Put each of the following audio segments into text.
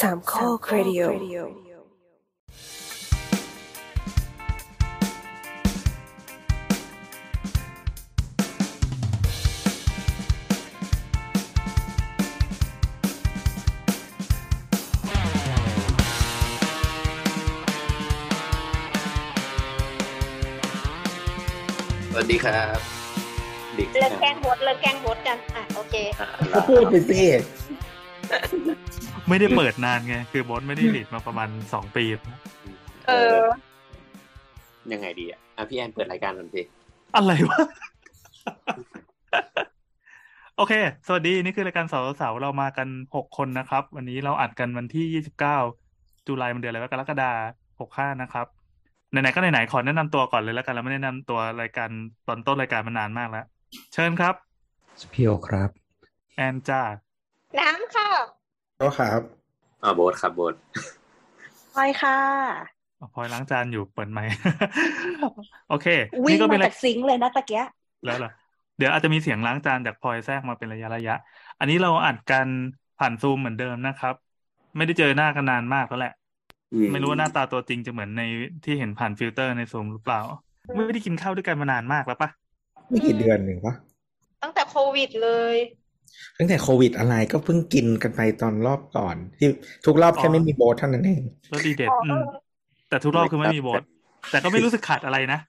สามข้อครดิโอสวัสดีครับดิกเลิกแกล้งบดเลิกแกล้งบดกันอะโอเคอ่าก็พูดไปสิ ไม่ได้เปิดนานไง คือบอสไม่ได้หลีดมาประมาณสองปี เออ ยังไงดีอะอะพี่แอนเปิดรายการก่อนสิอะไรวะ โอเค สวัสดี นี่คือรายการเสาร์เสาร์เรามากันหกคนนะครับ วันนี้เราอัดกันวันที่ยี่สิบเก้าตุลามันเดือนอะไรวะกรกฎาหกห้านะครับไหนๆก็ไหนๆขอแนะนำตัวก่อนเลยแล้วกันเราไม่ได้แนะนำตัวรายการตอนต้นรายการมานานมากแล้ว เชิญครับพี่โอครับ แอนจ้าน้ำค่ะ ก็ครับอ่าโบสครับโบสไปค่ะพลอยล้างจานอยู่เปิดไมค์โอเควิ่งนี่ก็เป็มานรายจากซิงค์เลยนะตะเกียะแล้วเหรอเดี๋ยวอาจจะมีเสียงล้างจานจากพลอยแทรกมาเป็นระยะระยะ อันนี้เราอัดกันผ่านซูมเหมือนเดิมนะครับ ไม่ได้เจอหน้ากันนานมากแล้วแหละ ไม่รู้ว่าหน้าตาตัวจริงจะเหมือนในที่เห็นผ่านฟิลเตอร์ในซูมหรือเปล่า ไม่ได้กินข้าวด้วยกันมานานมากแล้วปะไม่กี่เดือนหนึ่งปะตั้งแต่โควิดเลย ตั้งแต่โควิดอะไรก็เพิ่งกินกันไปตอนรอบก่อน ที่ทุกรอบแค่ไม่มีโบ๊ทเท่านั้นเองแล้วดีเด็ดอ๋ออืมแต่ทุกรอบคือไม่มีโบ๊ทแต่ก็ไม่รู้สึกขาดอะไรนะ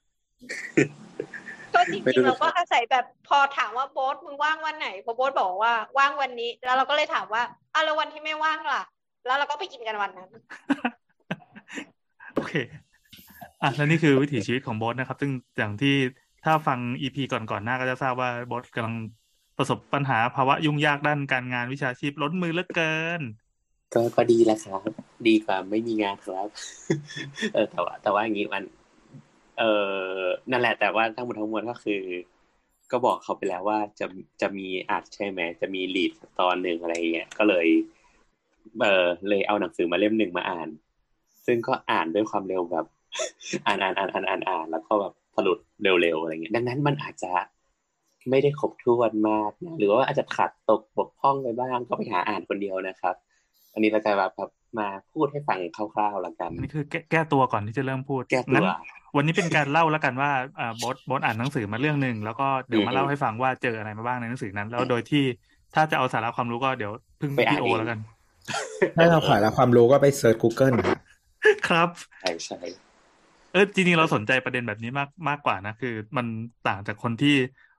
ก็จริงๆเราก็อาศัยแบบพอถามว่าโบ๊ทมึงว่างวันไหนพอโบ๊ทบอกว่าว่างวันนี้ แล้วเราก็เลยถามว่าอะแล้ววันที่ไม่ว่างล่ะ แล้วเราก็ไปกินกันวันนั้นโอเคอะแล้วนี่คือวิถีชีวิตของโบสนะครับ ซึ่งอย่างที่ถ้าฟังอีพีก่อนก่อนๆหน้าก็จะทราบว่าโบสกำลัง ประสบปัญหาภาวะยุ่งยากด้านการงานวิชาชีพล้นมือเหลือเกิน ก็ก็ดีแล้วครับ ดีกว่าไม่มีงานครับ เออแต่ว่า แต่ว่าอย่างนี้มัน เออนั่นแหละ แต่ว่าทั้งหมดทั้งมวลก็คือ ก็บอกเขาไปแล้วว่าจะจะมีอัดใช่ไหมจะมีลีดตอนหนึ่งอะไรเงี้ยก็เลย เออเลยเอาหนังสือมาเล่มหนึ่งมาอ่าน ซึ่งก็อ่านด้วยความเร็วแบบ อ่านอ่านอ่านอ่านอ่านอ่านแล้วก็แบบสรุปเร็วๆอะไรเงี้ยดังนั้นมันอาจจะ ไม่ได้ครบถ้วนมากนะหรือว่าอาจจะขาดตกบกพร่องไปบ้างก็ไปหาอ่านคนเดียวนะครับ อันนี้เราจะแบบมาพูดให้ฟังคร่าวๆแล้วกันอันนี้คือแก้แก้ตัวก่อนที่จะเริ่มพูดแก้ตัวงั้นวันนี้เป็นการเล่าแล้วกันว่าอ่าบอสบอสอ่านหนังสือมาเรื่องหนึ่งแล้วก็เดี๋ยวมาอืมเล่าให้ฟังว่าเจออะไรมาบ้างในหนังสือนั้น แล้วโดยที่ถ้าจะเอาสาระความรู้ก็เดี๋ยวพึ่งไปอ่านพี่โอเองแล้วกันถ้าเราขายแล้วความรู้ก็ไปเซิร์ช Google นะครับใช่ใช่เออจริงๆเราสนใจประเด็นแบบนี้มากมากกว่านะคือ มันต่างจากคนที่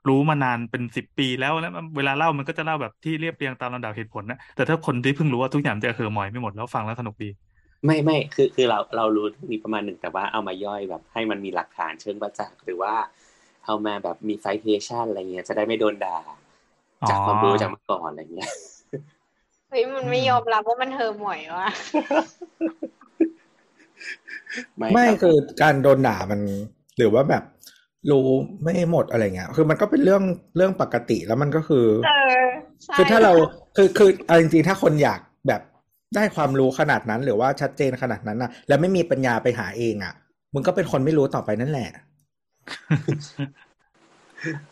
รู้มานานเป็นสิบปีแล้วแล้วเวลาเล่ามันก็จะเล่าแบบที่เรียบเรียงตามลำดับเหตุผลนะแต่ถ้าคนที่เพิ่งรู้ว่าทุกอย่างจะเฮอหมอยไม่หมดแล้วฟังแล้วสนุกดี ไม่ไม่คือคือเราเรารู้มีประมาณหนึ่งแต่ว่าเอามาย่อยแบบให้มันมีหลักฐานเชิงประจักษ์หรือว่าเอามาแบบมีไซเทชันอะไรเงี้ยจะได้ไม่โดนด่า จากความรู้จากเมื่อก่อนอะไรเงี้ยเฮ้ยมันไม่ยอมรับว่ามันเฮอหมอยว่ะไม่รับคือการโดนด่ามัน หรือว่าแบบ รู้ไม่หมดอะไรเงี้ย คือมันก็เป็นเรื่องเรื่องปกติแล้วมันก็คือเออใช่คือถ้าเราคือคือเอาจริงๆถ้าคนอยากแบบได้ความรู้ขนาดนั้น หรือว่าชัดเจนขนาดนั้นนะแล้วไม่มีปัญญาไปหาเองอะ มึงก็เป็นคนไม่รู้ต่อไปนั่นแหละ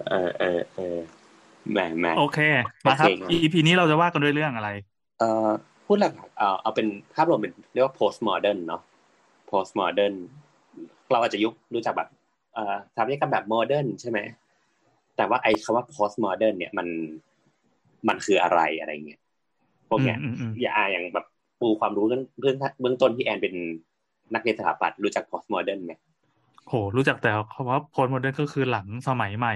เออเออเออแหมแหมโอเคมาครับโอเคครับ EP นี้เราจะว่ากันด้วยเรื่องอะไร เอ่อพูดหลักๆเอ่อเอาเป็นภาพรวมเป็นเรียกว่า post modern เนาะ post modern เราอาจจะยุครู้จักแบบเอ่อ สถาปัตยกรรมแบบ modern ใช่ไหมแต่ว่าไอ้คำว่า post modern เนี่ยมันมันคืออะไรอะไรเงี้ยพวกเนี้ยอืมอืมอืมอย่าอ่าอย่างแบบปูความรู้เรื่องเรื่องเบื้องต้นที่แอนเป็นนักเรียนสถาปัตย์รู้จัก post modern ไหมโหรู้จักแต่คำว่าโพสโมเดิร์นก็คือหลังสมัยใหม่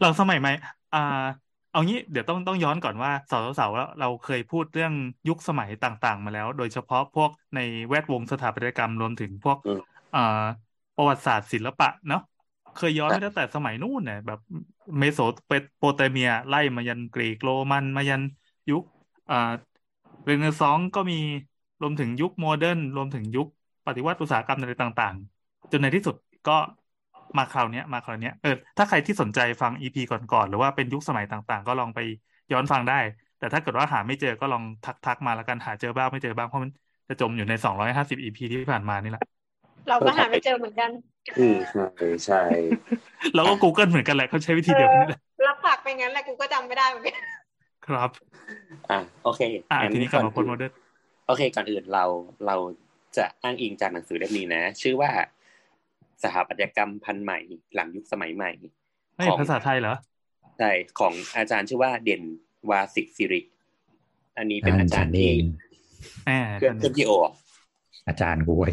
หลังสมัยใหม่ อ่า เอางี้เดี๋ยวต้องต้องย้อนก่อนว่าสาวสาวๆเราเคยพูดเรื่องยุคสมัยต่าง ๆ มาแล้ว โดยเฉพาะพวกในแวดวงสถาปัตยกรรมรวมถึงพวกอืมอ่า ประวัติศาสตร์ศิลปะเนาะเคยย้อนไปตั้งแต่สมัยนู่นเนี่ยแบบเมโสโปเตเมียไล่มายันกรีกโรมันมายันยุคอ่าเรเนซองส์ก็มีรวมถึงยุค modern รวมถึงยุคปฏิวัติอุตสาหกรรมอะไรต่างๆ จนในที่สุดก็มาคราวเนี้ยมาคราวเนี้ยเออถ้าใครที่สนใจฟัง EP ก่อนๆ หรือว่าเป็นยุคสมัยต่างๆ ก็ลองไปย้อนฟังได้ แต่ถ้าเกิดว่าหาไม่เจอก็ลองทักๆมาแล้วกันหาเจอบ้างไม่เจอบ้างเพราะมันจะจมอยู่ในสองร้อยห้าสิบ EP ที่ผ่านมานี่แหละ เราก็หาไม่เจอเหมือนกัน อืมใช่ใช่แล้วก็ Google เหมือนกันแหละเขาใช้วิธีเดียวกันนี่แหละรับปากไปงั้นแหละกูก็จำไม่ได้เหมือนกันครับ อะโอเคอะงั้นทีนี้กลับมาที่ post modern โอเคก่อนอื่นเราเราจะอ้างอิงจากหนังสือเล่มนี้นะ ชื่อว่าสถาปัตยกรรมพันธุ์ใหม่ หลังยุคสมัยใหม่เฮ้ยของภาษาไทยเหรอใช่ของอาจารย์ชื่อว่าเด่นวาสิกสิริ อันนี้เป็นอาจารย์เอที่งแหมเพื่อนเพื่อนพี่โอ อาจารย์กูไว้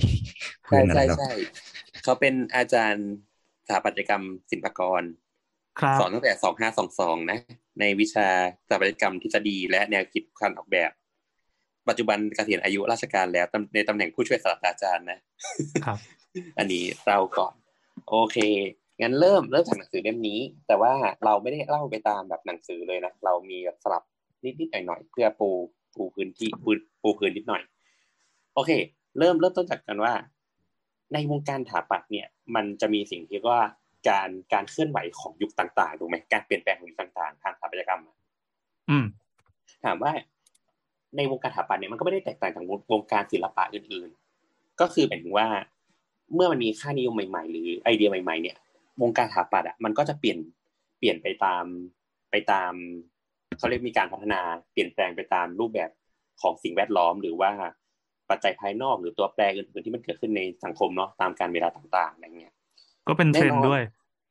เพื่ใช่อนอะไรใช่หรอกใช่เขาเป็นอาจารย์สถาปัตยกรรมศิลปากรครับสอนตั้งแต่สองห้าสองสองนะ ในวิชาสถาปัตยกรรมทฤษฎีและแนวคิดการออกแบบ ปัจจุบันเกษียณอายุราชการแล้วตำในตำแหน่งผู้ช่วยศาสตราจารย์นะครับ อันนี้เราก่อน โอเคงั้นเริ่มเริ่มจากหนังสือเล่มนี้ แต่ว่าเราไม่ได้เล่าไปตามแบบหนังสือเลยนะ เรามีแบบสลับนิดๆหน่อยๆเพื่อปูปูพื้นที่ปูปูพื้นนิดหน่อย โอเค เริ่มเริ่มต้นจากกันว่า ในวงการถาปัตย์เนี่ย มันจะมีสิ่งที่เรียกว่าการการเคลื่อนไหวของยุคต่างๆถูกไหมการเปลี่ยนแปลงของยุคต่างๆ ทางสถาปัตยกรรมอะอืม ถามว่าในวงการถาปัตย์เนี่ยมันก็ไม่ได้แตกต่างจากวงการศิลปะอื่นๆ ก็คือหมายถึงว่า เมื่อมันมีค่านิยมใหม่ๆ หรือไอเดียใหม่ ๆ เนี่ย วงการถาปัตย์อะมันก็จะเปลี่ยนเปลี่ยนไปตามไปตามเขาเรียกมีการพัฒนา เปลี่ยนแปลงไปตามรูปแบบของสิ่งแวดล้อมหรือว่า ปัจจัยภายนอกหรือตัวแปรอื่นๆที่มันเกิดขึ้นในสังคมเนาะตามกาลเวลาต่างๆอะไรเงี้ยก็เป็นเทรนด์แน่นอนด้วย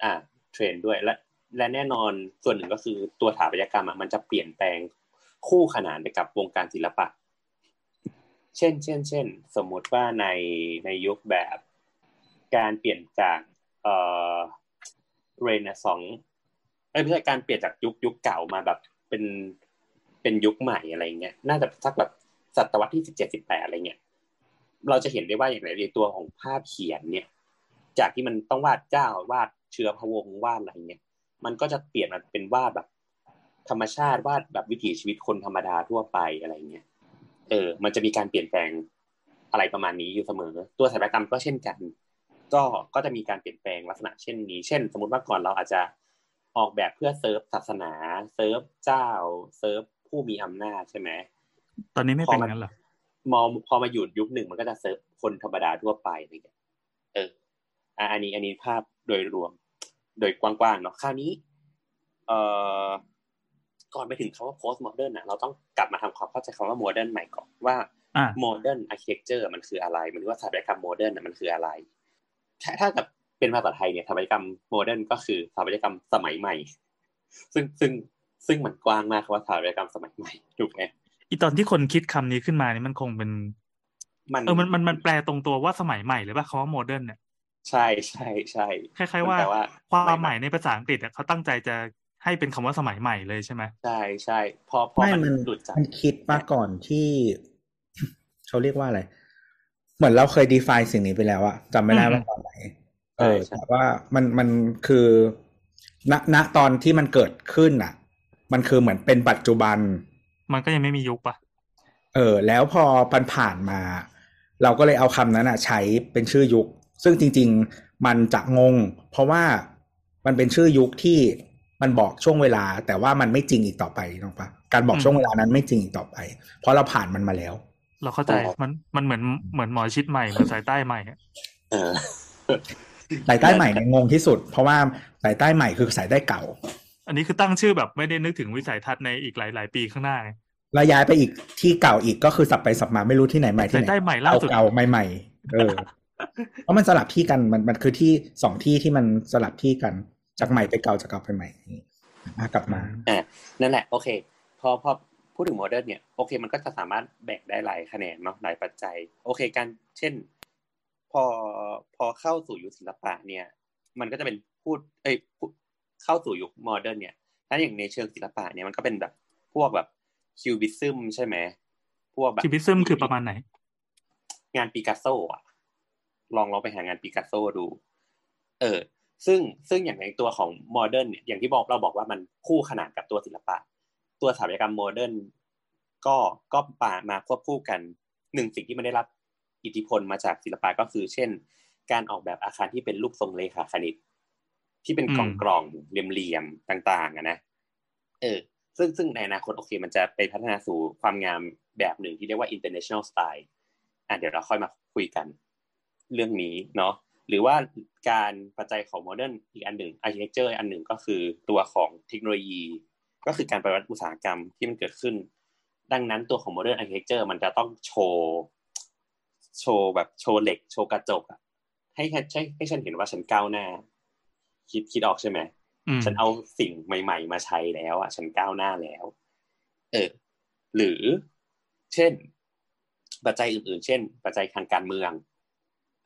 อ่า เทรนด์ด้วยและและแน่นอนส่วนหนึ่งก็คือตัวถาปัตยกรรมอะมันจะเปลี่ยนแปลงคู่ขนานไปกับวงการศิลปะ เช่น เช่น เช่น สมมุติว่าในในยุคแบบการเปลี่ยนจากเอ่อเรเนซองเอ้ยไม่ใช่การเปลี่ยนจากยุคยุคเก่ามาแบบเป็นเป็นยุคใหม่อะไรเงี้ย น่าจะสักแบบ ศตวรรษที่สิบเจ็ดสิบแปดอะไรเงี้ยเราจะเห็นได้ว่าอย่างไรในตัวของภาพเขียนเนี่ย จากที่มันต้องวาดเจ้าวาดเชื้อพระวงศ์วาดอะไรเงี้ยมันก็จะเปลี่ยนมาเป็นวาดแบบ ธรรมชาติวาดแบบวิถีชีวิตคนธรรมดาทั่วไปอะไรเงี้ยเออ มันจะมีการเปลี่ยนแปลงอะไรประมาณนี้อยู่เสมอ ตัวศิลปกรรมก็เช่นกัน ก็ก็จะมีการเปลี่ยนแปลงลักษณะเช่นนี้ เช่น สมมติว่าก่อนเราอาจจะออกแบบเพื่อเซิร์ฟศาสนา เซิร์ฟเจ้า เซิร์ฟผู้มีอำนาจใช่ไหม ตอนนี้ไม่เป็นงั้นเหรอมอพอมาอยู่ยุคหนึ่งมันก็จะเซิร์ฟคนธรรมดาทั่วไปอะไรเงี้ยเอออะอันนี้อันนี้ภาพโดยรวม โดยกว้างๆเนาะคราวนี้ เอ่อก่อนไปถึงคำว่า post modern นะเราต้องกลับมาทำความเข้าใจคำว่า modern ใหม่ก่อนว่าอ่า modern architecture มันคืออะไร มันว่าสถาปัตยกรรม modern น่ะมันคืออะไรถ้าถ้ากับเป็นภาษาไทยเนี่ยสถาปัตยกรรม modern ก็คือสถาปัตยกรรมสมัยใหม่ ซึ่งซึ่งซึ่งมันกว้างมากคำว่าสถาปัตยกรรมสมัยใหม่ถูกไหม อีตอนที่คนคิดคำนี้ขึ้นมานี่มันคงเป็น มันเออมันมันมันแปลตรงตัวว่าสมัยใหม่เลยป่ะคำว่าโมเดิร์นเนี่ยใช่ใช่ใช่คล้ายมัๆนว่าแปลว่าความหมายในภาษาอังกฤษอะเขาตั้งใจจะให้เป็นคำว่าสมัยใหม่เลยใช่ไหมใช่ใช่พอพอไม่มันมันหลุดจากมันคิดมาก่อนที่เขาเรียกว่าอะไร เหมือนเราเคย define สิ่งนี้ไปแล้วอะจำไม่ได้ว่าตอนไหนเออใช่แต่ว่ามันมันคือณณตอนที่มันเกิดขึ้นอะมันคือเหมือนเป็นปัจจุบัน มันก็ยังไม่มียุคป่ะเออ แล้วพอปันผ่านมา เราก็เลยเอาคำนั้นอะใช้เป็นชื่อยุค ซึ่งจริง ๆ มันจะงง เพราะว่ามันเป็นชื่อยุคที่มันบอกช่วงเวลา แต่ว่ามันไม่จริงอีกต่อไปน้องปะการบอกอืมช่วงเวลานั้นไม่จริงอีกต่อไป เพราะเราผ่านมันมาแล้ว เราเข้าใจมันมันเหมือนเหมือนหมอชิดใหม่เหมือนสายใต้ใหม่อะเออสายใต้ใหม่เนี่ยงงที่สุด เพราะว่าสายใต้ใหม่คือสายใต้เก่า อันนี้คือตั้งชื่อแบบไม่ได้นึกถึงวิสัยทัศน์ในอีกหลาย ๆ ปีข้างหน้าไง แล้วย้ายไปอีกที่เก่าอีกก็คือสับไปสับมาไม่รู้ที่ไหนใหม่ที่สายไหนใต้ใหม่ล่าสุดเก่าๆใหม่ๆเออเพราะมันสลับที่กันมันมันคือที่สองที่ที่มันสลับที่กันจากใหม่ไปเก่าจากเก่าไปใหม่มากลับมาอ่านั่นแหละ โอเค พอพอพูดถึงโมเดิร์นเนี่ยโอเค มันก็จะสามารถแบ่งได้หลายคะแนนเนาะหลายปัจจัย โอเคการเช่น พอพอเข้าสู่ยุคศิลปะเนี่ย มันก็จะเป็นพูดเอ้ยพูดเข้าสู่ยุค modern เนี่ยถ้าอย่างในเชิงศิลปะเนี่ยมันก็เป็นแบบพวกแบบ cubism ใช่ไหมพวกแบบคิวบิซึมคือประมาณไหน งานปิกัสโซอะ ลองลองไปหางานปิกัสโซดู เออ ซึ่งซึ่งอย่างในตัวของ modern เนี่ยอย่างที่บอกเราบอกว่ามันคู่ขนานกับตัวศิลปะ ตัวสถาปัตยกรรม modern ก็ก็มาควบคู่กันหนึ่งสิ่งที่มันได้รับอิทธิพลมาจากศิลปะก็คือ เช่น การออกแบบอาคารที่เป็นรูปทรงเลขาคณิต ที่เป็นอืกล่มองกล่องๆเหลี่ยมๆต่าง ๆอะนะเออ ซึ่งซึ่งในอนาคตโอเค มันจะไปพัฒนาสู่ความงามแบบหนึ่งที่เรียกว่า international style อะเดี๋ยวเราค่อยมาคุยกันเรื่องนี้เนาะหรือว่าการปัจจัยของโมเดิร์นอีกอันหนึ่ง architecture อันหนึ่งก็คือตัวของเทคโนโลยี ก็คือการปฏิวัติอุตสาหกรรมที่มันเกิดขึ้น ดังนั้นตัวของ modern architecture มันจะต้องโชว์โชว์แบบโชว์เหล็ก โชว์กระจกอะให้ให้ให้ฉันเห็นว่าฉันก้าวหน้า คิดคิดออกใช่ไหมอืม ฉันเอาสิ่งใหม่ ๆ มาใช้แล้วอะฉันก้าวหน้าแล้ว เออ หรือ เช่น ปัจจัยอื่น ๆ เช่น ปัจจัยทางการเมือง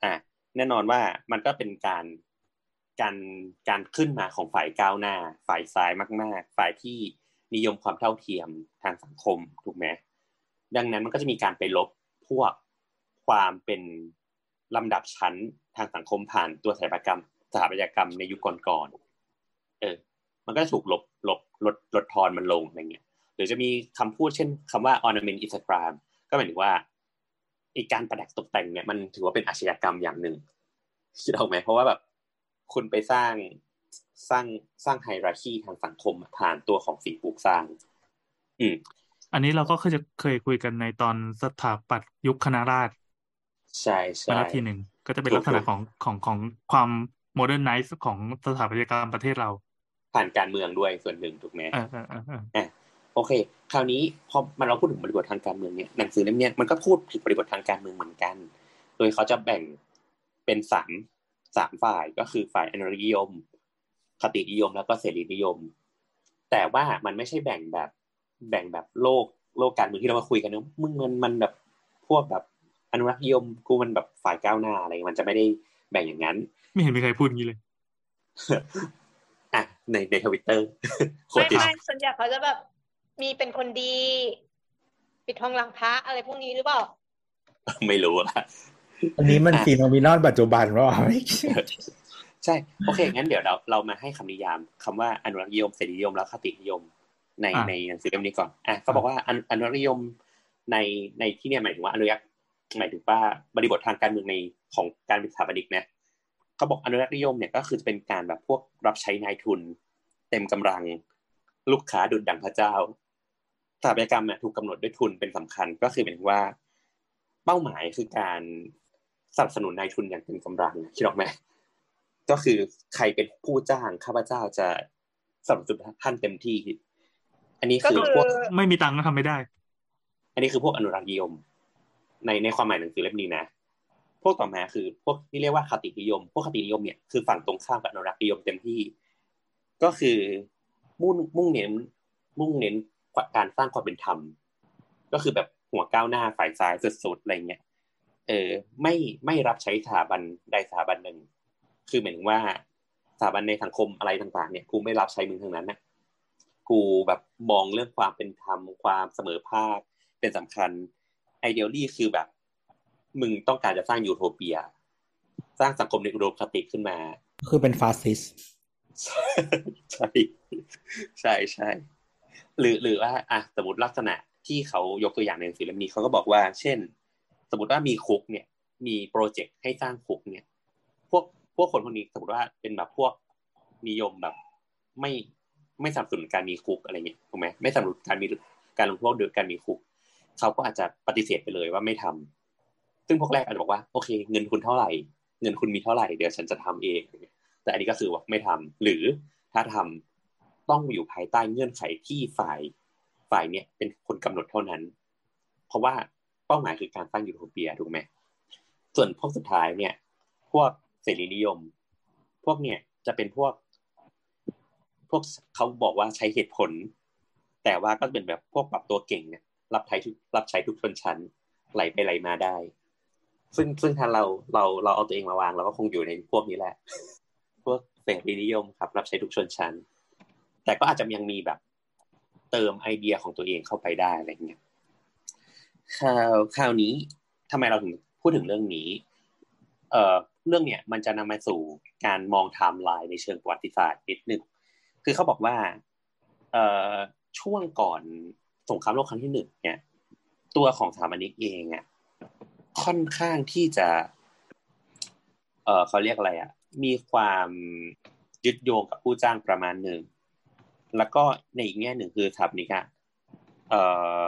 อะแน่นอนว่ามันก็เป็นการการการขึ้นมาของฝ่ายก้าวหน้า ฝ่ายซ้ายมาก ๆ ฝ่ายที่นิยมความเท่าเทียมทางสังคมถูกไหมดังนั้นมันก็จะมีการไปลบพวกความเป็นลำดับชั้นทางสังคมผ่านตัวสถาปัตยกรรมสถาปัตยกรรมในยุคก่อน เออ มันก็จะถูกลบลบลดลดทอนมันลงอะไรเงี้ยหรือจะมีคำพูดเช่นคำว่า ornament is a crime ก็หมายถึงว่าไอการประดับตกแต่งเนี่ยมันถือว่าเป็นอาชญากรรมอย่างหนึ่งคิดออกไหมเพราะว่าแบบคุณไปสร้างสร้างสร้าง hierarchy ทางสังคมผ่านตัวของสิ่งปลูกสร้าง อืม อันนี้เราก็เคยจะเคยคุยกันในตอนสถาปัตย์ยุคคณะราษฎรใช่มาใช่แล้วทีหนึ่งก็จะเป็นถูกลักษณะถูกของของของความ modernize ของสถาปัตยกรรมประเทศเรา ผ่านการเมืองด้วยส่วนหนึ่งถูกไหมเออเออเออเอออะโอเค คราวนี้พอมันเราพูดถึงบริบททางการเมืองเนี่ยหนังสือเล่มเนี้ยมันก็พูดถึงบริบททางการเมืองเหมือนกัน โดยเขาจะแบ่งเป็นสามสามฝ่ายก็คือฝ่ายอนุรักษ์นิยม คตินิยมแล้วก็เสรีนิยม แต่ว่ามันไม่ใช่แบ่งแบบแบ่งแบบโลกโลกการเมืองที่เรามาคุยกันเนอะมึงมันมันแบบพวกแบบอนุรักษ์นิยมกูมันแบบฝ่ายก้าวหน้าอะไรมันจะไม่ได้แบ่งอย่างนั้น ไม่เห็นมีใครพูดงี้เลย อะในในทวิตเตอร์ไม่ไม่ส่วนใหญ่เขาจะแบบ มีเป็นคนดี ปิดทองหลังพระอะไรพวกนี้หรือเปล่า ไม่รู้ละอันนี้มันอะฟีโนมินอนปัจจุบันว่าใช่ โอเค งั้นเดี๋ยวเราเรามาให้คำนิยามคำว่าอนุรักษ์นิยมเสรีนิยมและคตินิยม ในอะในหนังสือเล่มนี้ก่อนอะเขาบอกว่าอนุอนุรักษ์นิยมในในที่เนี่ยหมายถึงว่าอนุรักษ์หมายถึงว่าบริบททางการเมืองในของการเป็นสถาปนิกนะ เขาบอกอนุรักษ์นิยมเนี่ยก็คือจะเป็นการแบบพวกรับใช้นายทุน เต็มกำลัง ลูกค้าดุจดังพระเจ้าสถาปัตยกรรมเนี่ยถูกกำหนดด้วยทุนเป็นสำคัญ ก็คือหมายถึงว่า เป้าหมายคือการสนับสนุนนายทุนอย่างเต็มกำลังคิดออกไหมก็คือใครเป็นผู้จ้างข้าพเจ้าจะสนับสนุนท่านเต็มที่ อันนี้ก็คือคือพวกไม่มีตังค์ก็ทำไม่ได้ อันนี้คือพวกอนุรักษ์นิยม ในในความหมายหนังสือเล่มนี้นะ พวกต่อมาคือ พวกที่เรียกว่าคตินิยม พวกคตินิยมเนี่ยคือฝั่งตรงข้ามกับอนุรักษนิยมเต็มที่ ก็คือมุ่งมุ่งเน้นมุ่งเน้นการสร้างความเป็นธรรม ก็คือแบบหัวก้าวหน้าฝ่ายซ้ายสุดๆอะไรเงี้ยเออไม่ไม่รับใช้สถาบันใดสถาบันหนึ่ง คือหมายถึงว่าสถาบันในสังคมอะไรต่างๆเนี่ยกูไม่รับใช้มึงทั้งนั้นนะกูแบบมองเรื่องความเป็นธรรมความเสมอภาคเป็นสำคัญ ideally คือแบบ มึงต้องการจะสร้างยูโทเปีย สร้างสังคมในอุดมคติขึ้นมา คือเป็นฟาสซิสต์ใช่ใช่ใช่หรือหรือว่าอะสมมติลักษณะที่เขายกตัวอย่างในหนังสือเล่มนี้เขาก็บอกว่า เช่น สมมติว่ามีคุกเนี่ย มีโปรเจกต์ให้สร้างคุกเนี่ย พวกพวกคนพวกนี้สมมติว่าเป็นแบบพวกนิยมแบบ ไม่ไม่สนับสนุนการมีคุกอะไรเงี้ยถูกไหมไม่สนับสนุนการมีการลงโทษโดยการมีคุก เขาก็อาจจะปฏิเสธไปเลยว่าไม่ทำ ซึ่งพวกแรกอาจจะบอกว่าโอเค เงินคุณเท่าไหร่ เงินคุณมีเท่าไหร่เดี๋ยวฉันจะทำเอง แต่อันนี้ก็คือว่าไม่ทำหรือถ้าทำต้องอยู่ภายใต้เงื่อนไขที่ฝ่ายฝ่ายเนี่ยเป็นคนกำหนดเท่านั้น เพราะว่าเป้าหมายคือการสร้างยูโทเปียถูกไหมส่วนพวกสุดท้ายเนี่ย พวกเสรีนิยม พวกเนี่ยจะเป็นพวก พวกเขาบอกว่าใช้เหตุผล แต่ว่าก็เป็นแบบพวกปรับตัวเก่งเนี่ยรับใช้ทุกรับใช้ทุกชนชั้นไหลไปไหลมาได้ ซึ่งซึ่งถ้าเราเราเราเอาตัวเองมาวางเราก็คงอยู่ในพวกนี้แหละ พวกเสรีนิยมครับ รับใช้ทุกชนชั้น แต่ก็อาจจะยังมีแบบเติมไอเดียของตัวเองเข้าไปได้อะไรเงี้ยข่าวข่าวนี้ทำไมเราถึงพูดถึงเรื่องนี้ เอ่อเรื่องเนี้ยมันจะนำมาสู่การมองไทม์ไลน์ในเชิงประวัติศาสตร์นิดหนึ่งคือเขาบอกว่า เอ่อช่วงก่อนสงครามโลกครั้งที่หนึ่งเนี่ย ตัวของสถานิกเองอะ ค่อนข้างที่จะ เอ่อเขาเรียกอะไรอะมีความยึดโยงกับผู้จ้างประมาณหนึ่งแล้วก็ในอีกแง่หนึ่งคือสถาปนิกอะเอ่อ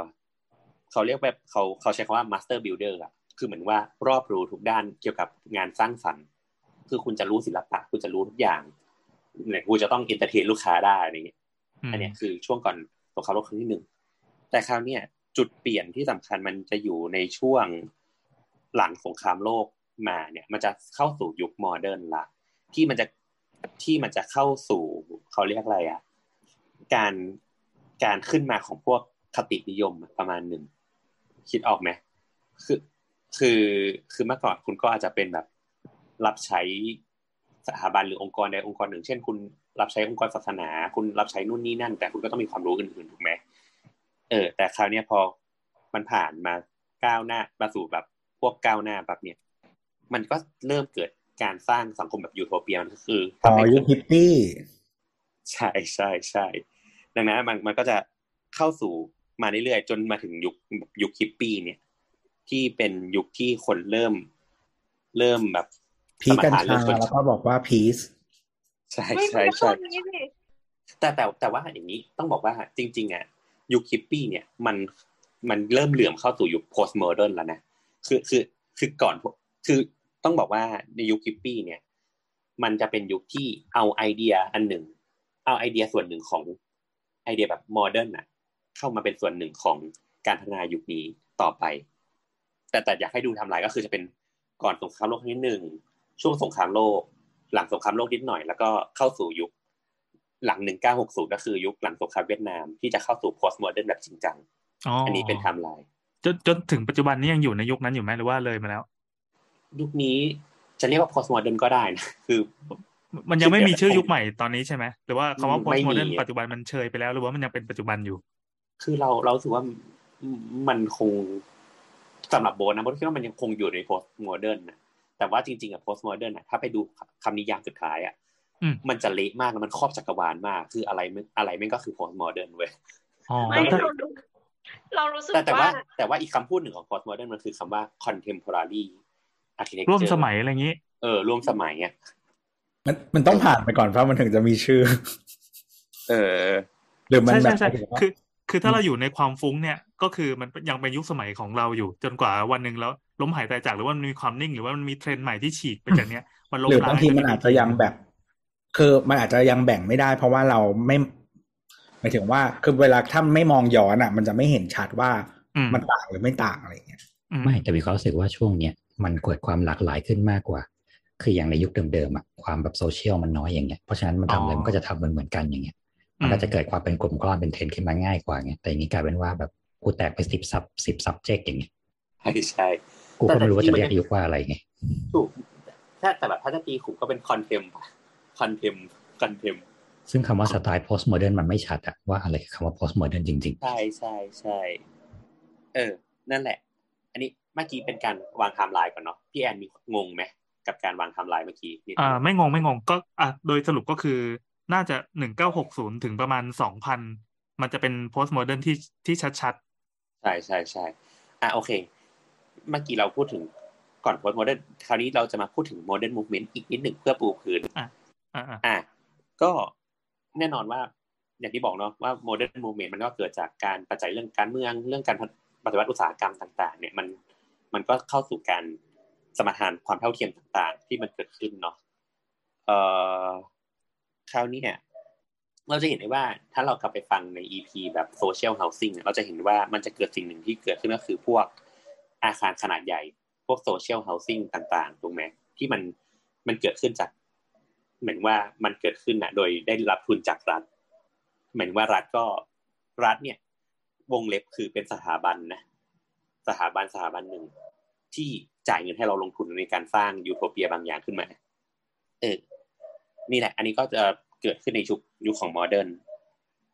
เขาเรียกแบบเขาเขาใช้คำว่า master builder อะคือเหมือนว่ารอบรู้ทุกด้านเกี่ยวกับงานสร้างสรรค์คือคุณจะรู้ศิลปะ คุณจะรู้ทุกอย่างเนี่ยคุณจะต้อง entertain ลูกค้าได้อะไรเงี้ยอืมอันเนี้ยคือช่วงก่อนสงครามโลกครั้งที่หนึ่งแต่คราวเนี้ยจุดเปลี่ยนที่สำคัญมันจะอยู่ในช่วง หลังสงครามโลกมาเนี่ยมันจะเข้าสู่ยุค modern ละที่มันจะที่มันจะเข้าสู่เขาเรียกอะไรอะการการขึ้นมาของพวกคตินิยมประมาณหนึ่งคิดออกไหมคือคือคือเมื่อก่อนคุณก็อาจจะเป็นแบบรับใช้สถาบันหรือองค์กรใดองค์กรหนึ่ง เช่น คุณรับใช้องค์กรศาสนา คุณรับใช้นู่นนี่นั่น แต่คุณก็ต้องมีความรู้อื่นๆถูกไหมเออ แต่คราวนี้พอมันผ่านมาก้าวหน้ามาสู่แบบ วกก้าวหน้าแบบเนี้ยมันก็เริ่มเกิดการสร้างสังคมแบบยูโทเปียมันก็คืออ๋อทำให้ยุคฮิปปี้ใช่ใช่ใช่ดังนั้นมันมันก็จะเข้าสู่มาเรื่อยๆจนมาถึงยุคยุคฮิปปี้เนี่ย ที่เป็นยุคที่คนเริ่ม เริ่มแบบพีกัญสมรรถะชาเริ่มต้นแล้วก็บอกว่าพีซใช่ไม่ใช่ไม่พูใช่ดอย่างนี้สิแต่แต่แต่ว่าอย่างนี้ต้องบอกว่าจริง ๆอะยุคฮิปปี้เนี่ยมันมันเริ่มเหลื่อมเข้าสู่ยุค post modern แล้วนะ คือคือคือก่อนคือต้องบอกว่าในยุคฮิปปี้เนี่ย มันจะเป็นยุคที่เอาไอเดียอันหนึ่ง เอาไอเดียส่วนหนึ่งของไอเดียแบบ modern น่ะเข้ามาเป็นส่วนหนึ่งของการพัฒนายุคนี้ต่อไป แต่แต่อยากให้ดูไทำลายก็คือจะเป็นก่อนสงครามโลกครั้งที่หนึ่งช่วงสงครามโลก หลังสงครามโลกนิดหน่อย แล้วก็เข้าสู่ยุค หลัง1960ก็คือยุคหลังสงครามเวียดนามที่จะเข้าสู่ post modern แบบจริงจังอ๋ออัอันนี้เป็นไทม์ไลน์ จนจนถึงปัจจุบันนี้ยังอยู่ในยุคนั้นอยู่ไหมหรือว่าเลยมาแล้ว ยุคนี้จะเรียกว่า post modern ก็ได้นะคือ มันยังไม่มีชื่อยุคใหม่ตอนนี้ใช่ไหมหรือว่าคำว่าไม่ post มี modern ปัจจุบันมันเชยไปแล้ว หรือว่ามันยังเป็นปัจจุบันอยู่ คือเราเรารู้สึกว่ามันคงสำหรับโบทนะโบทคิดว่ามันยังคงอยู่ใน post modern นะแต่ว่าจริงๆอะ post modern นะถ้าไปดูคำนิยามสุดท้ายอะอืมมันจะเละมากแล้วมันครอบจักรวาลมาก คืออะไรไม่อะไรไม่งก็คือ post modern เว้ยอ๋อไม่ถ้าเราดู เรารู้สึกแต่แต่ว่าว่า แต่ว่าอีกคำพูดหนึ่งของ post modern มันคือคำว่า contemporary architecture ร่วมสมัยอะไรอย่างนี้ เออ ร่วมสมัยอะมันมันต้องผ่านไปก่อนเพราะมันถึงจะมีชื่อ เออหรือมันใช่แบใช่บใช่หมายถึงว่าคือ คือถ้าเราอยู่ในความฟุ้งเนี่ย ก็คือมันยังเป็นยุคสมัยของเราอยู่ จนกว่าวันหนึ่งแล้วล้มหายตายจากหรือว่ามันมีความนิ่ง หรือว่ามันมีเทรนด์ใหม่ที่ฉีกไปจากเนี้ยมันล้มหรือล้างบางทีมันอาจจะยังแบบ คือมันอาจจะยังแบ่งไม่ได้ เพราะว่าเราไม่ห มายถึงว่าคือเวลาถ้าไม่มองย้อนอะ มันจะไม่เห็นชัดว่าอืมมันต่างหรือไม่ต่างอะไรอย่างเงี้ยอืมไม่แต่มีความรู้สึกว่าช่วงเนี้ยมันเกิดความหลากหลายขึ้นมากกว่า คืออย่างในยุคเดิมๆอะความแบบโซเชียลมันน้อยอย่างเงี้ยเพราะฉะนั้นมันทำอะไรมันก็จะทำเหมือนเหมือนๆกันอย่างเงี้ยมันก็จะเกิดความเป็นกลุ่มก้อนเป็นเทรนด์ขึ้นมาง่ายกว่าไงแต่อย่างนี้กลายเป็นว่าแบบกูแตกไปสิบซับสิบซับเจกอย่างเงี้ยใช่ใช่กูก็ไม่รู้ว่าจะแต่เรียกที่มันยุคว่าอะไรไงถูกถ้าแต่แบบถ้าจะตีคลุมก็เป็น contem contem contem ซึ่งคำว่าสไตล์ post modern มันไม่ชัดอะว่าอะไรคือคำว่า post modern จริงใช่ใช่ใช่เออ นั่นแหละ อันนี้เมื่อกี้เป็นการวางไทม์ไลน์ก่อนเนาะพี่แอนมีงงไหมกับการวางไทม์ไลน์เมื่อกี้นิดนึงอ่าไม่งงไม่งงก็อะโดยสรุปก็คือน่าจะหนึ่งเก้าหกศูนย์ถึงประมาณสองพันมันจะเป็น post modern ที่ที่ชัดใช่ใช่ใช่อะโอเค เมื่อกี้เราพูดถึงก่อน postmodern คราวนี้เราจะมาพูดถึง modern movement อีกนิดหนึ่งเพื่อปูพื้นๆอะอะอะอะก็ แน่นอนว่า อย่างที่บอกเนาะว่า modern movement มันก็เกิดจากการปัจจัยเรื่องการเมือง เรื่องการปฏิวัติอุตสาหกรรมต่าง ๆ เนี่ยมันมันก็เข้าสู่การสมาทานความเท่าเทียมต่าง ๆ ที่มันเกิดขึ้นเนาะเอ่อคราวนี้เนี่ยเราจะเห็นได้ว่าถ้าเรากลับไปฟังใน EP แบบ social housing เราจะเห็นว่ามันจะเกิดสิ่งหนึ่งที่เกิดขึ้นก็คือพวกอาคารขนาดใหญ่ พวก social housing ต่างๆถูกไหมที่มันมันเกิดขึ้นจาก เหมือนว่ามันเกิดขึ้นนะโดยได้รับทุนจากรัฐ เหมือนว่ารัฐก็รัฐเนี่ยวงเล็บคือเป็นสถาบันนะสถาบันสถาบันหนึ่งที่จ่ายเงินให้เราลงทุนในการสร้างยูโทเปียบางอย่างขึ้นมาเออนี่แหละ อันนี้ก็จะเกิดขึ้นในยุคยุคของ modern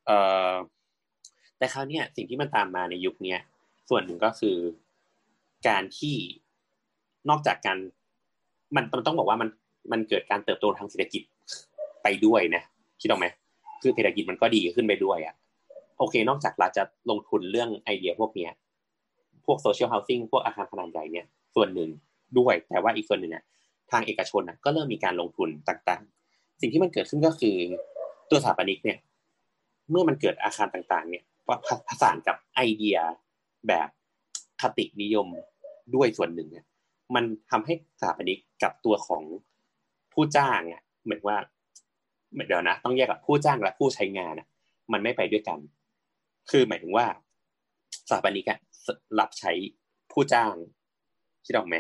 เอ่อแต่คราวนี้สิ่งที่มันตามมาในยุคนี้ส่วนหนึ่งก็คือการที่นอกจากการมันมันต้องบอกว่ามัน มันเกิดการเติบโตทางเศรษฐกิจไปด้วยนะคิดออกไหมคือเศรษฐกิจมันก็ดีขึ้นไปด้วยอะ่ะโอเค นอกจากเราจะลงทุนเรื่องไอเดียพวกเนี้ย พวก social housing พวกอาคารขนาดใหญ่เนี่ย ส่วนหนึ่งด้วย แต่ว่าอีกส่วนหนึ่งเนี่ยทางเอกชนนะก็เริ่มมีการลงทุนต่างๆ สิ่งที่มันเกิดขึ้นก็คือตัวสถาปนิกเนี่ย เมื่อมันเกิดอาคารต่างๆ เนี่ยผสานกับไอเดียแบบคตินิยมด้วยส่วนหนึ่งเนี่ยมันทำให้สถาปนิกกับตัวของ ผู้จ้างอะเหมือนว่าเดี๋ยวนะ ต้องแยกกับผู้จ้างและผู้ใช้งานอะ มันไม่ไปด้วยกัน คือหมายถึงว่าสถาปนิกอะรับใช้ผู้จ้างคิดออกไหม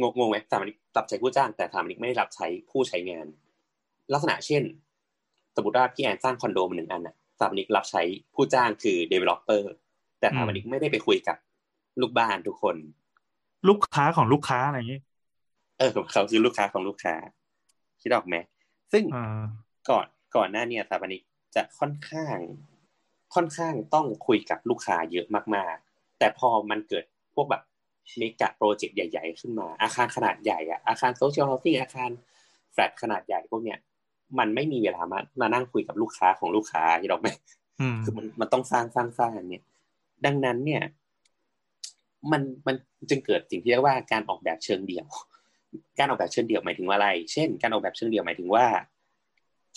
งงงงไหมสถาปนิกรับใช้ผู้จ้างแต่สถาปนิกไม่ได้รับใช้ผู้ใช้งาน ลักษณะเช่น สมมติว่าพี่แอนสร้างคอนโดมาหนึ่งอันอะสถาปนิกรับใช้ผู้จ้างคือ developer แต่สถาปนิกไม่ได้ไปคุยกับลูกบ้านทุกคน ลูกค้าของลูกค้าอะไรอย่างนี้ เออเขาคือลูกค้าของลูกค้า คิดออกไหมซึ่งอ่าก่อนก่อนหน้าเนี่ยสถาปนิกจะค่อนข้าง ค่อนข้างต้องคุยกับลูกค้าเยอะมากๆ แต่พอมันเกิดพวกแบบเมกะโปรเจกต์ใหญ่ ๆ ขึ้นมา อาคารขนาดใหญ่อะอาคารโซเชียลเฮาสิ่งอาคารแฟลตขนาดใหญ่พวกเนี้ยมันไม่มีเวลามามานั่งคุยกับลูกค้าของลูกค้าคิดออกไหมอืมคือมันมันต้องสร้างสร้างสร้างเนี่ย ดังนั้นเนี่ย มันมันจึงเกิดสิ่งที่เรียกว่าการออกแบบเชิงเดี่ยว การออกแบบเชิงเดี่ยวหมายถึงว่าอะไร เช่น การออกแบบเชิงเดี่ยวหมายถึงว่า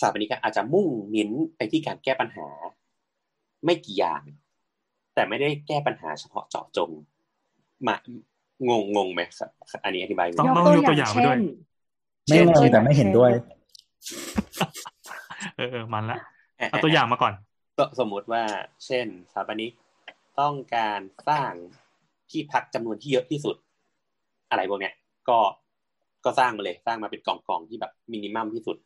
สถาปนิกอาจจะมุ่งเน้นไปที่การแก้ปัญหา ไม่กี่อย่าง แต่ไม่ได้แก้ปัญหาเฉพาะเจาะจง มางงงงไหมครับ อันนี้อธิบายงต้องงต้องยกตัวอย่างไปด้วย ไม่งงแต่ไม่เห็นด้วย เออเออมันละเอาตัวอย่างมาก่อนก็สมมุติว่า เช่นสถาปนิกต้องการสร้างที่พักจำนวนที่เยอะที่สุด อะไรพวกเนี้ย ก็ ก็สร้างมาเลยสร้างมาเป็นกล่องๆที่แบบมินิมัมที่สุด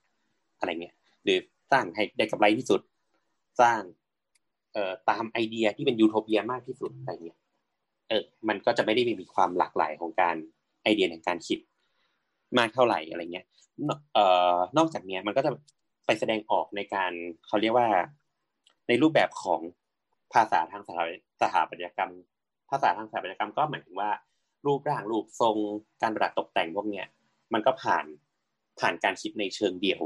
อะไรเงี้ยหรือสร้างให้ได้กำไรที่สุด สร้างเอ่อตามไอเดียที่เป็นยูโทเปียมากที่สุดอะไรเงี้ยเออมันก็จะไม่ได้มีความหลากหลายของการไอเดียในการคิดมากเท่าไหร่อะไรเงี้ยเอ่อนอกจากเนี้ยมันก็จะไปแสดงออกในการเขาเรียกว่า ในรูปแบบของภาษาทางสถาสถาปัตยกรรม ภาษาทางสถาปัตยกรรมก็หมายถึงว่า รูปร่างรูปทรงการประดับตกแต่งพวกเนี้ย มันก็ผ่านผ่านการคิดในเชิงเดี่ยว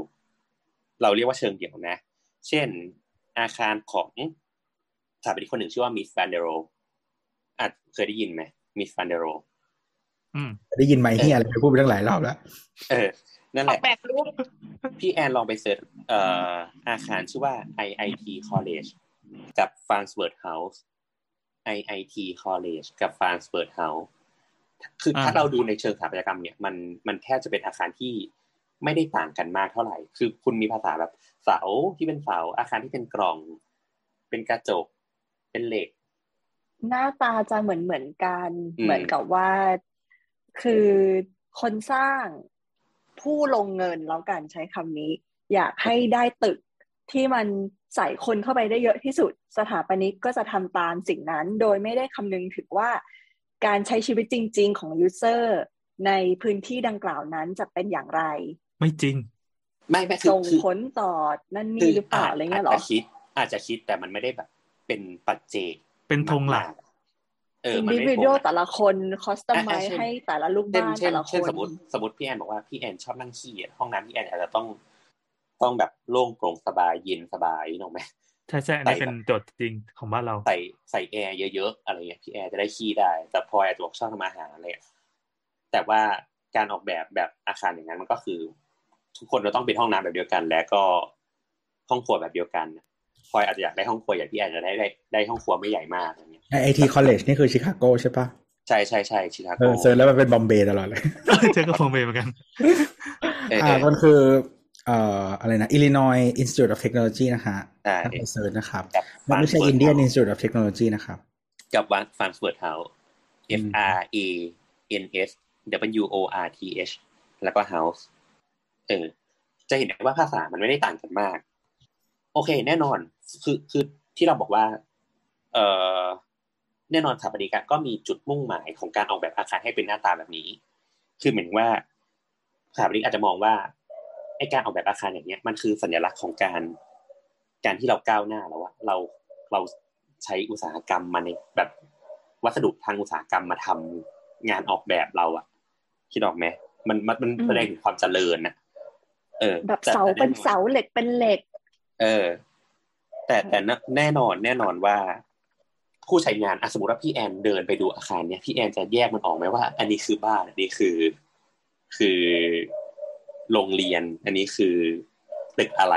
เราเรียกว่าเชิงเดี่ยวนะ เช่นอาคารของสถาปนิกคนหนึ่งชื่อว่า Mies van der Rohe อาจเคยได้ยินไหม Mies van der Roheอืมได้ยินไหมที่อะไรไปพูดไปตั้งหลายรอบแล้ว เออ นั่นอแหอกละแบบรูปพี่แอนลองไปเสิร์ชเอ่ออาคารชื่อว่า IIT College กับ Farnsworth House IIT College กับ Farnsworth House คือถ้าอ่าเราดูในเชิงสถาปัตยกรรมเนี่ยมันมันแทบจะเป็นอาคารที่ไม่ได้ต่างกันมากเท่าไหร่ คือคุณมีภาษาแบบเสาที่เป็นเสาอาคารที่เป็นกล่อง เป็นกระจก เป็นเหล็ก หน้าตาจะเหมือนเหมือนกันอืมเหมือนกับว่าคือคนสร้างผู้ลงเงินแล้วกันใช้คำนี้ อยากให้ได้ตึกที่มันใส่คนเข้าไปได้เยอะที่สุด สถาปนิกก็จะทำตามสิ่งนั้น โดยไม่ได้คำนึงถึงว่า การใช้ชีวิตจริง ๆ ของยูเซอร์ในพื้นที่ดังกล่าวนั้นจะเป็นอย่างไร ไม่จริง ไม่ไม่คือส่งคือผลต่อนั่นนี่หรือเปล่าอะไรเงี้ยเหรอาจจะคิด อาจจะคิดแต่มันไม่ได้แบบ เป็นปัจเจกเป็นธงหลักมากๆเอออินมันดิไม่วิธดงหลักแต่ละคนคอสตอมไมอะอะเช่นให้แต่ละลูกเช่นบ้านเช่นแต่ละคเช่นนสมมติสมมติพี่แอนบอกว่าพี่แอนชอบนั่งขี้อะห้องน้ำพี่แอนอาจจะต้องต้องแบบโล่งโปร่งสบายเย็นสบายนึกออกไหม ใช่ใช่อันนี้เป็นโจทย์จริงของบ้านเราใส่ใส่แอร์เยอะๆอะไรเงี้ยพี่แอร์จะได้ขี้ได้ แต่พลอยอาจจะบอกชอบทำอาหารอะไรอะแต่ว่าการออกแบบแบบอาคารอย่างนั้นมันก็คือ ทุกคนจะต้องเป็นห้องน้ำแบบเดียวกัน และก็ห้องครัวแบบเดียวกันพลอยอาจจะอยากได้ห้องครัวอย่างพี่แอนจะได้ได้ได้ห้องครัวไม่ใหญ่มากอะไรเงี้ยไอทีคอลเลจนี่คือชิคาโกใช่ปะใช่ใช่ใช่ชิคาเอโกอเซิร์ชแล้วมันเป็นบอมเบย์ตลอดเลยเจอกับพงเบย์เหมือนกันเอออ่าเออมันคือ เอ่ออะไรนะ Illinois Institute of Technology นะฮะใช่ถ้าไปเซิร์ชนะครับกับมันไม่ใช่ Frankfurt Indian House Institute of Technology นะครับ กับวันฟันสเวิร์ดเฮาส์อื F ม R A N S W O R T H แล้วก็ House เออจะเห็นได้ว่าภาษามันไม่ได้ต่างกันมาก โอเค แน่นอน คือคือที่เราบอกว่า เออแน่นอนสถาปนิกอะก็มีจุดมุ่งหมายของการออกแบบอาคารให้เป็นหน้าตาแบบนี้ คือเหมือนว่าสถาปนิกอาจจะมองว่า ไอการออกแบบอาคารอย่างเงี้ยมันคือสัญลักษณ์ของการ การที่เราก้าวหน้าแล้วว่าเราเราใช้อุตสาหกรรมมาในแบบวัสดุทางอุตสาหกรรมมาทำงานออกแบบเราอะคิดออกไหมมันมันมันอืมแสดงถึงความเจริญนะเออ แบบแต่เสาแต่เป็นแอเสาเหล็กเป็นเหล็ก เออ แต่แต่แน่นอนแน่นอนว่า ผู้ใช้งานอะสมมติว่าพี่แอนเดินไปดูอาคารเนี้ยพี่แอนจะแยกมันออกไหมว่า อันนี้คือบ้านอันนี้คือ คือ โรงเรียน อันนี้คือตึกอะไร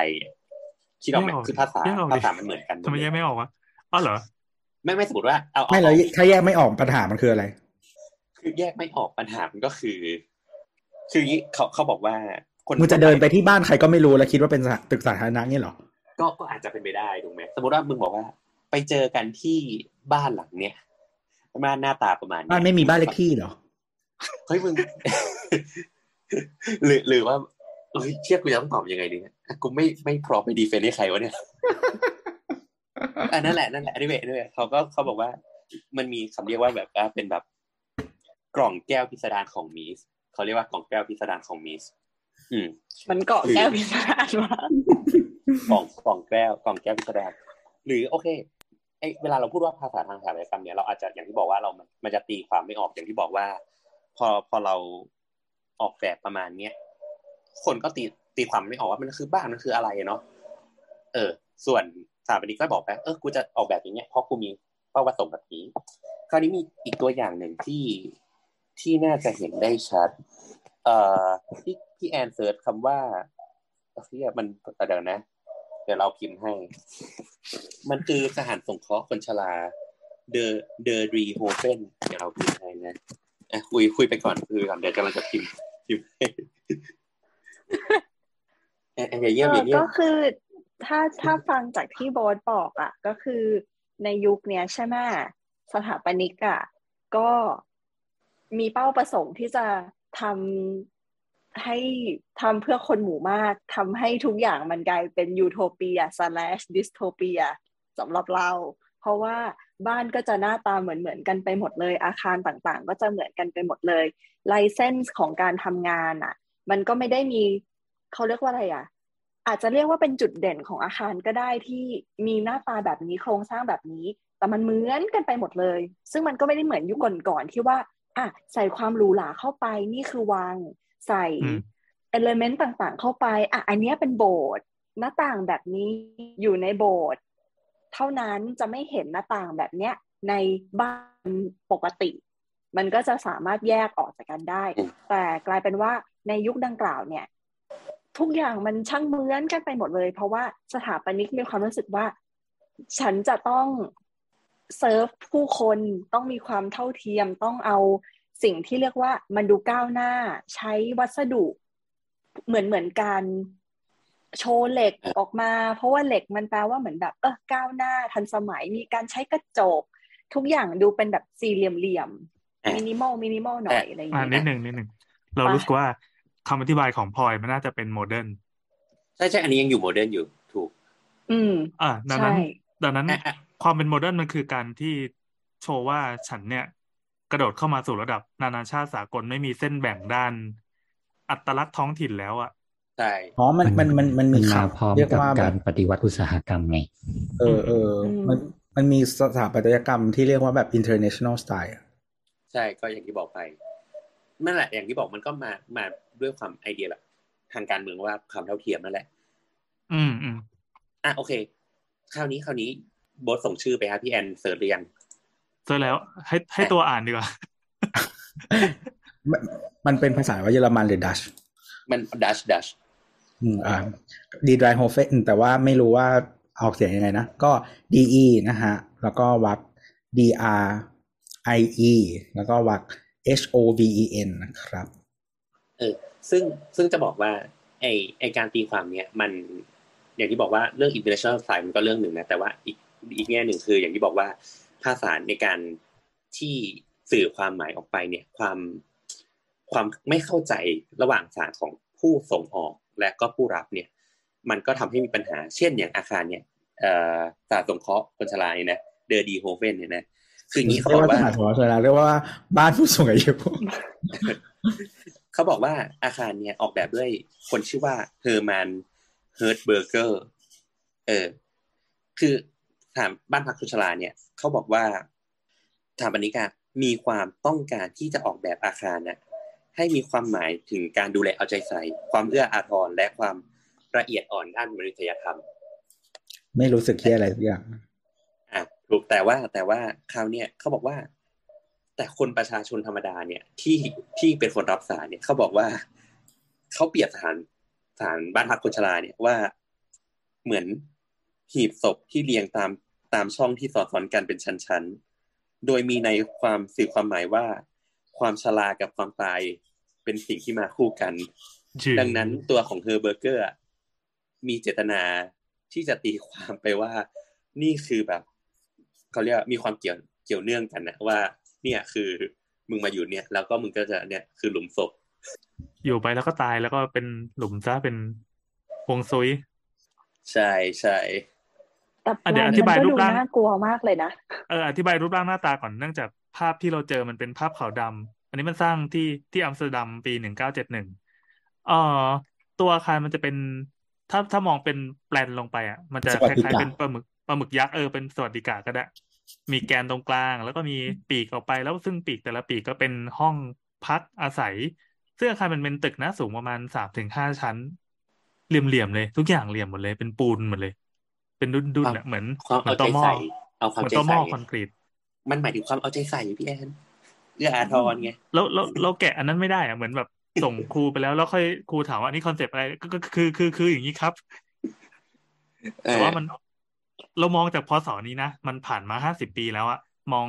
คิดออกไหมแยกออกคือภาษาแยกออกดิภาษามันเหมือนกันทำไมแยกไม่ออกวะอ๋อเหรอไม่ไม่สมมติว่าเอาเอาไม่แล้วเอาถ้าแยกไม่ออกปัญหามันคืออะไร คือแยกไม่ออกปัญหามันก็คือ คืออย่างนี้เขาเขาบอกว่า คนมึงจะเดินไปที่บ้านใครก็ไม่รู้แล้วคิดว่าเป็นสถตึกสาธารณะนี่เหรอก็ก็อาจจะเป็นไปได้ถูกไหมสมมติว่ามึงบอกว่า ไปเจอกันที่บ้านหลังเนี้ยบ้านหน้าตาประมาณเนี้ยบ้านไม่มีบ้านเลขที่เหรอเฮ้ยมึง หรือหรือว่าเฮ้ยเชี่ยกูจะต้องตอบยังไงดีเนี่ยกูไม่ไม่พร้อมไปดีเฟนต์ให้ใครวะเนี่ยอันนั่นแหละนั่นแหละอันนี้เวด้วยเขาก็เขาบอกว่า มันมีคำเรียกว่าแบบว่าเป็นแบบ กล่องแก้วพิสดารของมีสเขาเรียกว่ากล่องแก้วพิสดารของมีสอืม มันเกาะแก้วพิศดารมากกล่องกล่องแก้วกล่องแก้วพิสดารหรือโอเคไอเวลาเราพูดว่าภาษาทางสถาปัตยกรรมเนี่ยเราอาจจะอย่างที่บอกว่าเรามันมันจะตีความไม่ออกอย่างที่บอกว่า พอพอเรา ออกแบบประมาณเนี้ยคนก็ตีตีความไม่ออกว่ามันคือบ้านมันคืออะไรเนาะเออ ส่วนสถาปนิกก็บอกไปเออกูจะออกแบบอย่างเงี้ยเพราะกูมีเป้าประสงค์แบบนี้ คราวนี้มีอีกตัวอย่างหนึ่งที่ที่น่าจะเห็นได้ชัด เอ่อพี่พี่แอนเซิร์ชคำว่าเรียมันเดี๋ยวนะ เดี๋ยวเราพิมพ์ให้ มันคือสถานสงเคราะห์คนชราเดอDe Drie Hoven เดี๋ยวเราพิมพ์ให้นะ คุยคุยไปก่อนคุยก่อนเดี๋ยวกำลังจะพิมพ์พิมพ์ให้แอออย่าเยี่ยมอย่าเยี่ยมก็คือถ้าถ้าฟังจากที่โบสบอกอะ ก็คือในยุคเนี้ยใช่ไหมสถาปนิกอะก็มีเป้าประสงค์ที่จะทำให้ทำเพื่อคนหมู่มากทำให้ทุกอย่างมันกลายเป็น utopia slash dystopiaสำหรับเรา เพราะว่า บ้านก็จะหน้าตาเหมือนเหมือนกันไปหมดเลย อาคารต่างๆ ก็จะเหมือนกันไปหมดเลยไลเซนส์ของการทำงานอะ มันก็ไม่ได้มีเขาเรียกว่าอะไรอะอาจจะเรียกว่าเป็นจุดเด่นของอาคารก็ได้ที่มีหน้าตาแบบนี้โครงสร้างแบบนี้ แต่มันเหมือนกันไปหมดเลย ซึ่งมันก็ไม่ได้เหมือนยุคก่อนๆที่ว่าอะใส่ความหรูหราเข้าไปนี่คือวางใส่อืมเอลเมนต์ต่างๆ เข้าไปอะอันเนี้ยเป็นโบสถ์หน้าต่างแบบนี้อยู่ในโบสถ์ เท่านั้นจะไม่เห็นหน้าต่างแบบเนี้ยในบ้านปกติ มันก็จะสามารถแยกออกจากกันได้อืมแต่กลายเป็นว่าในยุคดังกล่าวเนี่ย ทุกอย่างมันช่างเหมือนกันไปหมดเลย เพราะว่าสถาปนิกมีความรู้สึกว่า ฉันจะต้องเซิร์ฟผู้คนต้องมีความเท่าเทียมต้องเอาสิ่งที่เรียกว่ามันดูก้าวหน้า ใช้วัสดุเหมือนเหมือนการ โชว์เหล็กออกมา เพราะว่าเหล็กมันแปลว่าเหมือนแบบ เออก้าวหน้าทันสมัยมีการใช้กระจก ทุกอย่างดูเป็นแบบสี่เหลี่ยมอะๆ minimal minimal หน่อยอะไรอย่างอ่าเงี้ยนิดหนึ่งนิดหนึ่งเราไปรู้สึกว่าคำอธิบายของพลอยมันน่าจะเป็น modern ใช่ใช่อันนี้ยังอยู่ modern อยู่ถูก อืม อ่าดังนั้นใช่ดังนั้นอะอะความเป็น modern มันคือการที่โชว์ว่าฉันเนี่ย กระโดดเข้ามาสู่ระดับนานาชาติสากลไม่มีเส้นแบ่งด้าน อัตลักษณ์ท้องถิ่นแล้วอะ ใช่อ๋อมันมันมันมันมีมาข่าวพร้อมเรียกกับว่าแบการบปฏิวัติอุตสาหกรรมไง เออเอออืมมันมันมีสถาปัตยกรรมที่เรียกว่าแบบ international style อะใช่ก็อย่างที่บอกไปนั่นแหละ อย่างที่บอกมันก็มามาด้วยความไอเดียแบบทางการเมืองว่าความเท่าเทียมนั่นแหละ อืมอืมอะโอเค คราวนี้คราวนี้โบสส่งชื่อไปฮะพี่แอนเสิร์ชหรือยังเจอแล้วให้ให้ตัวอ่านดีกว่า มันมันเป็นภาษาว่าเยอรมันหรือดัช มันดัชดัช อ่าดีดรายโฮเฟนแต่ว่าไม่รู้ว่าออกเสียงยังไงนะ ก็ DE นะฮะ แล้วก็วัก DR IE แล้วก็วัก HOVEN นะครับ เออ ซึ่งซึ่งจะบอกว่า ไอไอการตีความเนี้ยมัน อย่างที่บอกว่าเรื่อง international style มันก็เรื่องหนึ่งนะ แต่ว่าอีกอีกแง่หนึ่งคือ อย่างที่บอกว่าภาษาในการที่สื่อความหมายออกไปเนี่ย ความความไม่เข้าใจระหว่างสารของผู้ส่งออก และก็ผู้รับเนี่ยมันก็ทำให้มีปัญหา เช่นอย่างอาคารเนี่ยเอ่อสารสงเคราะห์คนชราเนี่ยนะ De Drie Hoven เนี่ยนะคืออย่างนี้เขาบอกว่าเรียกว่าสถานสงเคราะห์ชราเรียกว่าบ้านผู้สูงอายุเขาบอกว่าอาคารเนี่ยออกแบบด้วยคนชื่อว่า Herman Hertzberger เออคือถามบ้านพักคนชราเนี่ยเขาบอกว่าสถาปนิกอะมีความต้องการที่จะออกแบบอาคารน่ะ ให้มีความหมายถึงการดูแลเอาใจใส่ ความเอื้ออาทรและความละเอียดอ่อนด้านมนุษยธรรม ไม่รู้สึกเฮียอะไรทุกอย่างอะถูกแต่ว่าแต่ว่าคราวเนี้ยเขาบอกว่า แต่คนประชาชนธรรมดาเนี่ย ที่ที่เป็นคนรับสารเนี่ยเขาบอกว่าเขาเปรียบสถานสถานบ้านพักคนชราเนี่ยว่าเหมือนหีบศพที่เรียงตามตามช่องที่สอดซ้อนกันเป็นชั้นๆ โดยมีในความสื่อความหมายว่า ความชรากับความตายเป็นสิ่งที่มาคู่กันชื่อดังนั้นตัวของเฮอร์เบอร์เกอร์อะมีเจตนาที่จะตีความไปว่า นี่คือแบบเขาเรียกมีความเกี่ยวเกี่ยวเนื่องกันนะว่า เนี่ยคือมึงมาอยู่เนี่ย แล้วก็มึงก็จะเนี่ยคือหลุมศพอยู่ไปแล้วก็ตายแล้วก็เป็นหลุมซะเป็นฮวงซุยใช่ใช่แต่อะเดี๋ยวมันอธิบายก็รูดูปร่างน่ากลัวมากเลยนะเอออธิบายรูปร่างหน้าตาก่อนเนื่องจาก ภาพที่เราเจอมันเป็นภาพขาวดำอันนี้มันสร้างที่ที่อัมสเตอร์ดัมปีหนึ่งเก้าเจ็ดหนึ่งเอ่อตัวอาคารมันจะเป็นถ้าถ้ามองเป็นแปลนลงไปอะ มันจะสวัสดิกะคล้ายกะๆเป็นปลาหมึกปลาหมึกยักษ์เออเป็นสวัสดิกะก็ได้ มีแกนตรงกลาง แล้วก็มีปีกออกไปแล้วซึ่งปีกแต่ละปีกก็เป็นห้องพักอาศัย ซึ่งอาคารมันเป็นตึกนะสูงประมาณสามถึงห้าชั้น เหลี่ยมๆเลย ทุกอย่างเหลี่ยมหมดเลย เป็นปูนหมดเลย เป็นดุนๆอะเหมือนความเหมือเอานใจตอหม้อใส่เอาความเหมือนตอหม้ใส่อคอนกรีต มันหมายถึงความเอาใจใส่พี่แอนเรื่องอาทรไงแล้วเราเราแกะอันนั้นไม่ได้อะเหมือนแบบส่งครูไปแล้วแล้วค่อยครูถามว่านี่ concept อะไรก็ก็คือคือคืออย่างนี้ครับเอแต่ว่ามันเรามองจากพศนี้นะ มันผ่านมาห้าสิบปีแล้วอะมอง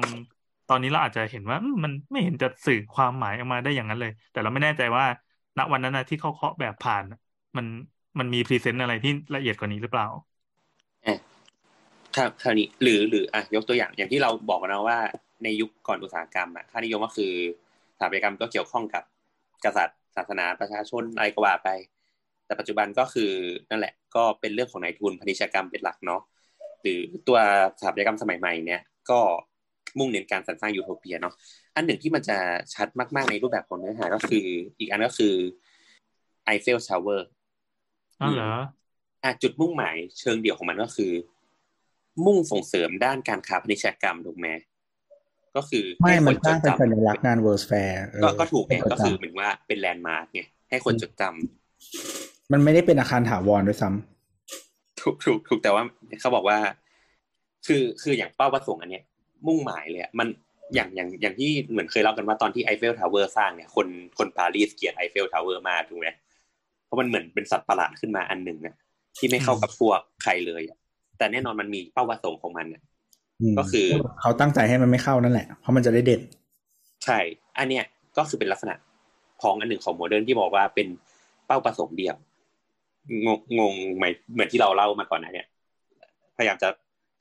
ตอนนี้เราอาจจะเห็นว่าอืมมันไม่เห็นจะสื่อความหมายออกมาได้อย่างนั้นเลย แต่เราไม่แน่ใจว่า ณวันนั้นนะที่เขาเคาะแบบผ่านอะมันมันมี present อะไรที่ละเอียดกว่านี้หรือเปล่า ครับคราวนี้หรือหรืออะยกตัวอย่างอย่างที่เราบอกกันนะว่า ในยุคก่อนอุตสาหกรรมอะค่านิยมก็คือสถาปัตยกรรมก็เกี่ยวข้องกับกษัตริย์ศาสนาประชาชนอะไรก็ว่าไป แต่ปัจจุบันก็คือนั่นแหละ ก็เป็นเรื่องของนายทุนพาณิชยกรรมเป็นหลักเนาะหรือตัวสถาปัตยกรรมสมัยใหม่เนี่ยก็มุ่งเน้นการสรรสร้างยูโทเปียเนาะอันหนึ่งที่มันจะชัดมากๆในรูปแบบของเนื้อหาก็คือ อีกอันก็คือ Eiffel Towerอ๋อเหรออะจุดมุ่งหมายเชิงเดี่ยวของมันก็คือ มุ่งส่งเสริมด้านการค้าพาณิชยกรรมถูกไหมก็คือไม่ให้คมันนสจร้างดเป็นจำสัญลักษณ์งานเวิร์สแฟร์ก็ก็ถูกไงก็คือเหมือนว่าเป็นแลนด์มาร์กไงให้คนจดจำมันไม่ได้เป็นอาคารถาวรด้วยซ้ำถูกถูกถูกแต่ว่าเขาบอกว่า คือคืออย่างเป้าประสงค์อันเนี้ย มุ่งหมายเลยอะมันอย่างอย่างอย่างที่เหมือนเคยเล่ากันว่าตอนที่ไอเฟลทาวเวอร์สร้างเนี่ยคนคนปารีสเกลียด Eiffel Tower มากถูกไหมเพราะมันเหมือนเป็นสัตว์ประหลาดขึ้นมาอันหนึ่งนะที่ไม่เข้ากับพวกใครเลยอะ แต่แน่นอนมันมีเป้าประสงค์ของมันอะมก็คือเขาตั้งใจให้มันไม่เข้านั่นแหละ เพราะมันจะได้เด่น ใช่ อันเนี้ยก็คือเป็นลักษณะของอันหนึ่งของโมเดิร์นที่บอกว่าเป็นเป้าประสงค์เดียว งงงงไหมเหมือนที่เราเล่ามาก่อนนะเนี่ย พยายามจะ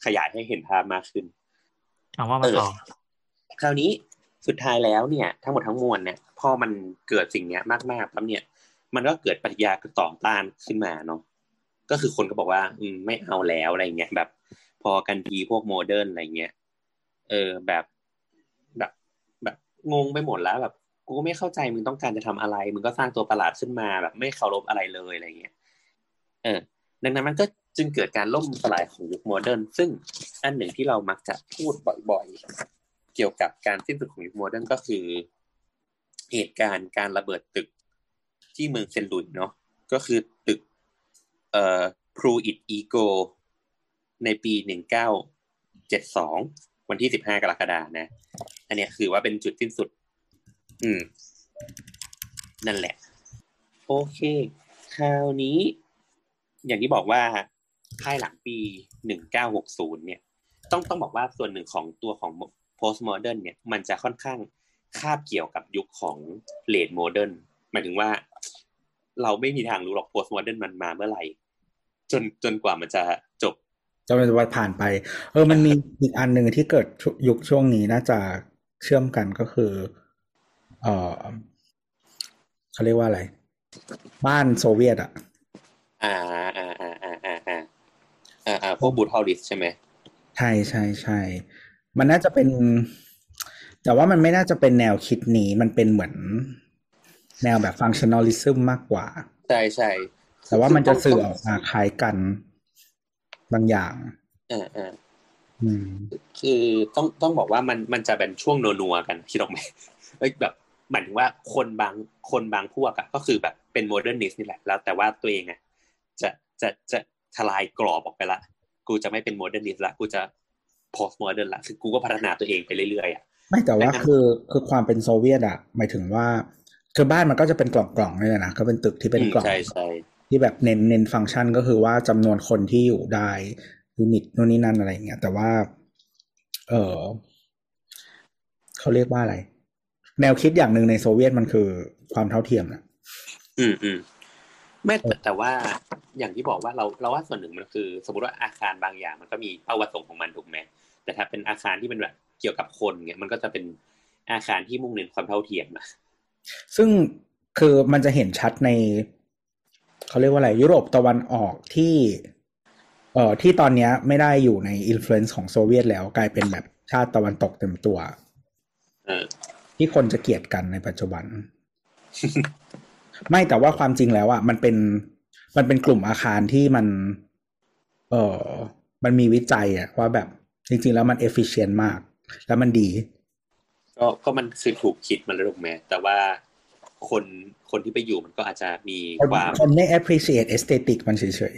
ขยายให้เห็นภาพมากขึ้นเอาว่ามาต่อคราวนี้สุดท้ายแล้วเนี่ย ทั้งหมดทั้งมวลเนี่ยพอมันเกิดสิ่งเนี้ยมากๆปั๊บเนี่ย มันก็เกิดปฏิกิริยาต่อต้านขึ้นมาเนาะ ก็คือคนก็บอกว่า อืมไม่เอาแล้วอะไรเงี้ยแบบ พอกันทีพวกโมเดิร์นอะไรเงี้ยเออแบบแบบแบบงงไปหมดแล้วแบบกูไม่เข้าใจมึงต้องการจะทำอะไร มึงก็สร้างตัวประหลาดขึ้นมาแบบไม่เคารพอะไรเลยอะไรเงี้ยเออดังนั้นมันก็จึงเกิดการล่มสลายของยุคโมเดิร์นซึ่งอันหนึ่งที่เรามักจะพูดบ่อยๆ เกี่ยวกับการสิ้นสุดของยุคโมเดิร์นก็คือ เหตุการณ์การระเบิดตึกที่เมืองเซนต์หลุยส์เนาะก็คือ Pruitt-Igoe ในปีหนึ่งเก้าเจ็ดสองวันที่สิบห้ากรกฎานะ อันนี้คือว่าเป็นจุดสิ้นสุด อืม นั่นแหละ โอเค คราวนี้ อย่างที่บอกว่าภายหลังปีหนึ่งเก้าหกศูนย์เนี่ย ต้องต้องบอกว่าส่วนหนึ่งของตัวของ postmodern เนี่ย มันจะค่อนข้างคาบเกี่ยวกับยุคของ late modern หมายถึงว่า เราไม่มีทางรู้หรอก postmodern มันมาเมื่อไหร่ จนจนกว่ามันจะจบจนวันผ่านไป เออ มันมีอีกอันหนึ่งที่เกิดยุคช่วงนี้น่าจะเชื่อมกันก็คือ เออเขาเรียกว่าอะไร บ้านโซเวียตอะ อ่าอ่าอ่าอ่าอ่าอ่าอ่าพวก Brutalist ใช่ไหมใช่ใช่ใช่มันน่าจะเป็น แต่ว่ามันไม่น่าจะเป็นแนวคิดนี้ มันเป็นเหมือนแนวแบบ functionalism มากกว่า ใช่ใช่ แต่ว่ามันจะสื่อออกมาคล้ายกันบางอย่างอ่าอ่าอืมคือต้องต้องบอกว่ามันมันจะเป็นช่วงนัวๆกันคิดออกไหมเอ้ยแบบหมายถึงว่าคนบางคนบางพวกอะก็คือแบบเป็น modernist นี่แหละแล้วแต่ว่าตัวเองอะจะจะจะทลายกรอบออกไปละ กูจะไม่เป็น modernist ละกูจะ postmodern ละคือกูก็พัฒนาตัวเองไปเรื่อยๆอะไม่แต่ว่าดังนั้นคือคือความเป็นโซเวียตอะหมายถึงว่าคือบ้านมันก็จะเป็นกล่องๆนี่แหละนะก็เป็นตึกที่เป็นอืมกล่องใช่ใช่ ที่แบบเน้นเน้นฟังก์ชันก็คือว่าจำนวนคนที่อยู่ได้ยูนิตนู่นนี่นั่นอะไรอย่างเงี้ย แต่ว่า เออเขาเรียกว่าอะไร แนวคิดอย่างหนึ่งในโซเวียตมันคือความเท่าเทียมนะอืมอืมไม่แต่แต่ว่าอย่างที่บอกว่าเราเราว่าส่วนหนึ่งมันคือ สมมติว่าอาคารบางอย่างมันก็มีเป้าประสงค์ของมันถูกไหมแต่ถ้าเป็นอาคารที่เป็นแบบเกี่ยวกับคนเนี่ยมันก็จะเป็นอาคารที่มุ่งเน้นความเท่าเทียมอะซึ่งคือมันจะเห็นชัดใน เขาเรียกว่าอะไรยุโรปตะวันออกที่เอ่อที่ตอนเนี้ยไม่ได้อยู่ในอิ f ฟ u เ n นซ์ของโซเวียตแล้วกลายเป็นแบบชาติตะวันตกเต็มตัวเออที่คนจะเกลียดกันในปัจจุบัน ไม่แต่ว่าความจริงแล้วอะมันเป็นมันเป็นกลุ่มอาคารที่มัน เออมันมีวิจัยอะว่าแบบจริง ๆ แล้วมัน efficient มาก แล้วมันดี ก็ก็มันคือถูกคิดมาแล้วถูกไหมแต่ว่า คนคนที่ไปอยู่มันก็อาจจะมีคนความคนไม่ appreciate aesthetic มันเฉย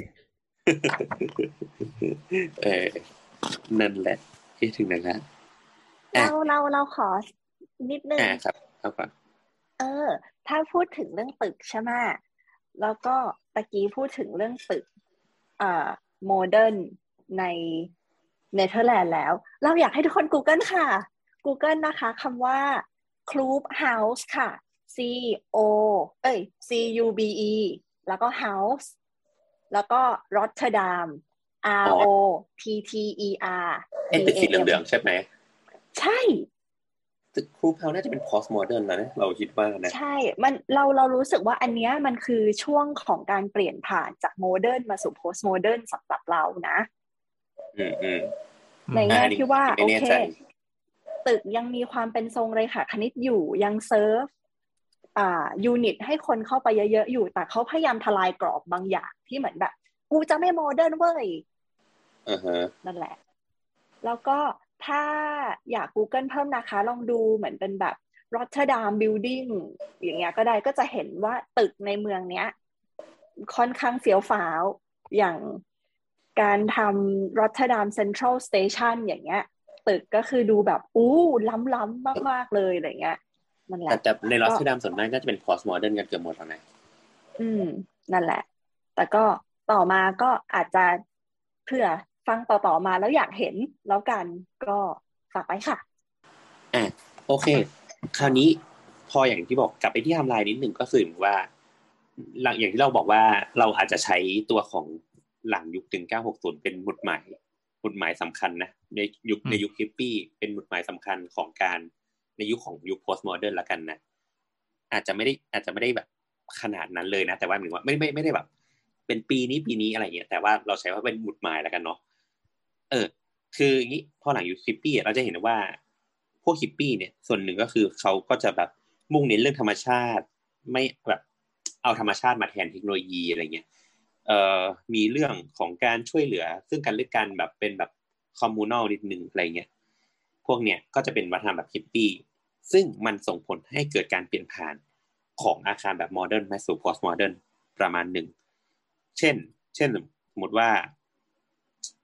เออนั่นแหละที่ถึงนั้นแล้วเราเราเราขอนิดนึงอ่าครับเอาก่อนเออ ถ้าพูดถึงเรื่องตึกใช่ไหมแล้วก็ตะกี้พูดถึงเรื่องตึกอ่าโมเดิร์นในเนเธอร์แลนด์แล้ว เราอยากให้ทุกคน Google ค่ะ Google นะคะคำว่า c l o o p House ค่ะ C O เอ้ย C U B E แล้วก็ House แล้วก็ Rotterdam R O T T E R ไอ้ตึกสีเหลืองๆใช่ไหม ใช่ตึกครูเพาน่าจะเป็น post modern แล้วนะ เราคิดว่านะ ใช่ มันเราเรารู้สึกว่าอันเนี้ยมันคือช่วงของการเปลี่ยนผ่านจากโมเดิร์นมาสู่โพสต์โมเดิร์นสำหรับเรานะ อืมอืมในแง่อ่าอันนี้ที่ว่าไม่โอแน่เคใจตึกยังมีความเป็นทรงเรขาคณิตอยู่ยังเซิร์ฟอ่า unit ให้คนเข้าไปเยอะๆอยู่ แต่เขาพยายามทลายกรอบบางอย่างที่เหมือนแบบ กูจะไม่โมเดิร์นเว้ยอ่าฮะนั่นแหละ แล้วก็ถ้าอยาก Google เพิ่มนะคะ ลองดูเหมือนเป็นแบบ Rotterdam Building อย่างเงี้ยก็ได้ก็จะเห็นว่าตึกในเมืองเนี้ย ค่อนข้างเฟี้ยวฟ้าวอย่างการทำ Rotterdam Central Station อย่างเงี้ย ตึกก็คือดูแบบ อู้ ล้ำๆมาก ๆ เลยอะไรเงี้ย นั่นแหแต่ละ แต่ในรอสเตอร์ดัมส่วนมากน่าจะเป็น post modern กันเกือบหมดแล้วนะอืม นั่นแหละ แต่ก็ต่อมาก็อาจจะเผื่อฟังต่อๆมาแล้วอยากเห็นแล้วกันก็ฝากไปค่ะอะโอเค คราวนี้พออย่างที่บอกกลับไปที่ไทำลายนิดหนึ่งก็คือว่า หลังอย่างที่เราบอกว่าเราอาจจะใช้ตัวของหลังยุคถึง 960 เป็นหมุดหมายหมุดหมายสำคัญนะในยุคอืมในยุคฮิปปี้เป็นหมุดหมายสำคัญของการ ในยุคของยุค post modern ละกันนะอาจจะไม่ได้อาจจะไม่ได้แบบขนาดนั้นเลยนะ แต่ว่าหมายถึงว่าไม่ไม่ไม่ได้แบบ เป็นปีนี้ปีนี้อะไรเงี้ยแต่ว่าเราใช้ว่าเป็นหมุดหมายแล้วกันเนาะเออ คืออย่างนี้พอหลังยุคฮิปปี้เราจะเห็นว่า พวกฮิปปี้เนี่ย ส่วนหนึ่งก็คือเขาก็จะแบบมุ่งเน้นเรื่องธรรมชาติ ไม่แบบเอาธรรมชาติมาแทนเทคโนโลยีอะไรเงี้ยเอ่อมีเรื่องของการช่วยเหลือ ซึ่งกันและกันแบบเป็นแบบ communal นิดนึงอะไรเงี้ยพวกเนี้ยก็จะเป็นวัฒนธรรมแบบฮิปปี้ ซึ่งมันส่งผลให้เกิดการเปลี่ยนผ่านของอาคารแบบโมเดิร์นมาสู่ postmodern ประมาณหนึ่ง เช่น เช่นสมมติว่า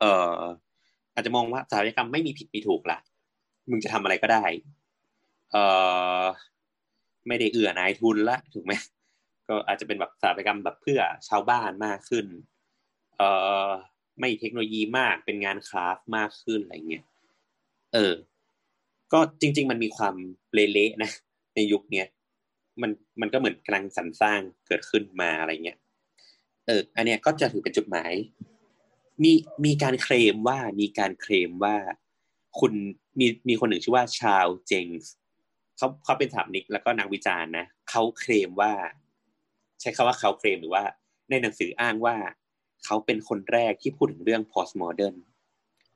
เอ่อ อาจจะมองว่าสถาปัตยกรรมไม่มีผิดมีถูกละมึงจะทำอะไรก็ได้ เอ่อ ไม่ได้เอื้อนายทุนละถูกไหมก็อาจจะเป็นแบบสถาปัตยกรรมแบบเพื่อชาวบ้านมากขึ้น เอ่อ ไม่เทคโนโลยีมาก เป็นงานคราฟมากขึ้นอะไรเงี้ย เออ ก็จริง ๆ มันมีความเละๆนะในยุคเนี้ยมันมันก็เหมือนกำลังสรรสร้างเกิดขึ้นมาอะไรเงี้ยเอออันเนี้ยก็จะถือเป็นจุดหมาย มีมีการเคลมว่ามีการเคลมว่าคุณมีมีคนหนึ่งชื่อว่าชาลเจงส์เขาเขาเป็นสถาปนิกแล้วก็นักวิจารณ์นะเขาเคลมว่า ใช้คาว่าเขาเคลมหรือว่า ในหนังสืออ้างว่า เขาเป็นคนแรกที่พูดถึงเรื่อง postmodern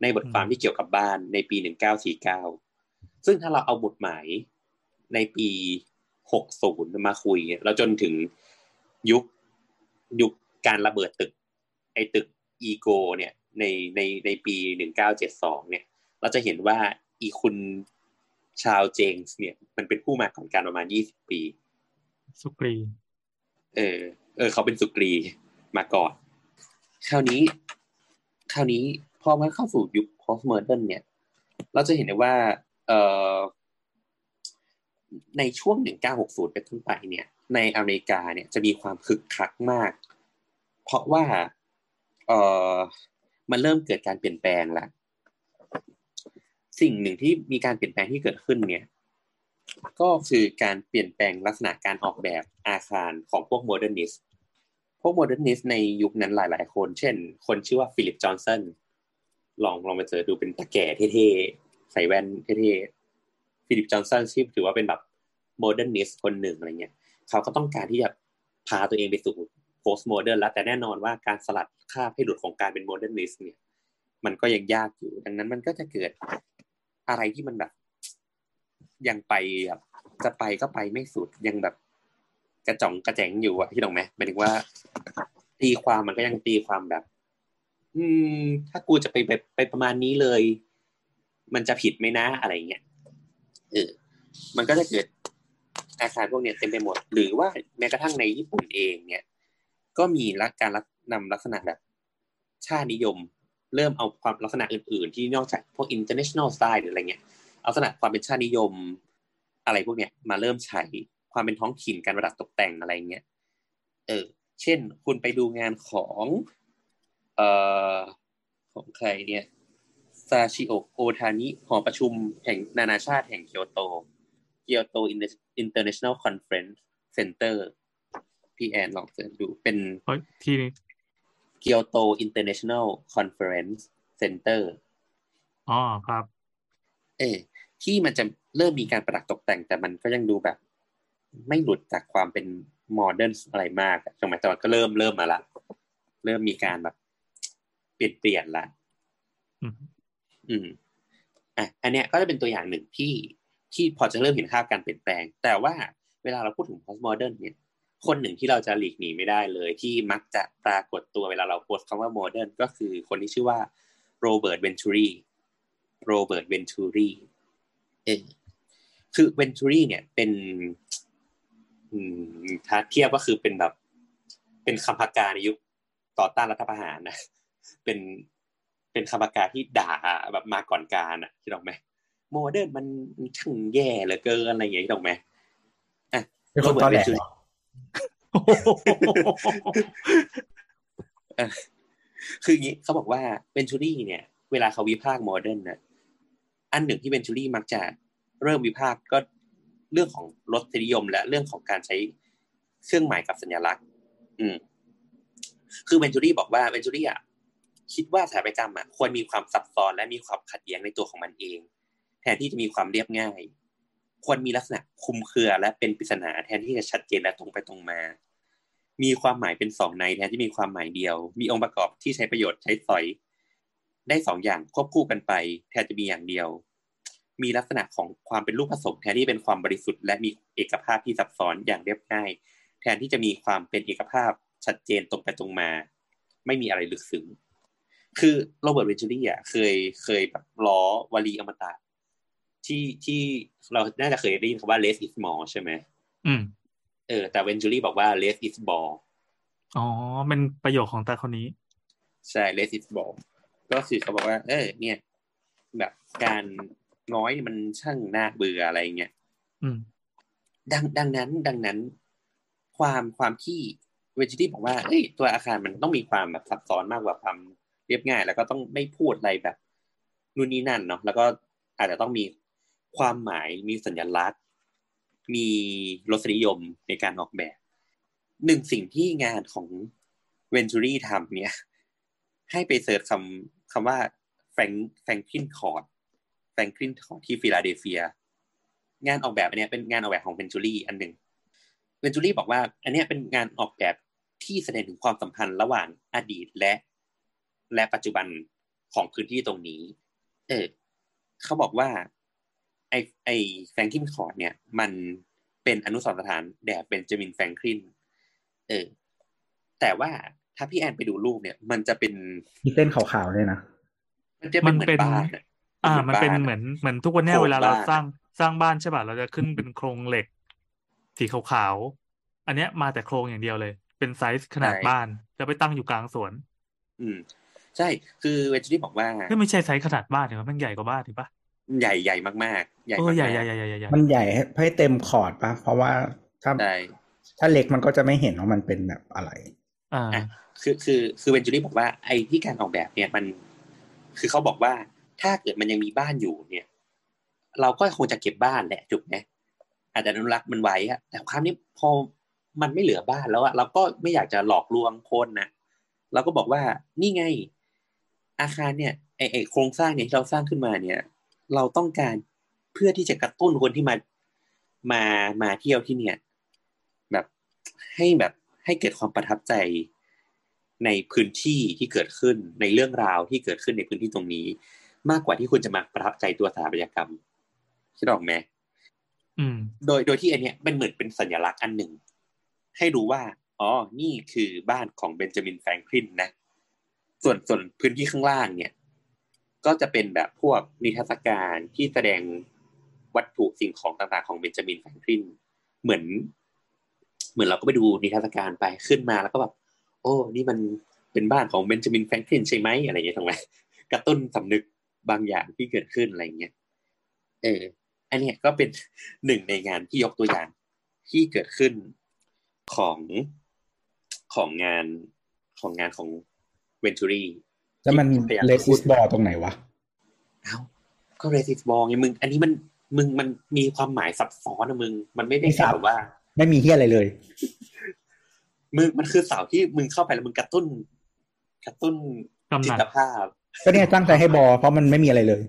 ในบทความที่เกี่ยวกับบ้านในปี 1949 ซึ่งถ้าเราเอาบทหมายในปี 60 มาคุย แล้วจนถึงยุคยุคการระเบิดตึก ไอตึกอีโกเนี่ยในในในปี 1972 เนี่ย เราจะเห็นว่าอีคุณชาวเจงส์เนี่ย มันเป็นผู้มาก่อนการประมาณ 20 ปี สุกรี เออ เออ เขาเป็นสุกรีมาก่อน คราวนี้ คราวนี้พอมันเข้าสู่ยุค postmodern เนี่ย เราจะเห็นได้ว่าเอ่อ ในช่วง 1960 เป็นต้นไปเนี่ย ในอเมริกาเนี่ยจะมีความคึกคักมาก เพราะว่าเออมันเริ่มเกิดการเปลี่ยนแปลงละสิ่งหนึ่งที่มีการเปลี่ยนแปลงที่เกิดขึ้นเนี่ย ก็คือการเปลี่ยนแปลงลักษณะการออกแบบอาคารของพวก modernist พวก modernist ในยุคนั้นหลาย ๆ คน เช่น คนชื่อว่าฟิลิปจอห์นสันลองลองไปเจอดูเป็นตาแก่เท่ๆ ใส่แว่นเท่ๆฟิลิปจอห์นสันที่ถือว่าเป็นแบบ modernist คนหนึ่งอะไรเงี้ยเขาก็ต้องการที่จะพาตัวเองไปสู่ postmodern แล้วแต่แน่นอนว่าการสลัดคราบให้หลุดของการเป็น modernist เนี่ยมันก็ยังยากอยู่ ดังนั้นมันก็จะเกิดอะไรที่มันแบบ ยังไปแบบจะไปก็ไปไม่สุดยังแบบกระจ่องกระแจงอยู่อะที่ตรงไหมหมายถึงว่า ตีความมันก็ยังตีความแบบ อืม ถ้ากูจะไปแบบไปประมาณนี้เลย มันจะผิดไหมนะอะไรเงี้ยเออมันก็จะเกิดอาคารพวกเนี้ยเต็มไปหมด หรือว่าแม้กระทั่งในญี่ปุ่นเองเนี่ย ก็มีลักการนำลักษณะแบบชาตินิยม เริ่มเอาความลักษณะอื่น ๆ ที่นอกจากพวก international style หรืออะไรเงี้ยเอาลักษณะความเป็นชาตินิยมอะไรพวกเนี้ยมาเริ่มใช้ความเป็นท้องถิ่นการประดับตกแต่งอะไรเงี้ยเออ เช่น คุณไปดูงานของ เอ่อของใครเนี่ย ซาชิโอโอทานิหอประชุมแห่งนานาชาติแห่งเกียวโต Kyoto International Conference Center พี่แอนลองเสิร์ชดูเป็นเฮ้ยที่นี่ Kyoto International Conference Centerอ๋อครับ เออที่มันจะเริ่มมีการประดับตกแต่งแต่มันก็ยังดูแบบ ไม่หลุดจากความเป็นโมเดิร์นอะไรมากอะสมัยตอนก็เริ่มเริ่มมาละ เริ่มมีการแบบ เปลี่ยนเปลี่ยนละ อืมอะอันเนี้ยก็จะเป็นตัวอย่างหนึ่งที่ที่พอจะเริ่มเห็นภาพการเปลี่ยนแปลง แต่ว่าเวลาเราพูดถึง postmodern เนี่ย คนหนึ่งที่เราจะหลีกหนีไม่ได้เลย ที่มักจะปรากฏตัวเวลาเราโพสคำว่า modern ก็คือคนที่ชื่อว่าโรเบิร์ตเวนทูรีโรเบิร์ตเวนทูรีเออคือเวนทูรีเนี่ยเป็นอืมถ้าเทียบก็คือเป็นแบบ เป็นคำ ผกาในยุคต่อต้านรัฐประหารนะ เป็น เป็นคำ ผกาที่ด่าแบบมาก่อนการอะคิดออกไหมโมเดิร์นมันช่างแย่เหลือเกินอะไรอย่างเงี้ยคิดออกไหมอะเป็นคนตอแหลเหรอเออคืออย่างนี้เขาบอกว่าเวนชูรี่เนี่ย เวลาเขาวิพากษ์โมเดิร์นนะอันหนึ่งที่เวนชูรี่มักจะเริ่มวิพากษ์ก็เรื่องของรสนิยม และเรื่องของการใช้เครื่องหมายกับสัญลักษณ์ อืม คือเวนจูรี่บอกว่าเวนจูรี่อะ คิดว่าสถาปัตยกรรมอะควรมีความซับซ้อนและมีความขัดแย้งในตัวของมันเอง แทนที่จะมีความเรียบง่าย ควรมีลักษณะคุมเครือและเป็นปริศนาแทนที่จะชัดเจนและตรงไปตรงมา มีความหมายเป็นสองในแทนที่มีความหมายเดียว มีองค์ประกอบที่ใช้ประโยชน์ใช้สอย ได้สองอย่างควบคู่กันไป แทนจะมีอย่างเดียว มีลักษณะของความเป็นรูปผสม แทนที่เป็นความบริสุทธิ์และมีเอกภาพที่ซับซ้อนอย่างเรียบง่าย แทนที่จะมีความเป็นเอกภาพชัดเจนตรงไปตรงมา ไม่มีอะไรลึกซึ้ง คือโรเบิร์ตเวนจูรี่อะเคยเคยแบบล้อวลีอมตะที่ที่เราน่าจะเคยได้ยินคำว่า less is more ใช่ไหมอืม เออ แต่เวนจูรี่บอกว่า less is more อ๋อ เป็นประโยคของตาคนนี้ ใช่ less is more ก็คือเขาบอกว่า เออ เนี่ย แบบการน้อยมันช่างน่าเบื่ออะไรเงี้ยอืม ดังดังนั้นดังนั้น ความความที่เวนจูรี่บอกว่าเอ้ยตัวอาคารมันต้องมีความแบบซับซ้อนมากกว่าความ เรียบง่าย แล้วก็ต้องไม่พูดอะไรแบบนู่นนี่นั่นเนาะแล้วก็อาจจะต้องมีความหมายมีสัญลักษณ์ มีรสนิยมในการออกแบบหนึ่งสิ่งที่งานของเวนจูรี่ทำเนี่ย ให้ไป search คำคำว่า Franklin Franklin Court Franklin Court ที่ฟิลาเดลเฟีย งานออกแบบอันนี้เป็นงานออกแบบของเวนจูรี่อันหนึ่งเวนจูรี่บอกว่า อันนี้เป็นงานออกแบบที่แสดงถึงความสัมพันธ์ระหว่างอดีตและ และปัจจุบันของพื้นที่ตรงนี้ เออเขาบอกว่า ไอไอแฟรงคลินคอร์ดเนี่ย มันเป็นอนุสรณ์สถานแด่เบนจามินแฟรงคลิน เออ แต่ว่าถ้าพี่แอนไปดูรูปเนี่ย มันจะเป็นมีเส้นขาวๆเลยนะ มันจะเป็นเหมือนบ้านอะอ่า มันเป็นบ้เหมือนเหมือนทุกวันเนี้ยโครงเวลาเราบ้านสร้างสร้างบ้านใช่ป่ะเราจะขึ้นเป็นโครงเหล็กสีขาวๆ อันเนี้ยมาแต่โครงอย่างเดียวเลย เป็นไซส์ขนาดบ้าน แล้วไปตั้งอยู่กลางสวน อืม ใช่ คือเวนจูรี่บอกว่าเฮ้ยไม่ใช่ไซส์ขนาดบ้านเหรอมันใหญ่กว่าบ้านถูกปะใหญ่ใหญ่มากๆ ใหญ่เออมากๆใหญ่ใหญ่ใหญ่ใหญ่ใหญ่มันใหญ่ให้ให้เต็มคอร์ดปะเพราะว่าถ้าใช่ถ้าเล็กมันก็จะไม่เห็นว่ามันเป็นแบบอะไร อ่าอะคือคือคือเวนจูรี่บอกว่าไอ้ที่การออกแบบเนี่ยมัน คือเขาบอกว่าถ้าเกิดมันยังมีบ้านอยู่เนี่ย เราก็คงจะเก็บบ้านแหละถูกไหมอาจจะอนุรักษ์มันไว้อะแต่คราวนี้พอมันไม่เหลือบ้านแล้วอะเราก็ไม่อยากจะหลอกลวงคนนะเราก็บอกว่านี่ไง อาคารเนี่ยไอไอโครงสร้างเนี่ยที่เราสร้างขึ้นมาเนี่ย เราต้องการเพื่อที่จะกระตุ้นคนที่มามามาเที่ยวที่เนี่ย แบบให้แบบให้เกิดความประทับใจในพื้นที่ที่เกิดขึ้นในเรื่องราวที่เกิดขึ้นในพื้นที่ตรงนี้ มากกว่าที่คุณจะมาประทับใจตัวสถาปัตยกรรมคิดออกไหมอืมโดยโดยที่อันเนี้ยเป็นเหมือนเป็นสัญลักษณ์อันหนึ่ง ให้รู้ว่า อ๋อ นี่คือบ้านของเบนจามินแฟรงคลินนะ ส่วนส่วนพื้นที่ข้างล่างเนี่ย ก็จะเป็นแบบพวกนิทรรศการที่แสดงวัตถุสิ่งของต่างๆ ของเบนจามินแฟรงคลินเหมือน เหมือนเราก็ไปดูนิทรรศการไปขึ้นมาแล้วก็แบบโอ้นี่มันเป็นบ้านของเบนจามินแฟรงคลินใช่ไหมอะไรอย่างเงี้ยถูกไหมกระตุ้นสำนึกบางอย่างที่เกิดขึ้นอะไรเงี้ยเออ อันเนี้ยก็เป็นหนึ่งในงานที่ยกตัวอย่างที่เกิดขึ้นของของงานของงานของ เวนทูรี่แล้วมันเลสิสบอลตรงไหนวะเอ้าก็เรสิสบอลไงมึง อันนี้มันมึงมันมีความหมายซับซ้อนนะมึง มันไม่ได้ไม่ซัแค่บแบบว่า ไม่มีเฮียอะไรเลย มึงมันคือเสาที่มึงเข้าไปแล้วมึงกระตุ้น กระตุ้นกำหนัดจิตภาพ ก็เนี่ยตั้งใจให้บอลเพราะมันไม่มีอะไรเลย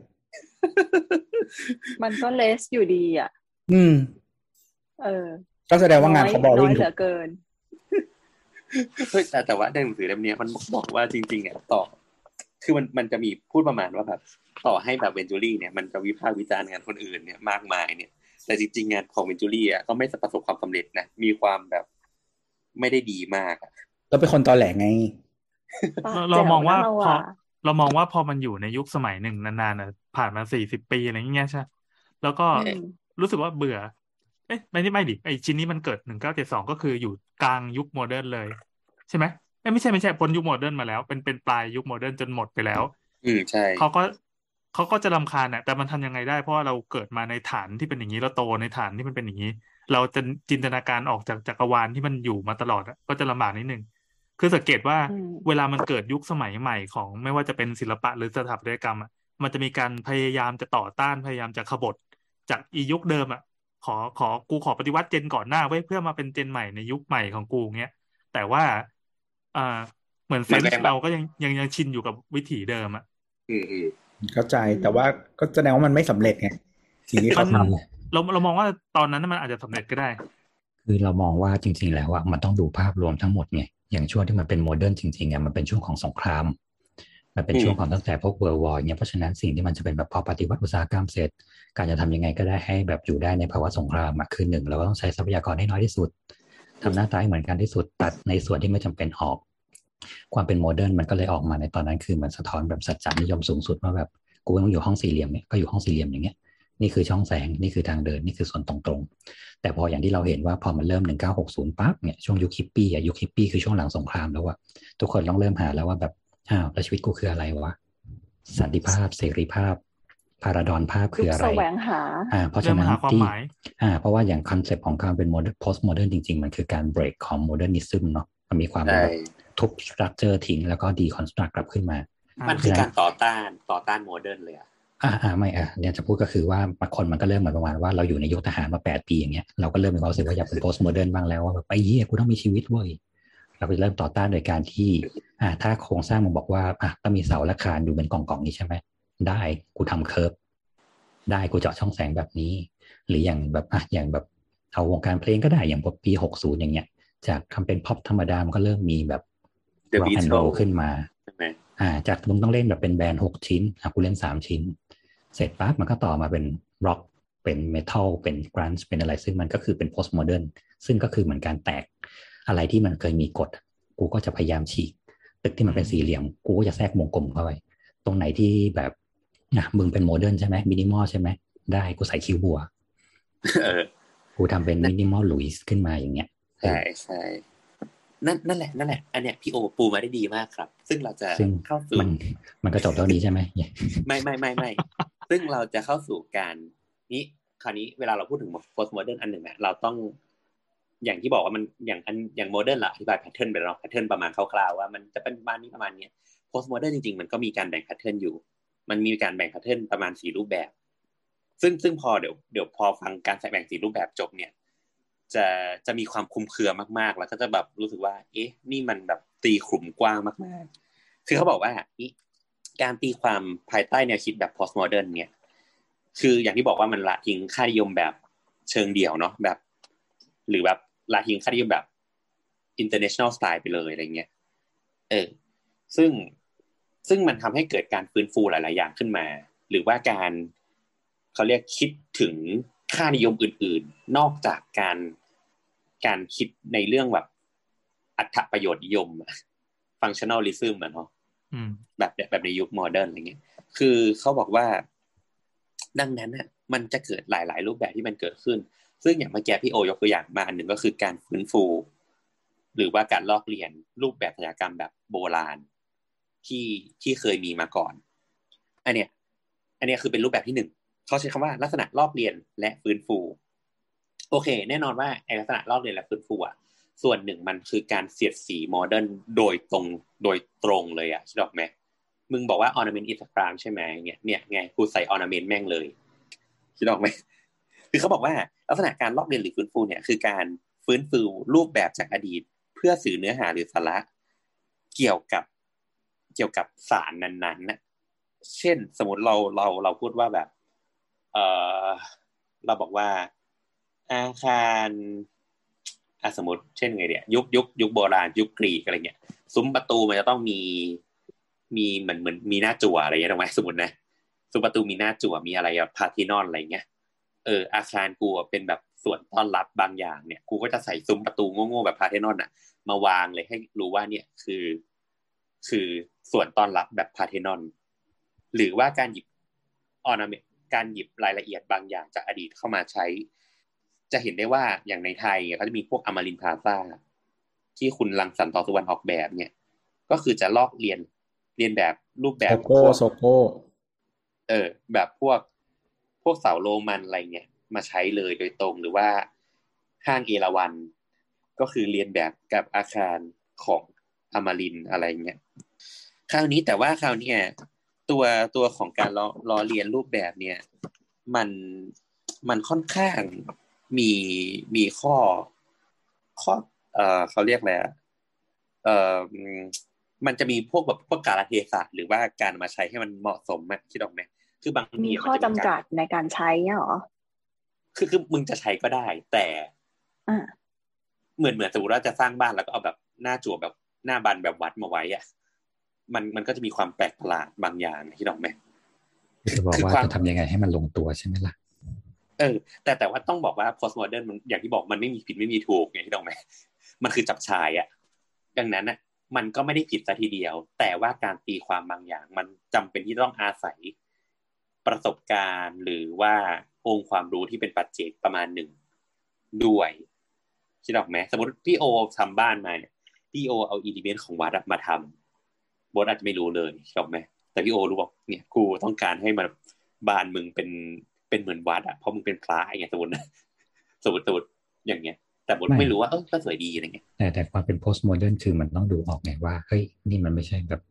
มันก็เลสอยู่ดีอะ อืม เออ ก็แสดงว่างานเขาบอลน้ลิองยถูเหลืกอเกินเฮ้ย แต่แต่ว่าในหนังสือเล่มเนี้ยมันบอกว่าจริง ๆอะต่อ คือมันมันจะมีพูดประมาณว่าแบบต่อให้แบบเวนจูรี่เนี่ยมันจะวิพากษ์วิจารณ์งานคนอื่นเนี่ยมากมายเนี่ย แต่จริง ๆ งานของเวนจูรี่อะก็ไม่ประสบความสำเร็จนะมีความแบบไม่ได้ดีมากอะเราเป็นคนตอแหลไง เราเรามองว่าแจ๋พอนะเรเรามองว่าพอมันอยู่ในยุคสมัยหนึ่งนานๆนะผ่านมาสี่สิบปีอะไรอย่างเงี้ยใช่แล้วก็อืมรู้สึกว่าเบื่อ เอ๊ะไม่ได้ไม่ดิไอชิ้นนี้มันเกิดหนึ่งเก้าเจ็ดสองก็คืออยู่กลางยุค modern เลย ใช่ไหมเอ้ยไม่ใช่ไม่ใช่พ้นยุค modern มาแล้ว เป็นเป็นปลายยุค modern จนหมดไปแล้ว อืมใช่เขาก็เขาก็จะรำคาญน่ะแต่มันทำยังไงได้เพราะว่าเราเกิดมาในฐานที่เป็นอย่างนี้เราโตในฐานที่มันเป็นอย่างนี้ เราจะจินตนาการออกจากจักรวาลที่มันอยู่มาตลอดอะก็จะลำบากนิดนึงคือสังเกตว่าอืมเวลามันเกิดยุคสมัยใหม่ของไม่ว่าจะเป็นศิลปะหรือสถาปัตยกรรมอะมันจะมีการพยายามจะต่อต้านพยายามจะขบฏจากอียุคเดิมอะ ขอขอกูขอปฏิวัติเจนก่อนหน้าไว้เพื่อมาเป็นเจนใหม่ในยุคใหม่ของกูเงี้ยแต่ว่าอ่าเหมือน sense เราก็ยังยังยังชินอยู่กับวิถีเดิมอะอืมอืมเข้าใจแต่ว่าก็แสดงว่ามันไม่สำเร็จไงสิ่งที่เขาทำมันเราเรามองว่าตอนนั้นมันอาจจะสำเร็จก็ได้ คือเรามองว่าจริง ๆ แล้วอะมันต้องดูภาพรวมทั้งหมดไงอย่างช่วงที่มันเป็น modern จริงๆอะมันเป็นช่วงของสงคราม มันเป็นช่วงของตั้งแต่พวกเวิร์วอร์เนี่ยเพราะฉะนั้นสิ่งที่มันจะเป็นแบบพอปฏิวัติอุตสาหกรรมเสร็จ การจะทำยังไงก็ได้ให้แบบอยู่ได้ในภาวะสงครามอะคือหนึ่งเราก็ต้องใช้ทรัพยากรให้น้อยที่สุดทำหน้าตาให้เหมือนกันที่สุดตัดในส่วนที่ไม่จำเป็นออก ความเป็น modern มันก็เลยออกมาในตอนนั้นคือมันสะท้อนแบบสัจจานิยมสูงสุดว่าแบบกูต้องอยู่ห้องสี่เหลี่ยมเนี่ยก็อยู่ห้องสี่เหลี่ยมอย่างเงี้ยนี่คือช่องแสงนี่คือทางเดินนี่คือส่วนตรงๆ แต่พออย่างที่เราเห็นว่าพอมันเริ่ม 1960 ปั๊บเนี่ยช่วงยุคฮิปปี้อะยุคฮิปปี้คือช่วงหลังสงครามแล้วอะทุกคนต้องเริ่มหาแล้วว่าแบบ อ้าวแล้วชีวิตกูคืออะไรวะสันติภาพเสรีภาพ พาราดอนภาพยุคือคอะไรแสวงหาอ่าเพราะเริ่ฉะมนั้นหาความที่หมายอ่า เพราะว่าอย่าง concept ของการเป็น modern post modern จริง ๆ มันคือการ break ของ modernism เนาะมันมีความใช่แบบทุบ structure ทิ้งแล้วก็ deconstruct กลับขึ้นมา มันคือการต่อต้านต่อต้านโมเดิร์นเลยอะอ่าอ่าไม่อะเนี่ยจะพูดก็คือว่าบางคนมันก็เริ่มเหมือนประมาณว่าเราอยู่ในยุคทหารมาแปดปีอย่างเงี้ยเราก็เริ่มมีความรู้สึกว่าอยากเป็น post modern บ้างแล้วว่าแบบไอ้เหี้ยกูต้องมีชีวิตเว้ย เราก็เริ่มต่อต้านโดยการที่อ่าถ้าโครงสร้างมันบอกว่าอะต้องมีเสาและคานอยู่เป็นกล่องๆนี้ใช่ไหมได้กูทำ curve ได้กูเจาะช่องแสงแบบนี้ หรืออย่างแบบอะอย่างแบบเอาวงการเพลงก็ได้อย่างปีหกศูนย์อย่างเงี้ย จากทำเป็นพ็อปธรรมดามันก็เริ่มมีแบบ The rock and Beatles roll ขึ้นมาใช่ไหมอ่า จากมึงต้องเล่นแบบเป็น band หกชิ้นอะกูเล่นสามชิ้น เสร็จปั๊บมันก็ต่อมาเป็นร็อกเป็น metal เป็น grunge เป็นอะไร ซึ่งมันก็คือเป็น post modern ซึ่งก็คือเหมือนการแตก อะไรที่มันเคยมีกฎกูก็จะพยายามฉีก ตึกที่มันเป็นสี่เหลี่ยม กูก็จะแทรกวงกลมเข้าไป ตรงไหนที่แบบอะมึงเป็น modern ใช่ไหมมินิมอลใช่ไหมได้กูใส่คิ้วบัวเออกูทำเป็นมินิมอลลุยส์ขึ้นมาอย่างเงี้ยใช่ใช่นั่นนั่นแหละนั่นแหละ อันเนี้ยพี่โอปูมาได้ดีมากครับ ซึ่งเราจะซึ่งเข้าสู่มันมันก็จบเท่านี้ใช่ไหมไม่ไม่ไม่ไม่ซึ่งเราจะเข้าสู่การนี้คราวนี้เวลาเราพูดถึง post modern อันหนึ่งอะเราต้อง อย่างที่บอกว่ามันอย่างอันอย่าง modern เราอธิบาย pattern ไปแล้ว pattern ประมาณคร่าวๆว่ามันจะเป็นประมาณนี้ประมาณนี้เนี่ย post modern จริงๆ มันก็มีการแบ่ง pattern อยู่ มันมีการแบ่ง pattern ประมาณสี่รูปแบบ ซึ่งซึ่งพอเดี๋ยวเดี๋ยวพอฟังการแบ่งสี่รูปแบบจบเนี่ย จะจะมีความคลุมเครือมากๆ แล้วก็จะแบบรู้สึกว่า เอ๊ะ นี่มันแบบตีขลุ่มกว้างมากๆ คือเขาบอกว่าอีการตีความภายใต้แนวคิดแบบ postmodern เนี่ย คืออย่างที่บอกว่ามันละทิ้งค่านิยมแบบเชิงเดี่ยวเนาะแบบ หรือแบบ ละทิ้งค่านิยมแบบ international style ไปเลยอะไรเงี้ย เออ ซึ่งซึ่งมันทำให้เกิดการฟื้นฟูหลาย ๆ อย่างขึ้นมา หรือว่าการเขาเรียกคิดถึงค่านิยมอื่น ๆ นอกจากการการคิดในเรื่องแบบอัตประโยชน์นิยมฟังชั่นอลลิซึมอะเนาะแบบแบบในยุคโมเดิร์นอะไรเงี้ย คือเขาบอกว่า ดังนั้นน่ะ มันจะเกิดหลาย ๆ รูปแบบที่มันเกิดขึ้น ซึ่งอย่างเมื่อกี้พี่โอยกตัวอย่างมาอันหนึ่งก็คือการฟื้นฟู หรือว่าการลอกเลียนรูปแบบศิลปกรรมแบบโบราณที่ที่เคยมีมาก่อน อันเนี้ย อันเนี้ยคือเป็นรูปแบบที่หนึ่งเขาใช้คำว่าลักษณะลอกเลียนและฟื้นฟู โอเค แน่นอนว่าไอลักษณะลอกเลียนและฟื้นฟูอะส่วนหนึ่งมันคือการเสียดสี modern โดยตรงโดยตรงเลยอะคิดออกไหมมึงบอกว่า ornament อิส a รามใช่ไหมเนี่ยเนี่ยไงกูใส่ออร์นาเมนต์แม่งเลยคิดออกไหม คือเขาบอกว่าลักษณะการลอกเลียนหรือฟื้นฟูเนี่ยคือการฟื้นฟูรูปแบบจากอดีต เพื่อสื่อเนื้อหาหรือสาระเกี่ยวกับเกี่ยวกับสารนั้นๆน่ะเช่น สมมติเราเราเราพูดว่าแบบ เออเราบอกว่าอาคารอะสมมติเช่นไงเนี่ยยุคยุคยุคโบราณยุคกรีกอะไรเงี้ยซุ้มประตูมันจะต้องมีมีเหมือนเหมือนมีหน้าจั่วอะไรเงี้ยถูกไหมสมมตินะซุ้มประตูมีหน้าจั่วมีอะไรพาทีนอนอะไรเงี้ย เอออาคารกูเป็นแบบส่วนต้อนรับบางอย่างเนี่ยกูก็จะใส่ซุ้มประตูโง่ๆแบบพาเทนอนอะมาวางเลยให้รู้ว่าเนี่ยคือ คือส่วนต้อนรับแบบพาเทนอน หรือว่าการหยิบ ornament การหยิบรายละเอียดบางอย่างจากอดีตเข้ามาใช้ จะเห็นได้ว่าอย่างในไทยเขาจะมีพวกอัมรินทร์พลาซ่าที่คุณรังสรรค์ ต่อสุวรรณออกแบบเนี่ย ก็คือจะลอกเลียนเลียนแบบรูปแบบโซโก้โซโก้เออ แบบพวก พวกเสาโรมันอะไรเงี้ยมาใช้เลยโดยตรงหรือว่าห้างเอราวัณก็คือเลียนแบบกับอาคารของอมรินอะไรเงี้ยคราวนี้แต่ว่าคราวนี้ตัวตัวของการล้อล้อเรียนรูปแบบเนี่ยมันมันค่อนข้างมีมีข้อข้อเอ่อเขาเรียกอะไรเอ่อมันจะมีพวกแบบพวกกาลเทศะหรือว่าการมาใช้ให้มันเหมาะสมอะคิดออกไหม คือบางทีมีข้อจำกัดในการใช้เนี่ยหรอคือคือมึงจะใช้ก็ได้ แต่เหมือนเหมือนสมมติว่าจะสร้างบ้านแล้วก็เอาแบบหน้าจั่วแบบหน้าบันแบบวัดมาไว้อะมันมันก็จะมีความแปลกประหลาดบางอย่างที่ดอกไหมคือบอกว่าจะทำยังไงให้มันลงตัวใช่ไหมล่ะเออแต่แต่ว่าต้องบอกว่า postmodern มันอย่างที่บอกมันไม่มีผิดไม่มีถูกไงที่ต้องไหมมันคือจับชายอะดังนั้นอะมันก็ไม่ได้ผิดซะทีเดียว แต่ว่าการตีความบางอย่าง มันจำเป็นที่ต้องอาศัย ประสบการณ์หรือว่าองค์ความรู้ที่เป็นปัจเจกประมาณหนึ่งด้วยคิดออกไหมสมมติพี่โอทำบ้านมาเนี่ยพี่โอเอา element ของวัดมาทำบอสอาจจะไม่รู้เลยคิดออกไหมแต่พี่โอรู้บอกเนี่ยกูต้องการให้มันบ้านมึงเป็นเป็นเหมือนวัดอะเพราะมึงเป็นพระอย่างเงี้ยสมมตินะสมมติสมมติอย่างเงี้ยแต่บอสไม่รู้ว่าเออก็สวยดีอะไรเงี้ยแต่แต่ความเป็น post modern คือมันต้องดูออกไงว่าเฮ้ยนี่มันไม่ใช่แบบ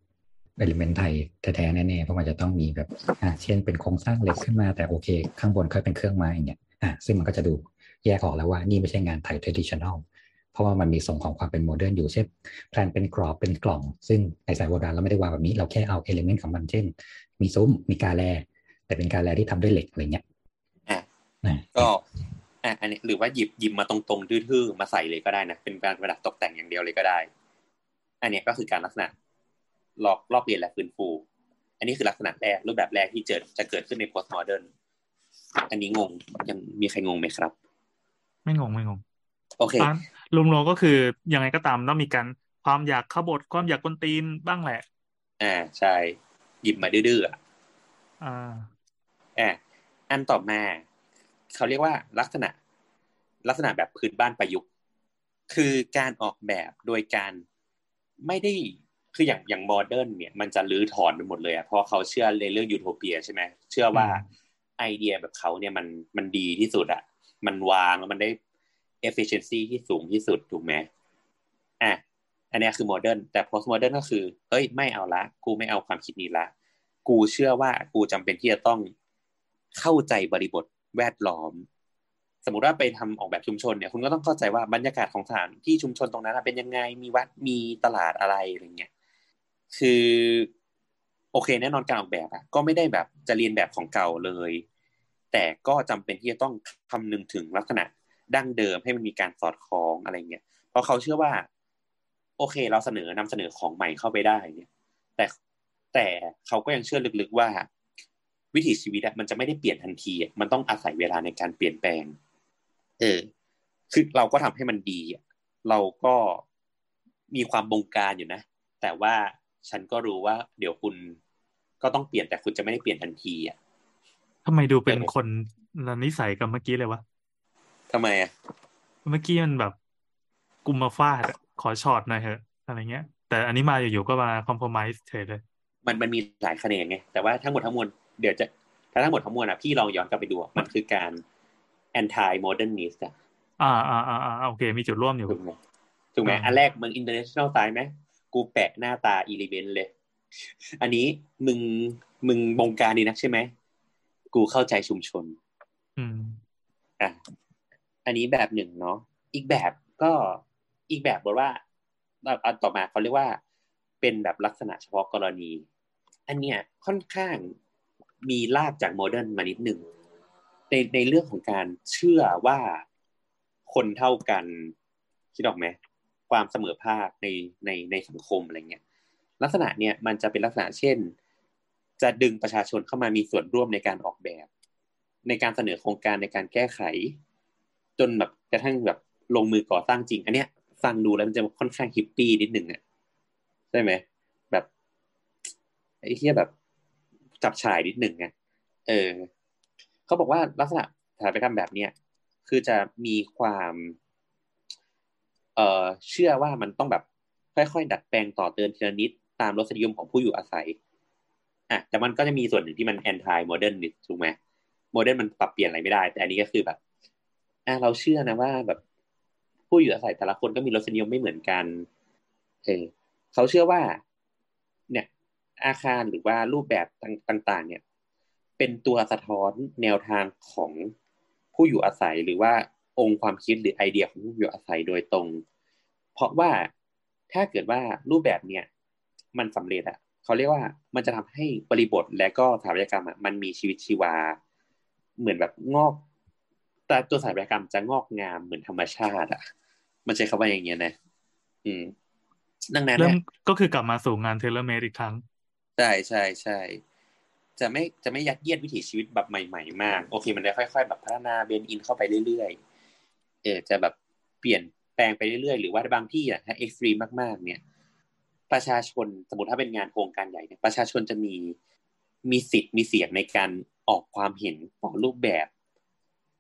element ไทยแท้ๆแน่ๆเพราะมันจะต้องมีแบบอ่าเช่นเป็นโครงสร้างเหล็กขึ้นมาแต่โอเค ข้างบนค่อยเป็นเครื่องไม้อย่างเงี้ยอ่าซึ่งมันก็จะดูแยกออกแล้วว่านี่ไม่ใช่งานไทย traditional เพราะว่ามันมี sense ของความเป็น modern อยู่เช่น plan เป็นกรอบเป็นกล่อง ซึ่งในสายโบราณเราไม่ได้วางแบบนี้เราแค่เอา element ของมันเช่น มีซุ้มมีกาแลแต่เป็นกาแลที่ทำด้วยเหล็กอะไรเงี้ยก็อะอันนี้หรือว่าหยิบหยิบมาตรงๆดื้อๆมาใส่เลยก็ได้นะเป็นการประดับตกแต่งอย่างเดียวเลยก็ได้ อันนี้ก็คือการลักษณะ ลอกลอกเรียนและฟื้นฟู อันนี้คือลักษณะแรกรูปแบบแรกที่เจอจะเกิดขึ้นใน post modern อันนี้งงยังมีใครงงไหมครับ ไม่งงไม่งงโอเครวมๆก็คือยังไงก็ตามต้องมีการความอยากขบฏความอยากกวนตีนบ้างแหละ อ่าใช่หยิบมาดื้อๆอะอ่าอ่าอันต่อมาเขาเรียกว่าลักษณะลักษณะแบบพื้นบ้านประยุกต์ คือการออกแบบโดยการไม่ได้ คืออย่างอย่าง modern เนี่ยมันจะรื้อถอนไปหมดเลยอะเพราะเขาเชื่อในเรื่องยูโทเปียใช่ไหมเชื่อว่าไอเดียแบบเขาเนี่ยมันมันดีที่สุดอะมันวางแล้วมันได้ efficiency ที่สูงที่สุดถูกไหมอะอันนี้คือ modern แต่ post modern ก็คือเฮ้ยไม่เอาละกูไม่เอาความคิดนี้ละ กูเชื่อว่ากูจำเป็นที่จะต้องเข้าใจบริบทแวดล้อม สมมุติว่าไปทำออกแบบชุมชนเนี่ยคุณก็ต้องเข้าใจว่าบรรยากาศของสถานที่ชุมชนตรงนั้นเป็นยังไงมีวัดมีตลาดอะไรอะไรเงี้ย คือโอเคแน่นอนการออกแบบอะก็ไม่ได้แบบจะเรียนแบบของเก่าเลย แต่ก็จำเป็นที่จะต้องคำนึงถึงลักษณะดั้งเดิมให้มันมีการสอดคล้องอะไรเงี้ยเพราะเขาเชื่อว่า โอเค เราเสนอนำเสนอของใหม่เข้าไปได้เนี่ยแต่แต่เขาก็ยังเชื่อลึกๆว่า วิถีชีวิตมันจะไม่ได้เปลี่ยนทันทีมันต้องอาศัยเวลาในการเปลี่ยนแปลง เออ คือเราก็ทำให้มันดีเราก็มีความบงการอยู่นะ แต่ว่า ฉันก็รู้ว่า เดี๋ยวคุณก็ต้องเปลี่ยนแต่คุณจะไม่ได้เปลี่ยนทันทีอะทำไมดูเป็นคนละนิสัยกับเมื่อกี้เลยวะทำไมอะเมื่อกี้มันแบบกุมมาฟาดอะขอช็อตหน่อยเถอะอะไรเงี้ย แต่อันนี้มาอยู่ๆก็มาคอมเพลมไพร์เฉยเลย มันมันมีหลายคะแนนไง แต่ว่าทั้งหมดทั้งมวลเดี๋ยวจะถ้าทั้งหมดทั้งมวลนะพี่ลองย้อนกลับไปดูอะมันคือการ anti modernist อะอ่าอ่าอ่าอ่าโอเค มีจุดร่วมอยู่ ถูกไหมถูกไหมอ่าอันแรกมึง international style ไหม กูแปะหน้าตา element เลย อันนี้มึงมึงบงการดีนักใช่ไหม กูเข้าใจชุมชน อืมอะอันนี้แบบหนึ่งเนาะอีกแบบก็อีกแบบบอกว่าอันต่อมาเขาเรียกว่า เป็นแบบลักษณะเฉพาะกรณี อันเนี้ยค่อนข้างมีรากจาก modern มานิดหนึ่งในในเรื่องของการเชื่อว่าคนเท่ากัน คิดออกไหม ความเสมอภาคในในในสังคมอะไรเงี้ยลักษณะเนี่ยมันจะเป็นลักษณะเช่น จะดึงประชาชนเข้ามามีส่วนร่วมในการออกแบบ ในการเสนอโครงการในการแก้ไข จนแบบกระทั่งแบบลงมือก่อสร้างจริง อันเนี้ยฟังดูแล้วมันจะค่อนข้างฮิปปี้นิดนึงอะใช่ไหมแบบไอ้ที่แบบจับฉายนิดหนึ่งไงเออเขาบอกว่าลักษณะสถาปัตยกรรมแบบเนี้ยคือจะมีความ เอ่อเชื่อว่ามันต้องแบบค่อยๆ ดัดแปลงต่อเติมทีละนิดตามรสนิยมของผู้อยู่อาศัยอะแต่มันก็จะมีส่วนหนึ่งที่มัน anti modern นิดถูกไหม modern มันปรับเปลี่ยนอะไรไม่ได้ แต่อันนี้ก็คือแบบอะเราเชื่อนะว่าแบบผู้อยู่อาศัยแต่ละคนก็มีรสนิยมไม่เหมือนกันเออเขาเชื่อว่า เนี่ย อาคารหรือว่ารูปแบบต่าง ๆ เนี่ย เป็นตัวสะท้อนแนวทางของผู้อยู่อาศัยหรือว่า องค์ความคิดหรือไอเดียของผู้อยู่อาศัยโดยตรง เพราะว่าถ้าเกิดว่ารูปแบบเนี่ย มันสำเร็จอะเขาเรียกว่ามันจะทำให้บริบทและก็สถาปัตยกรรมอะมันมีชีวิตชีวา เหมือนแบบงอก แต่ตัวสถาปัตยกรรมจะงอกงามเหมือนธรรมชาติอะมันใช้คำว่าอย่างเงี้ยนะ อืมดังนั้นเริ่มเนี่ยก็คือกลับมาสู่งาน tailor-made อีกครั้งใช่ใช่ใช่จะไม่จะไม่ยัดเยียดวิถีชีวิตแบบใหม่ ๆ มาก โอเค มันจะค่อย ๆ แบบพัฒนา blend in เข้าไปเรื่อยๆ เออจะแบบเปลี่ยนแปลงไปเรื่อยๆ หรือว่าบางที่อะถ้า extreme มากๆ เนี่ย ประชาชนสมมติถ้าเป็นงานโครงการใหญ่เนี่ยประชาชนจะมีมีสิทธิ์มีเสียงในการออกความเห็นต่อรูปแบบ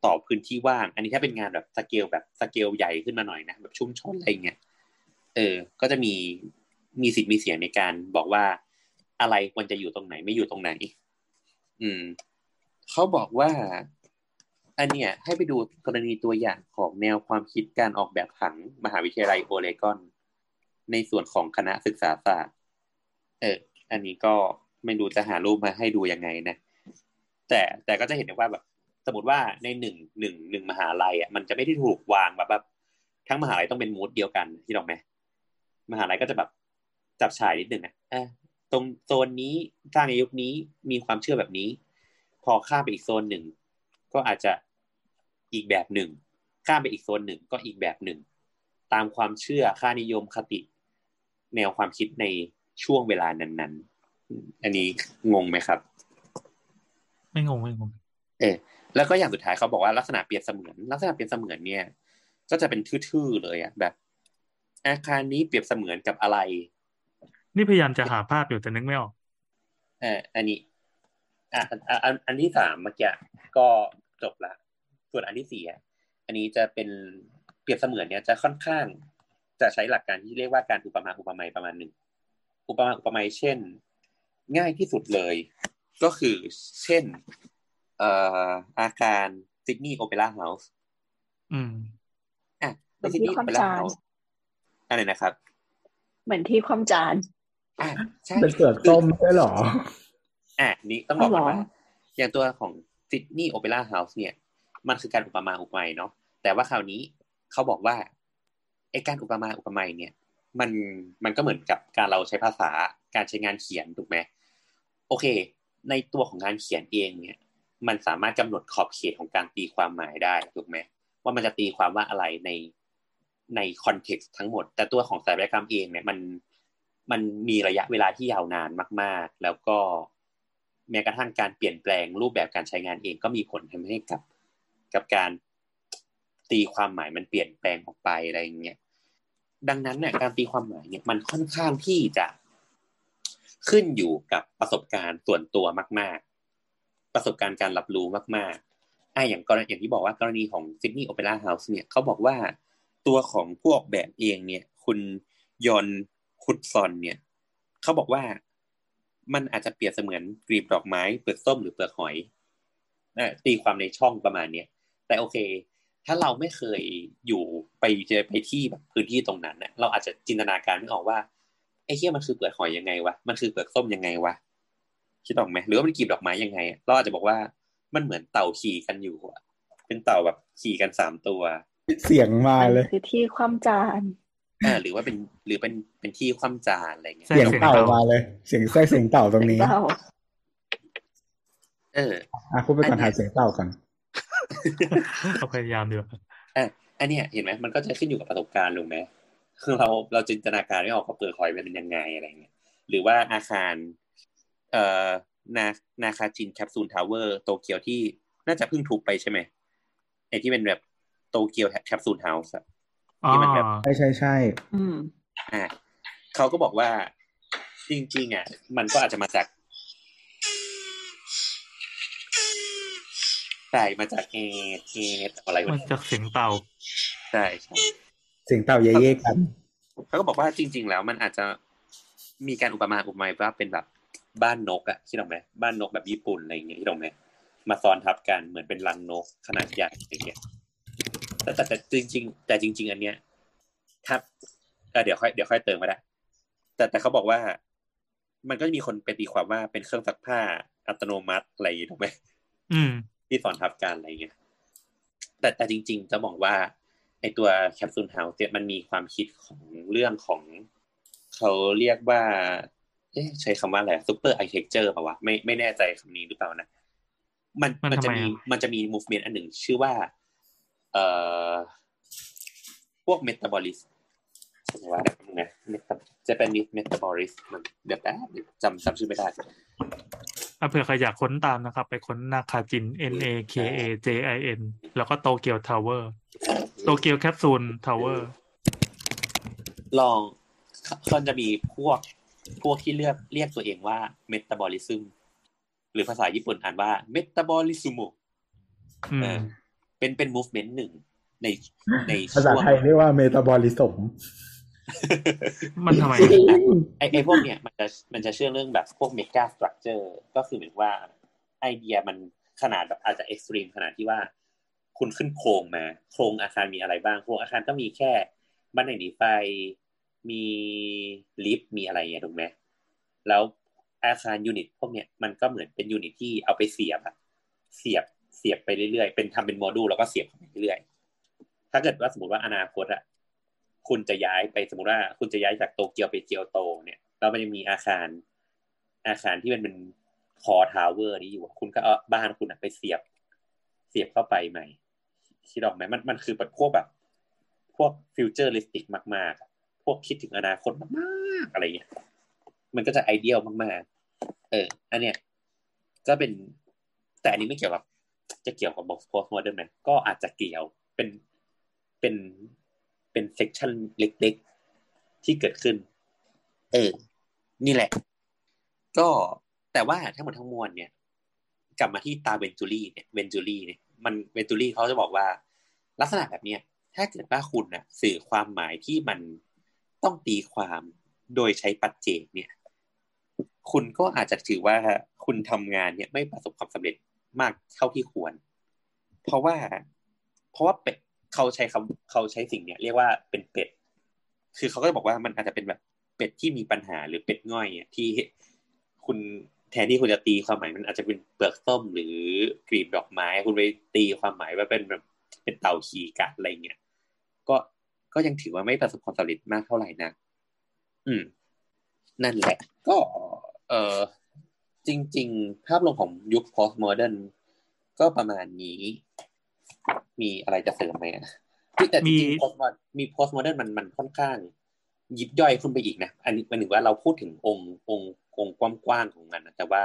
ต่อพื้นที่ว่าง อันนี้ถ้าเป็นงานแบบสเกลแบบสเกลใหญ่ขึ้นมาหน่อยนะแบบชุมชนอะไรเงี้ยเออ ก็จะมีมีสิทธิ์มีเสียงในการบอกว่าอะไรควรจะอยู่ตรงไหนไม่อยู่ตรงไหน อืมเขาบอกว่า อันเนี้ยให้ไปดูกรณีตัวอย่างของแนวความคิดการออกแบบผังมหาวิทยาลัยโอเลกอน ในส่วนของคณะศึกษาศาสตร์ เออ อันนี้ก็ไม่รู้จะหารูปมาให้ดูยังไงนะ แต่แต่ก็จะเห็นได้ว่าแบบ สมมติว่าในหนึ่งหนึ่งหนึ่งมหาลัยอะมันจะไม่ได้ถูกวางแบบแบบทั้งมหาลัยต้องเป็นมูดเดียวกันที่ลองไหมมหาลัยก็จะแบบจับฉายนิดหนึ่งนะอะตรงโซนนี้สร้างในยุคนี้มีความเชื่อแบบนี้ พอข้ามไปอีกโซนหนึ่งก็อาจจะ อีกแบบหนึ่ง ข้ามไปอีกโซนหนึ่งก็อีกแบบหนึ่ง ตามความเชื่อค่านิยมคติ แนวความคิดในช่วงเวลานั้น ๆ อันนี้งงไหมครับ ไม่งงไม่งงเออแล้วก็อย่างสุดท้ายเขาบอกว่าลักษณะเปรียบเสมือน ลักษณะเปรียบเสมือนเนี่ย ก็จะเป็นทื่อๆเลยอะแบบ อาคารนี้เปรียบเสมือนกับอะไร นี่พยายามจะหาภาพอยู่แต่นึกไม่ออกเอออันนี้อะอันอันอันที่สามเมื่อกี้ก็จบละ ส่วนอันที่สี่อะอันนี้จะเป็นเปรียบเสมือนเนี่ยจะค่อนข้างจะใช้หลักการที่เรียกว่าการอุปมาอุปไมยประมาณหนึ่งอุปมาอุปไมยเช่น ง่ายที่สุดเลย ก็คือเช่นเอ่ออาคารซิดนีย์โอเปร่าเฮาส์อืมอะเหมือนซิดที่นีย์คโอเปวามร่าจานเฮาส์อะไรนะครับ เหมือนที่ความจานอะใช่เป็นเสือส้มใช่หรออะนี่ต้องบอกก่อนอ๋อเหรอว่าอย่างตัวของซิดนีย์โอเปร่าเฮาส์เนี่ย มันคือการอุปมาอุปไมยเนาะแต่ว่าคราวนี้เขาบอกว่าไอ้การอุปมาอุปไมยเนี่ย มันมันก็เหมือนกับการเราใช้ภาษาการใช้งานเขียนถูกไหมโอเค ในตัวของการเขียนเองเนี่ย มันสามารถกำหนดขอบเขตของการตีความหมายได้ถูกไหมว่ามันจะตีความว่าอะไรในในคอนเท็กซ์ทั้งหมด แต่ตัวของสถาปัตยกรรมเองเนี่ยมันมันมีระยะเวลาที่ยาวนานมาก ๆ แล้วก็แม้กระทั่งการเปลี่ยนแปลงรูปแบบการใช้งานเองก็มีผลทำให้กับ กับการตีความหมายมันเปลี่ยนแปลงออกไปอะไรอย่างเงี้ยดังนั้นเนี่ยการตีความหมายเนี่ยมันค่อนข้างที่จะขึ้นอยู่กับประสบการณ์ส่วนตัวมาก ๆ ประสบการณ์การรับรู้มากๆอ่าอย่างกรณีอย่างที่บอกว่ากรณีของซิดนีย์โอเปร่าเฮาส์เนี่ยเขาบอกว่าตัวของพวกแบบเองเนี่ย คุณยอนคุดซอนเนี่ยเขาบอกว่ามันอาจจะเปรียบเสมือนกลีบดอกไม้เปลือกส้มหรือเปลือกหอยตีความในช่องประมาณเนี้ย แต่โอเค ถ้าเราไม่เคยอยู่ไปเจอไปที่แบบพื้นที่ตรงนั้นเนี่ยเราอาจจะจินตนาการไม่ออกว่าไอ้เหี้ยมันคือเปลือกหอยยังไงวะมันคือเปลือกส้มยังไงวะคิดออกไหมหรือว่ามันกลีบดอกไม้ยังไง เราอาจจะบอกว่ามันเหมือนเต่าขี่กันอยู่อะเป็นเต่าแบบขี่กันสามตัวเสียงมาเลยคือที่ความจานอ่าหรือว่าเป็นหรือเป็นเป็นที่คว่ำจานอะไรเงี้ยใช่เสียงเต่ามาเลย เสียงแทรกเสียงเต่าตรงนี้เต่าเอออะพูดไปก่อนหาเสียงเต่าก่อน เราพยายามดีกว่าอะอันเนี้ยเห็นไหมมันก็จะขึ้นอยู่กับประสบการณ์ถูกไหมคือเราเราจินตนาการไม่ออกว่าเปลือกหอยมันเป็นยังไงอะไรเงี้ยหรือว่าอาคารเอ่อนา Nakagin Capsule Tower โตเกียวที่น่าจะเพิ่งทุบไปใช่ไหมไอที่เป็นแบบโตเกียว capsule house อะอ๋อที่มันแบบใช่ใช่ใช่อืมอ่าเขาก็บอกว่าจริงๆอะมันก็อาจจะมาจาก ใช่มาจากเอเออะไรวะมันจากเสียงเต่าใช่ใช่เสียงเต่าเย่ๆกันเขาก็บอกว่าจริง ๆ แล้วมันอาจจะมีการอุปมาอุปไมยว่าเป็นแบบบ้านนกอะคิดออกไหมบ้านนกแบบญี่ปุ่นอะไรอย่างเงี้ยคิดออกไหมมาซ้อนทับกันเหมือนเป็นรังนกขนาดใหญ่อย่างเงี้ยแต่แต่แต่จริง ๆ แต่จริง ๆ อันเนี้ยถ้าเอ่อเดี๋ยวค่อยเดี๋ยวค่อยเติมมาได้แต่แต่เขาบอกว่า มันก็จะมีคนไปตีความว่าเป็นเครื่องซักผ้าอัตโนมัติอะไรอย่างงี้ถูกไหมอืม ที่ซ้อนทับกันอะไรเงี้ยแต่แต่จริง ๆ จะบอกว่าไอตัว capsule house เนี่ยมันมีความคิดของเรื่องของเขาเรียกว่า เอ๊ะใช้คำว่าอะไร superarchitecture ป่าวะไม่ไม่แน่ใจคำนี้หรือเปล่านะมันมันมันจะทำไมมีอะมันจะมี movement อันหนึ่งชื่อว่า เอ่อพวก Metabolist ว่าแบบนึงนะจะเป็นเมตาบอลิสมันเดี๋ยวแป๊บเดี๋ยวจำจำชื่อไม่ได้อะ เผื่อใครอยากค้นตามนะครับ ไปค้นนาคาจิน N A K A J I N แล้วก็โตเกียวทาวเวอร์โตเกียวแคปซูลทาวเวอร์ลองเขาจะมีพวกพวกที่เลือกเรียกตัวเองว่าเมตาบอลิซึมหรือภาษาญี่ปุ่นอ่านว่าเมตาบอลิซึมอืเอมอเป็นเป็น movement หนึ่งในในภาษาช่วงไทยเรียกว่า Metabolism มันทำไมไอไอพวกเนี้ยมันจะมันจะเชื่อเรื่องแบบพวก megastructure ก็คือเหมือนว่าไอเดียมันขนาดแบบอาจจะ extreme ขนาดที่ว่า คุณขึ้นโครงมา โครงอาคารมีอะไรบ้าง โครงอาคารก็มีแค่บันไดหนีไฟมีลิฟต์มีอะไรเงี้ยถูกไหมแล้วอาคาร unit พวกเนี้ยมันก็เหมือนเป็น unit ที่เอาไปเสียบอะเสียบเสียบไปเรื่อยๆ เป็นทำเป็นโมดูลแล้วก็เสียบไปเรื่อยๆถ้าเกิดว่าสมมติว่าอนาคตอะ คุณจะย้ายไปสมมติว่าคุณจะย้ายจากโตเกียวไปเกียวโตเนี่ยแล้วมันยังมีอาคาร อาคารที่มันเป็น core tower นี้อยู่ คุณก็เอาบ้านคุณไปเสียบ เสียบเข้าไปใหม่คิดออกไหมมันมันคือแบบพวกแบบ พวก futuristic มากๆ พวกคิดถึงอนาคตมากๆอะไรเงี้ยมันก็จะ ideal มากๆ เออ อันเนี้ยก็เป็นแต่อันนี้ไม่เกี่ยวกับ จะเกี่ยวกับ พวก post modern ไหมก็อาจจะเกี่ยวเป็นเป็น เป็น section เล็กๆ ที่เกิดขึ้น เออ นี่แหละ ก็แต่ว่าทั้งหมดทั้งมวลเนี่ย กลับมาที่ตาเวนจูรี่เนี่ยเวนจูรี่เนี่ยมันเวนจูรี่เขาจะบอกว่า ลักษณะแบบเนี้ยถ้าเกิดว่าคุณน่ะ สื่อความหมายที่มันต้องตีความโดยใช้ปัจเจกเนี่ย คุณก็อาจจะถือว่าคุณทำงานเนี่ยไม่ประสบความสำเร็จมากเท่าที่ควร เพราะว่า เพราะว่า เขาใช้คำเขาใช้สิ่งเนี้ยเรียกว่าเป็นเป็ด คือเขาก็จะบอกว่ามันอาจจะเป็นแบบเป็ดที่มีปัญหาหรือเป็ดง่อยอะที่คุณแทนที่คุณจะตีความหมายมันอาจจะเป็นเปลือกส้มหรือกลีบดอกไม้ คุณไปตีความหมายว่าเป็นแบบเป็นเต่าขี่กัดอะไรเงี้ยก็ก็ยังถือว่าไม่ประสบความสำเร็จมากเท่าไหร่นะอืม นั่นแหละ ก็ เออจริง ๆ ภาพรวมของยุค postmodern ก็ประมาณนี้ มีอะไรจะเสริมไหมอะแต่จริงมีๆ postmodern มี postmodern มันมันค่อนข้าง ยิบย่อยขึ้นไปอีกนะ อันนี้หมันถึงว่าเราพูดถึงองค์องค์องค์กว้างๆของมันนะแต่ว่า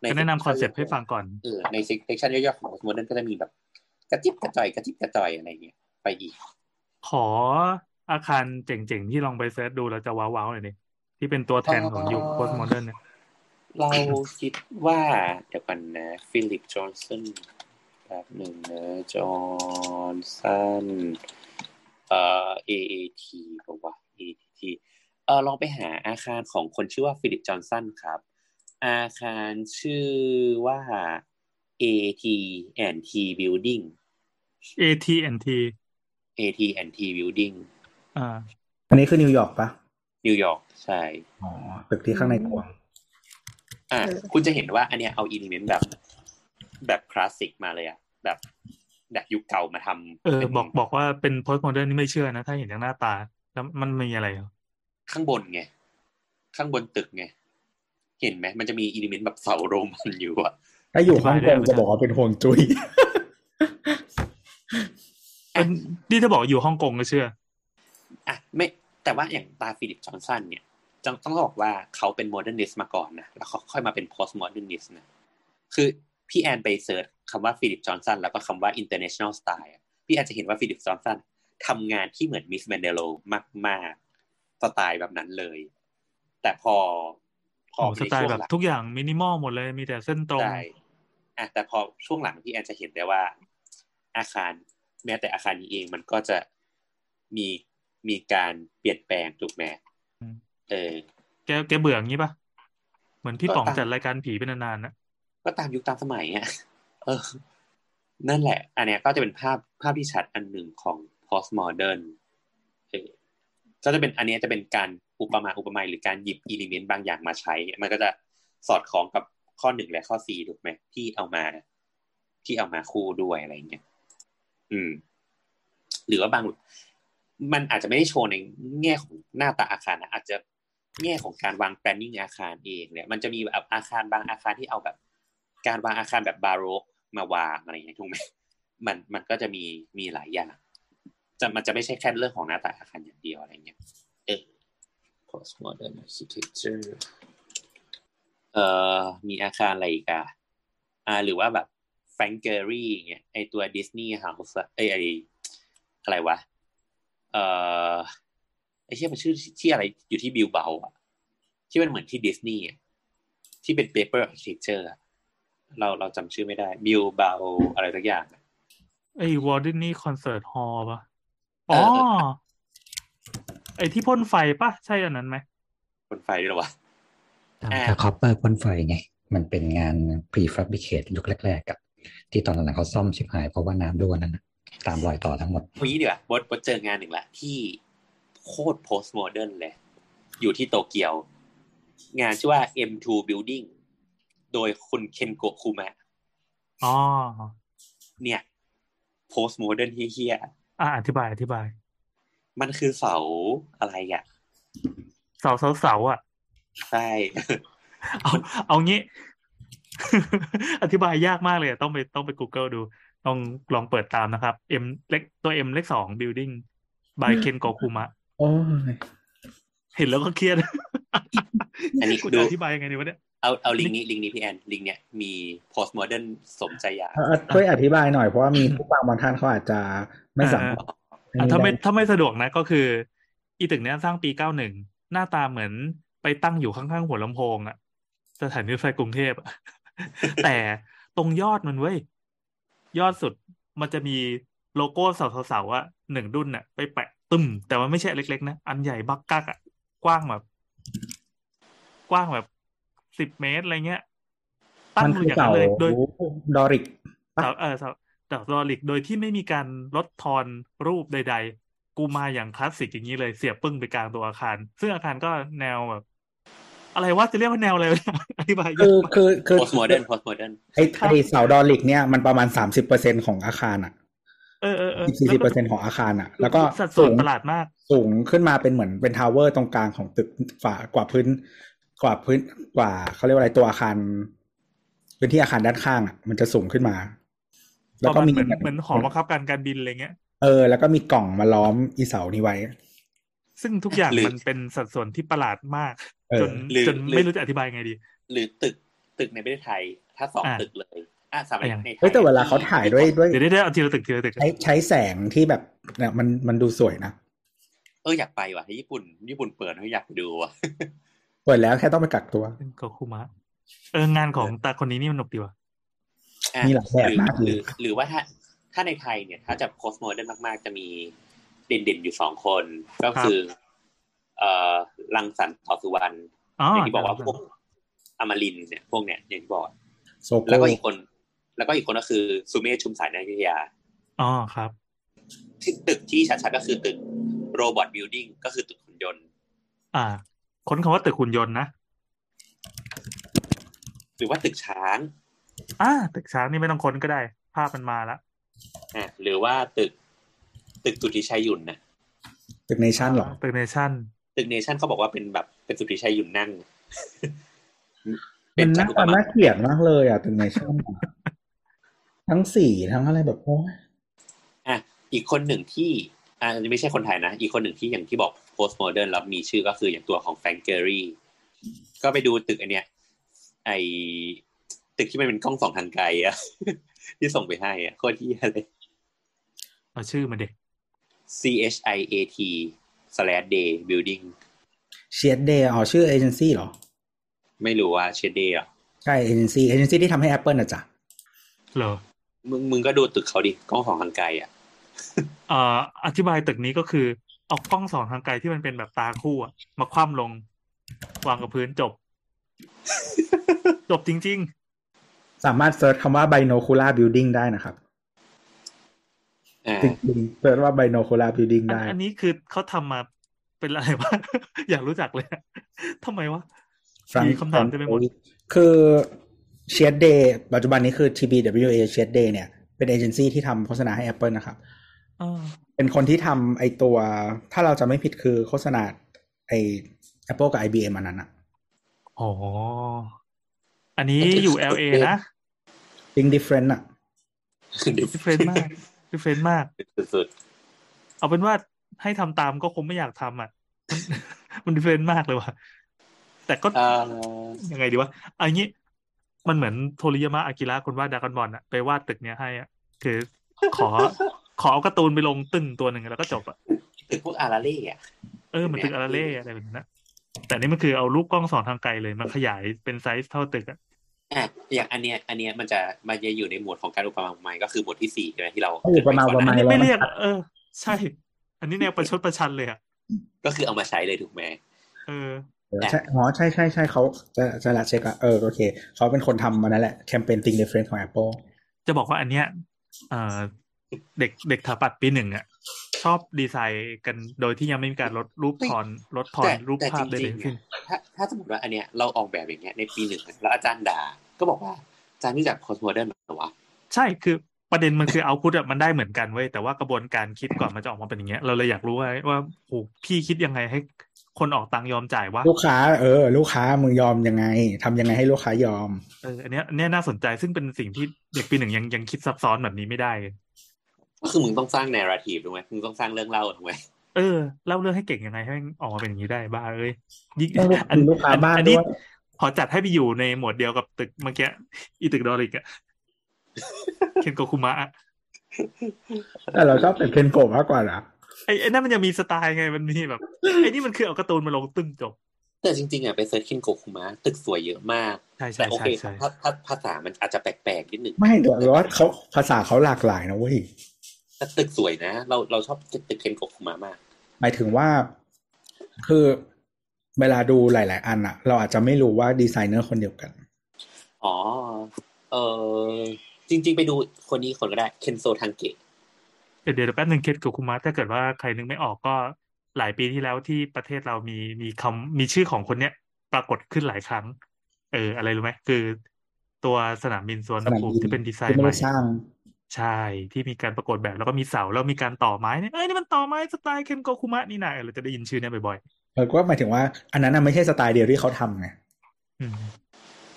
ในจะแนะนำคอนเซปต์ให้ฟังก่อนเออในเซกชันย่อยๆของ postmodern ก็จะมีแบบ กระจิบกระจ่อยกระจิบกระจ่อยอะไรเงี้ยไปอีก ขออาคารเจ๋งๆ ที่ลองไป search ดูแล้วจะว้าวๆหน่อยดิที่เป็นตัวแทนของยุค postmodern เนี่ยเราคิดว่าเดี๋ยวกันนะฟิลิปจอห์นสัน แบบหนึ่งนะจอห์นสันเอ่อ AT&T บอกว่า AT&T เออลองไปหาอาคารของคนชื่อว่าฟิลิปจอห์นสันครับ อาคารชื่อว่า AT and T Building AT&T AT and T Building อ่า อันนี้คือนิวยอร์กปะนิวยอร์กใช่ อ๋อ ตึกที่ข้างในกลวงอะเออคุณจะเห็นว่าอันเนี้ยเอา element แบบ แบบคลาสสิกมาเลยอะแบบแบบยุคเก่ามาทำเออป็นบอกบอกว่าเป็น postmodern นี่ไม่เชื่อนะ ถ้าเห็นจากหน้าตา แล้วมันมีอะไรเหรอข้างบนไง ข้างบนตึกไง เห็นไหมมันจะมี element แบบเสาโรมันอยู่อะถ้าอยู่ฮ่องกงจะบอกว่าเป็นฮวงจุ้ยเอ้ยนี่ถ้าบอกอยู่ฮ่องกงก็เชื่ออะไม่แต่ว่าอย่างตาฟิลิปจอห์นสันเนี่ยต้องต้องบอกว่าเขาเป็น modernist มาก่อนนะแล้วเขาค่อยมาเป็น postmodernist นะคือ พี่แอนไป search คำว่าฟิลิปจอห์นสันแล้วก็คำว่า international style อะพี่แอนจะเห็นว่าฟิลิปจอห์นสันทำงานที่เหมือนมิสแมนเดโลมากๆสไตล์แบบนั้นเลย แต่พอพอโอ้สในไตล์ช่วงแบบหลังทุกอย่างมินิมอลหมดเลยมีแต่เส้นตรงใช่อะแต่พอช่วงหลังพี่แอนจะเห็นได้ว่า อาคารแม้แต่อาคารนี้เองมันก็จะมีมีการเปลี่ยนแปลงถูกไหมอืมเออแกแกเบื่ออย่างนี้ปะเหมือนพี่ก็ป๋องตามจัดรายการผีเป็นนานๆนะ ก็ตามยุคตามสมัยอะเออ นั่นแหละ อันเนี้ยก็จะเป็นภาพภาพที่ชัดอันหนึ่งของ postmodern ก็จะเป็นอันนี้จะเป็นการอุปมาอุปไมยหรือการหยิบอิเลเมนต์บางอย่างมาใช้ มันก็จะสอดคล้องกับข้อหนึ่งและข้อสี่ถูกไหมที่เอามา ที่เอามาคู่ด้วยอะไรเงี้ยอืม หรือว่าบาง มันอาจจะไม่ได้โชว์ในแง่ของหน้าตาอาคารนะอาจจะแง่ของการวาง planning อาคารเองเนี่ยมันจะมีแบบอาคารบางอาคารที่เอาแบบ การวางอาคารแบบบาโรกมาวางอะไรอย่างเงี้ยถูกไหมมันมันก็จะมีมีหลายอย่างจะมันจะไม่ใช่แค่เรื่องของหน้าตาอาคารอย่างเดียวอะไรเงี้ยเออ postmodern architecture เอ่อมีอาคารอะไรอีกอะอ่า หรือว่าแบบ Frank Gehry เงี้ยไอตัวดิสนีย์ house ไอไออะไรวะเอ่อไอเชี่ยมันชื่อที่อะไรอยู่ที่บิลเบาอะที่มันเหมือนที่ดิสนีย์อะที่เป็น paper architecture อะ เราเราจำชื่อไม่ได้บิลเบาอะไรสักอย่างอะไอ้วอลต์ดิสนีย์ concert hall ปะอ๋อเออเออไอ้ที่พ่นไฟปะใช่อันนั้นไหมบนไฟด้วยเหรอวะทำอ่าจาก copper พ่นไฟไง มันเป็นงาน prefabricate ยุคแรกๆกับ ที่ตอนหลังๆเขาซ่อมชิบหายเพราะว่าน้ำรั่วนั่นนะตามรอยต่อทั้งหมดวันนี้ดีกว่าบดบดเจองานหนึ่งละที่โคตร post modern เลย อยู่ที่โตเกียว งานชื่อว่า M2 Building โดยคุณเคนโกะคุมะอ๋อเนี่ย post modern เฮี้ยอะอธิบายอธิบายๆมันคือเสาอะไรอะ เสาเสาเสาอะใช่เอาเอางี้ อธิบายยากมากเลยอะต้องไปต้องไป Google ดูต้องลองเปิดตามนะครับ M เล็กตัว M เลขสอง building by Ken Gokuma โอ้ยเห็นแล้วก็เครียด อันนี้กูดูจะอธิบายยังไงดีวะเนี่ย เอาเอาลิงก์นี้ลิงก์นี้พี่แอนลิงก์เนี้ยมี post modern สมใจอยากเอาเอาช่วยอธิบายหน่อยเพราะว่ามีผู้ฟังบางท่านเขาอาจจะไม่สามารถอะถ้าไม่ถ้าไม่สะดวกนะก็คือ อีตึกเนี้ยสร้างปีเก้าหนึ่งหน้าตาเหมือนไปตั้งอยู่ข้างๆหัวลำโพงอะสถานีรถไฟกรุงเทพอะแต่ตรงยอดมันเว้ยยอดสุดมันจะมีโลโก้เสาๆๆอะหนึ่งดุนอะไปแปะตึมแต่ว่าไม่ใช่อันเล็กๆนะอันใหญ่บักกักอะกว้างแบบ กว้างแบบ สิบเมตรอะไรเงี้ยตั้มังนอคืยู่ออย่างเสานั้นเลยโดยดอริกเสาเออเสาเสาดอริกโดยที่ไม่มีการลดทอนรูปใด ๆ กูมาอย่างคลาสสิกอย่างนี้เลยเสียบปึ้งไปกลางตัวอาคาร ซึ่งอาคารก็แนวแบบอะไรวะจะเรียกว่าแนวอะไรวะอธิบายยาคืกอมากคือคือ post modern post modern ไอ้ไอ้เสาดอริกเนี่ยมันประมาณสามสิบเปอร์เซ็นของอาคารอะเออเออเออสี่แล้วสิบก็เปอร์เซ็นของอาคารอะ แล้วก็สัดส่วนสูงประหลาดมาก สูงขึ้นมาเป็นเหมือนเป็นทาวเวอร์ตรงกลางของตึกฝากว่าพื้น กว่าพื้นกว่าเขาเรียกว่าอะไรตัวอาคารพื้นที่อาคารด้านข้างอะมันจะสูงขึ้นมา แล้แล้ววก็ก็มีเหมือนเหมือนหอบังคับการการบินอะไรเงี้ยเออแล้วก็มีกล่องมาล้อมอีเสานี้ไว้ ซึ่งทุกอย่างหรือมันเป็นสัดส่วนที่ประหลาดมากเออจนหรือจนหรือไม่รู้จะอธิบายไงดี หรือตึกตึกในประเทศไทย ถ้าสองอะตึกเลยอะสมัยอะยังในไทยเฮ้ยแต่เวลาเขาถ่ายด้วยด้วยเดี๋ยวได้ได้เอาทีละตึกทีละตึกใช้ใช้แสงที่แบบเนี่ยมันมันดูสวยนะเอออยากไปว่ะที่ญี่ปุ่น ญี่ปุ่นเปิดให้อยากไปดูว่ะเปิดแล้วแค่ต้องไปกักตัวเป็นโกคุมะเอองานของตาคนนี้นี่มันหนุกดีว่ะอะมีหลายแบบรือมากหเลรือยหรือว่าถ้าถ้าในไทยเนี่ยถ้าจะ postmodern มาก ๆ จะมีเด่นๆอยู่สองคน ก็คือ เอ่อรังสรรค์ต่อสุวรรณอ๋ออย่างที่บอกว่าพวกอัมรินทร์เนี่ยพวกเนี่ยอย่างที่บอกโซโก้แล้วก็อีกคน แล้วก็อีกคนก็คือสุเมธชุมสาย ณ อยุธยาอ๋อครับที่ตึกที่ชัดๆก็คือตึก robot building ก็คือตึกหุ่นยนต์ อ่า ค้นคำว่าตึกหุ่นยนต์นะ หรือว่าตึกช้างอ่าตึกช้างนี่ไม่ต้องค้นก็ได้ ภาพมันมาละอะหรือว่าตึก ตึกสุทธิชัยหยุ่นนะตึกเนชั่นหรอตึกเนชั่นตึกเนชั่นเขาบอกว่าเป็นแบบเป็นสุทธิชัยหยุ่นนั่งมันจน่าตุตาปมาน่าเกลียดมากเลยอะตึกเนชั่นทั้งสีทั้งอะไรแบบโอ้ยอะอีกคนหนึ่งที่ อ่าไม่ใช่คนไทยนะ อีกคนหนึ่งที่อย่างที่บอก post modern แล้วมีชื่อก็คืออย่างตัวของ Frank Gehryก็ไปดูตึกอันเนี้ยไอตึกที่มันเป็นกล้องสองทางไกลอะที่ส่งไปให้อะโคตรที่เลยเอาชื่อมาเด็ก C H I A T slash day building Chiat/Day อ๋อชื่อเอเจนซี่เหรอ ไม่รู้ว่า Chiat/Day อะใช่เอเจนซี่เอเจนซี่ที่ทำให้ Apple นะจ๊ะเหรอ มึงมึงก็ดูตึกเขาดิกล้องสองทางไกลอะ เอ่ออธิบายตึกนี้ก็คือ เอากล้องสองทางไกลที่มันเป็นแบบตาคู่อะมาคว่ำลง วางกับพื้นจบ จบจริง สามารถ search คำว่า binocular building ได้นะครับ อ่าจริงๆ search ว่า binocular building ๆ อันได้ อันนี้คือเขาทำมาเป็นอะไรวะ อยากรู้จักเลยอะทำไมวะ Frank มีคำถามเต็มไปหมด คือ Chiat/Day ปัจจุบันนี้คือ TBWA Chiat/Day เนี่ย เป็นเอเจนซี่ที่ทำโฆษณาให้ Apple นะครับอ่า เป็นคนที่ทำไอตัว ถ้าเราจะไม่ผิดคือโฆษณาไอ Apple กับ IBM อันนั้นอะอ๋อ อันนี้อยู่ LA นะ Think Different อะดิเฟรนมาก different มาก สุดเอาเป็นว่าให้ทำตามก็คงไม่อยากทำอะ มันมัน different มากเลยว่ะ แต่ก็ๆเอ่อยังไงดีวะเอันนี้มันเหมือนโทริยามะอากิระคนวาดดรากอนบอลอะไปวาดตึกเนี้ยให้อะคือขอ ขอเอาการ์ตูนไปลงตึ้งตัวหนึ่งแล้วก็จบอะตึกพวกอาราเล่อะเออเหมือนตึกอาราเล่อะไรแบบนั้นนะแต่นี่มันคือเอารูปกล้องสองทางไกลเลยมาขยายเป็นไซส์เท่าตึกอะอะอย่างอันเนี้ย อันเนี้ยมันจะมันจะอยู่ในหมวดของการอุปมาอุปไมยก็คือหมวดที่สี่ใช่ไหมที่เราก็อยู่ประมาณเกปริ่ระนมาณไว้ก่อนหอันน้นี้ไม่เรียกแล้วเออ ใช่ อันนี้แนวประชดประชันเลยอะก็คือเอามาใช้เลยถูกไหมเออเออใช่อ๋อใช่ใช่ใช่เขาจะจะละเช็คอะเออโอเค เขาเป็นคนทำมันนั่นแหละแคมเปญ Think Different ของ Apple จะบอกว่าอันเนี้ยเอ่อ เด็กเด็กถาปัดปีหนึ่งอะชอบดีไซน์กันโดยที่ยังไม่มีการลดรูปทอนลดทอนแต่รูปแต่ภาจพใดริงๆทั้งๆสิ้นอะถ้าถ้าสมมติว่าอันเนี้ยเราออกแบบอย่างเงี้ยในปีหนึ่งอะแล้วอาจารย์ด่าก็บอกว่าอาจารย์นี่จาก post modern เหรอวะใช่คือประเด็นมันคือเอาพุทอะมันได้เหมือนกันเว้ยแต่ว่ากระบวนการคิดก่อนมันจะออกมาเป็นอย่างเงี้ยเราเลยอยากรู้ว่าว่าโหพี่คิดยังไงให้คนออกตังค์ยอมจ่ายวะลูกค้า เออ ลูกค้ามึงยอมยังไงทำยังไงให้ลูกค้ายอมเอออันเนี้ยอันเนี้ยน่าสนใจซึ่งเป็นสิ่งที่เด็กปีหนึ่งยังยังคิดซับซ้อนแบบนี้ไม่ได้ ก็คือมึงต้องสร้าง narrative ถูกไหมมึงต้องสร้างเรื่องเล่าถูกไหมเออเล่าเรื่องให้เก่งยังไงให้มันออกมาเป็นอย่างนี้ได้บ้าเอ้ยยิ่งต้องลูกอันมีลูกค้าอันบ้านอันนี้ด้วยขอจัดให้ไปอยู่ในหมวดเดียวกับตึกเมื่อกี้อีตึกดอริกอะเคนโกคุมะอะแต่เราชอบเป็นเคนโกะมากกว่านะไอ้ไอ้นั่นมันยังมีสไตล์ไงมันมีแบบไอ้นี่มันคือเอาการ์ตูนมาลงตึ้งจบ แต่จริงๆอะไปเซิร์ชเคนโกคุมะตึกสวยเยอะมากใช่ใช่แต่โอเคใช่ใช่ถ้าถ้าภาษามันอาจจะแปลกๆนิดหนึ่งไม่เดี๋ยวว่าเขาภาษาเขาหลากหลายนะเว้ย แต่ตึกสวยนะ เราเราชอบตึกเคนโกคุมะมาก หมายถึงว่าคือเวลาดูหลาย ๆ อันอะเราอาจจะไม่รู้ว่าดีไซเนอร์คนเดียวกัน อ๋อ เออจริง ๆ ไปดูคนนี้คนก็ได้ เคนโซทังเกะเดี๋ยวเดี๋ยวแป๊บหนึ่งเคนโกคุมะถ้าเกิดว่าใครนึกไม่ออกก็หลายปีที่แล้วที่ประเทศเรามีมีคำมีชื่อของคนเนี้ย ปรากฏขึ้นหลายครั้ง เออ อะไรรู้ไหมคือ ตัวสนามบินสวนสนามภูมิบินที่เป็นดีไซที่น์ไม่ใหม่ได้สร้าง ใช่ที่มีการประกวดแบบแล้วก็มีเสาแล้วมีการต่อไม้เนี่ยเอ้ยนี่มันต่อไม้สไตล์เคนโกคุมะนี่นะเออเราจะได้ยินชื่อเนี้ยบ่อยเออก็หมายถึงว่า อันนั้นน่ะไม่ใช่สไตล์เดียวที่เขาทำไงๆอืม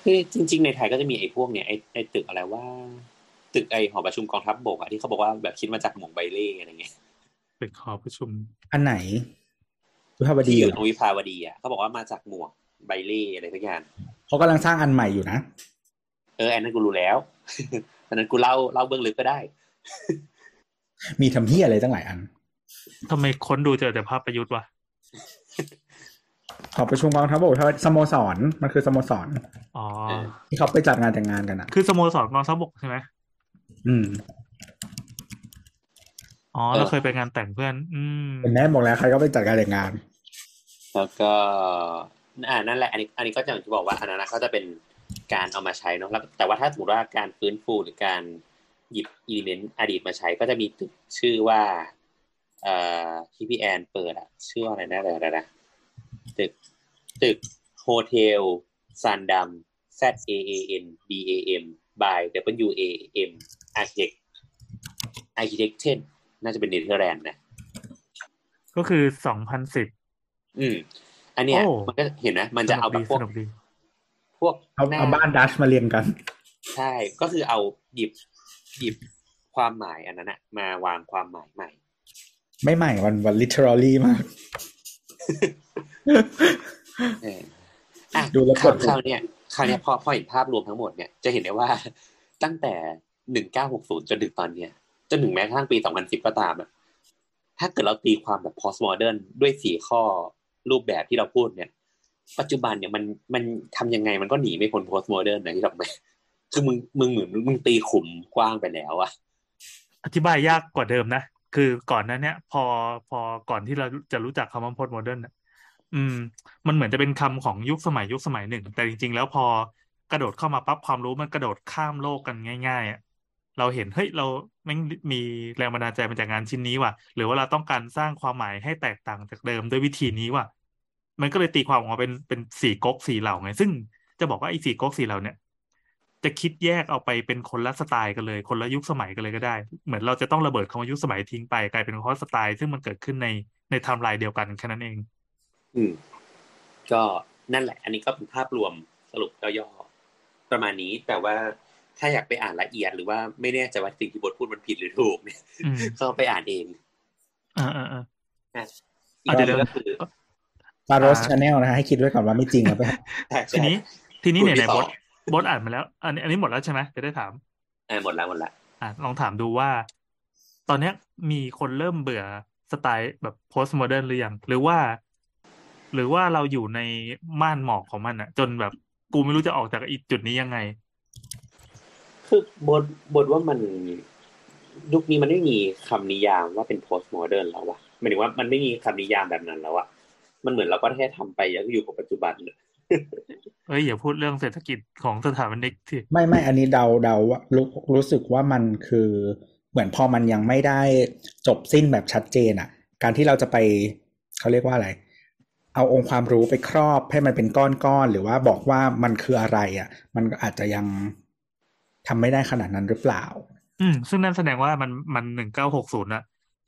คือจริง ๆ ในไทยก็จะมีไอ้พวกเนี้ยไอ้ไอ้ตึกอะไรว่า ตึกไอ้หอประชุมกองทัพบกอะที่เขาบอกว่าแบบคิดมาจากหมวกใบเล่อะไรเงี้ยเป็นขอประชุม อันไหนสุภาพที่ดีอยู่เหรตรองวิภาวดีอะเขาบอกว่ามาจากหมวกใบเล่อะไรทุกอย่างเขากำลังสร้างอันใหม่อยู่นะเอออันนั้นกูรู้แล้ว อันนั้นกูเล่าเล่าเบื้องลึกก็ได้ มีทำเฮียอะไรตั้งหลายอันทำไมค้นดูเจอแต่ภาพประยุทธ์วะขอประชุมกองทัพบกสโมสรมันคือสโมสรอ๋อเออที่เขาไปจัดงานแต่งงานกันอะ คือสโมสรกองทัพบกใช่ไหมอืมอ๋อเราเคยไปงานแต่งเพื่อน อืมเป็นแม่บอกแล้วใครก็ไปจัดงานแต่งงาน แล้วก็ อ่านั่นแหละ อันนี้ อันนี้ก็อย่างที่บอกว่าอันนั้นนะก็จะเป็น การเอามาใช้เนาะแล้วแต่ว่าถ้าสมมติว่าการฟื้นฟูหรือการหยิบอิเลเมนต์อดีตมาใช้ก็จะมีตึกชื่อว่าเอ่อที่พี่แอนเปิดอะชื่อว่าอะไรนะอะไรนะตึกตึกโฮเทลซันดัม Z A A N D A M by W A M Architect Architect เช่นน่าจะเป็นเนเธอร์แลนด์นะ ก็คือสองพันสิบอืม อันเนี้ยโอ้มันก็เห็นนะ มันจะเอาแบบพวกสนุกดีพ วกเอาหน้เอาบ้านดัชมาเรียงกัน ใช่ก็คือเอาหยิบหยิบความหมายอันนั้นนะมาวางความหมายใหม่ ไม่ใหม่วันวัน literally มากเอออะดูแล้วคราวกดคราวเนี้ยคราวเนี้ยพอพอเห็นภาพรวมทั้งหมดเนี่ยจะเห็นได้ว่าตั้งแต่หนึ่งเก้าหกศูนย์จนถึงตอนเนี้ยจนถึงแม้กระทั่งปีสองพันสิบก็ตามอะถ้าเกิดเราตีความแบบ postmodern ด้วยสี่ข้อรูปแบบที่เราพูดเนี่ย ปัจจุบันเนี่ยมันมันทำยังไงมันก็หนีไม่พ้น postmodern นนะที่เราไมคือมึงมึงเหมือนมึงตีขุมกว้างไปแล้วอะอธิบายยากกว่าเดิมนะ คือก่อนนั้นเนี้ยพอพอก่อนที่เราจะรู้จักคำว่า post modern น่ะอืม มันเหมือนจะเป็นคำของยุคสมัยยุคสมัยหนึ่ง แต่จริง ๆ แล้วพอกระโดดเข้ามาปั๊บความรู้มันกระโดดข้ามโลกกันง่ายๆอะเราเห็นเฮ้ยเราแม่มีแรงบันดาลใจมาจากงานชิ้นนี้ว่ะ หรือว่าเราต้องการสร้างความหมายให้แตกต่างจากเดิมด้วยวิธีนี้ว่ะ มันก็เลยตีความออกมาเป็นเป็นสี่ก๊กสี่เหล่าไง ซึ่งจะบอกว่าไอ้สี่ก๊กสี่เหล่าเนี่ยจะคิดแยกเอาไปเป็นคนละสไตล์กันเลย คนละยุคสมัยกันเลยก็ได้ เหมือนเราจะต้องระเบิดคำว่ายุคสมัยทิ้งไปกลายเป็นคำว่าสไตล์ ซึ่งมันเกิดขึ้นในในไทม์ไลน์เดียวกันแค่นั้นเอง อืม ก็นั่นแหละ อันนี้ก็เป็นภาพรวมสรุปย่อๆประมาณนี้แต่ว่าถ้าอยากไปอ่านละเอียดหรือว่าไม่แน่ใจว่าสิ่งที่บทพูดมันผิดหรือถูกเนี่ยอืมก็ไปอ่านเอง อ่าอ่าอ่าอะอีอะกเดี๋ยวอันก็คือ ฟาโรสอ่าชาแนลนะฮะให้คิดไว้ก่อนว่าไม่จริงนะไปใช่ทีนี้ ทีนี้พูดไหนไม่ไหนต่บอดบดอ่านมาแล้ว อันนี้อันนี้หมดแล้วใช่ไหมจะได้ถามอ่าหมดแล้วหมดละอะลองถามดูว่า ตอนเนี้ยมีคนเริ่มเบื่อสไตล์แบบ post modern หรือยังหรือว่า หรือว่าเราอยู่ในม่านหมอกของมันอะจนแบบกูไม่รู้จะออกจากอีจุดนี้ยังไง คือบทบทว่ามันยุคนี้มันไม่มีคำนิยามว่าเป็น post modern แล้วอะหมายถึงว่ามันไม่มีคำนิยามแบบนั้นแล้วอะ มันเหมือนเราก็แค่ทำไปแล้วก็อยู่กับปัจจุบันเลยเอ้ยอย่าพูดเรื่องเศรษฐกิจของสถาบันเด็กที่ไม่ไม่อันนี้เดาเดาว่ารู้รู้สึกว่ามันคือเหมือนพอมันยังไม่ได้จบสิ้นแบบชัดเจนอะ การที่เราจะไปเขาเรียกว่าอะไร เอาองค์ความรู้ไปครอบให้มันเป็นก้อนๆหรือว่าบอกว่ามันคืออะไรอะ มันก็อาจจะยังทำไม่ได้ขนาดนั้นหรือเปล่า อืมซึ่งนั่นแสดงว่ามันมันหนึ่งเก้าหกศูนย์อะ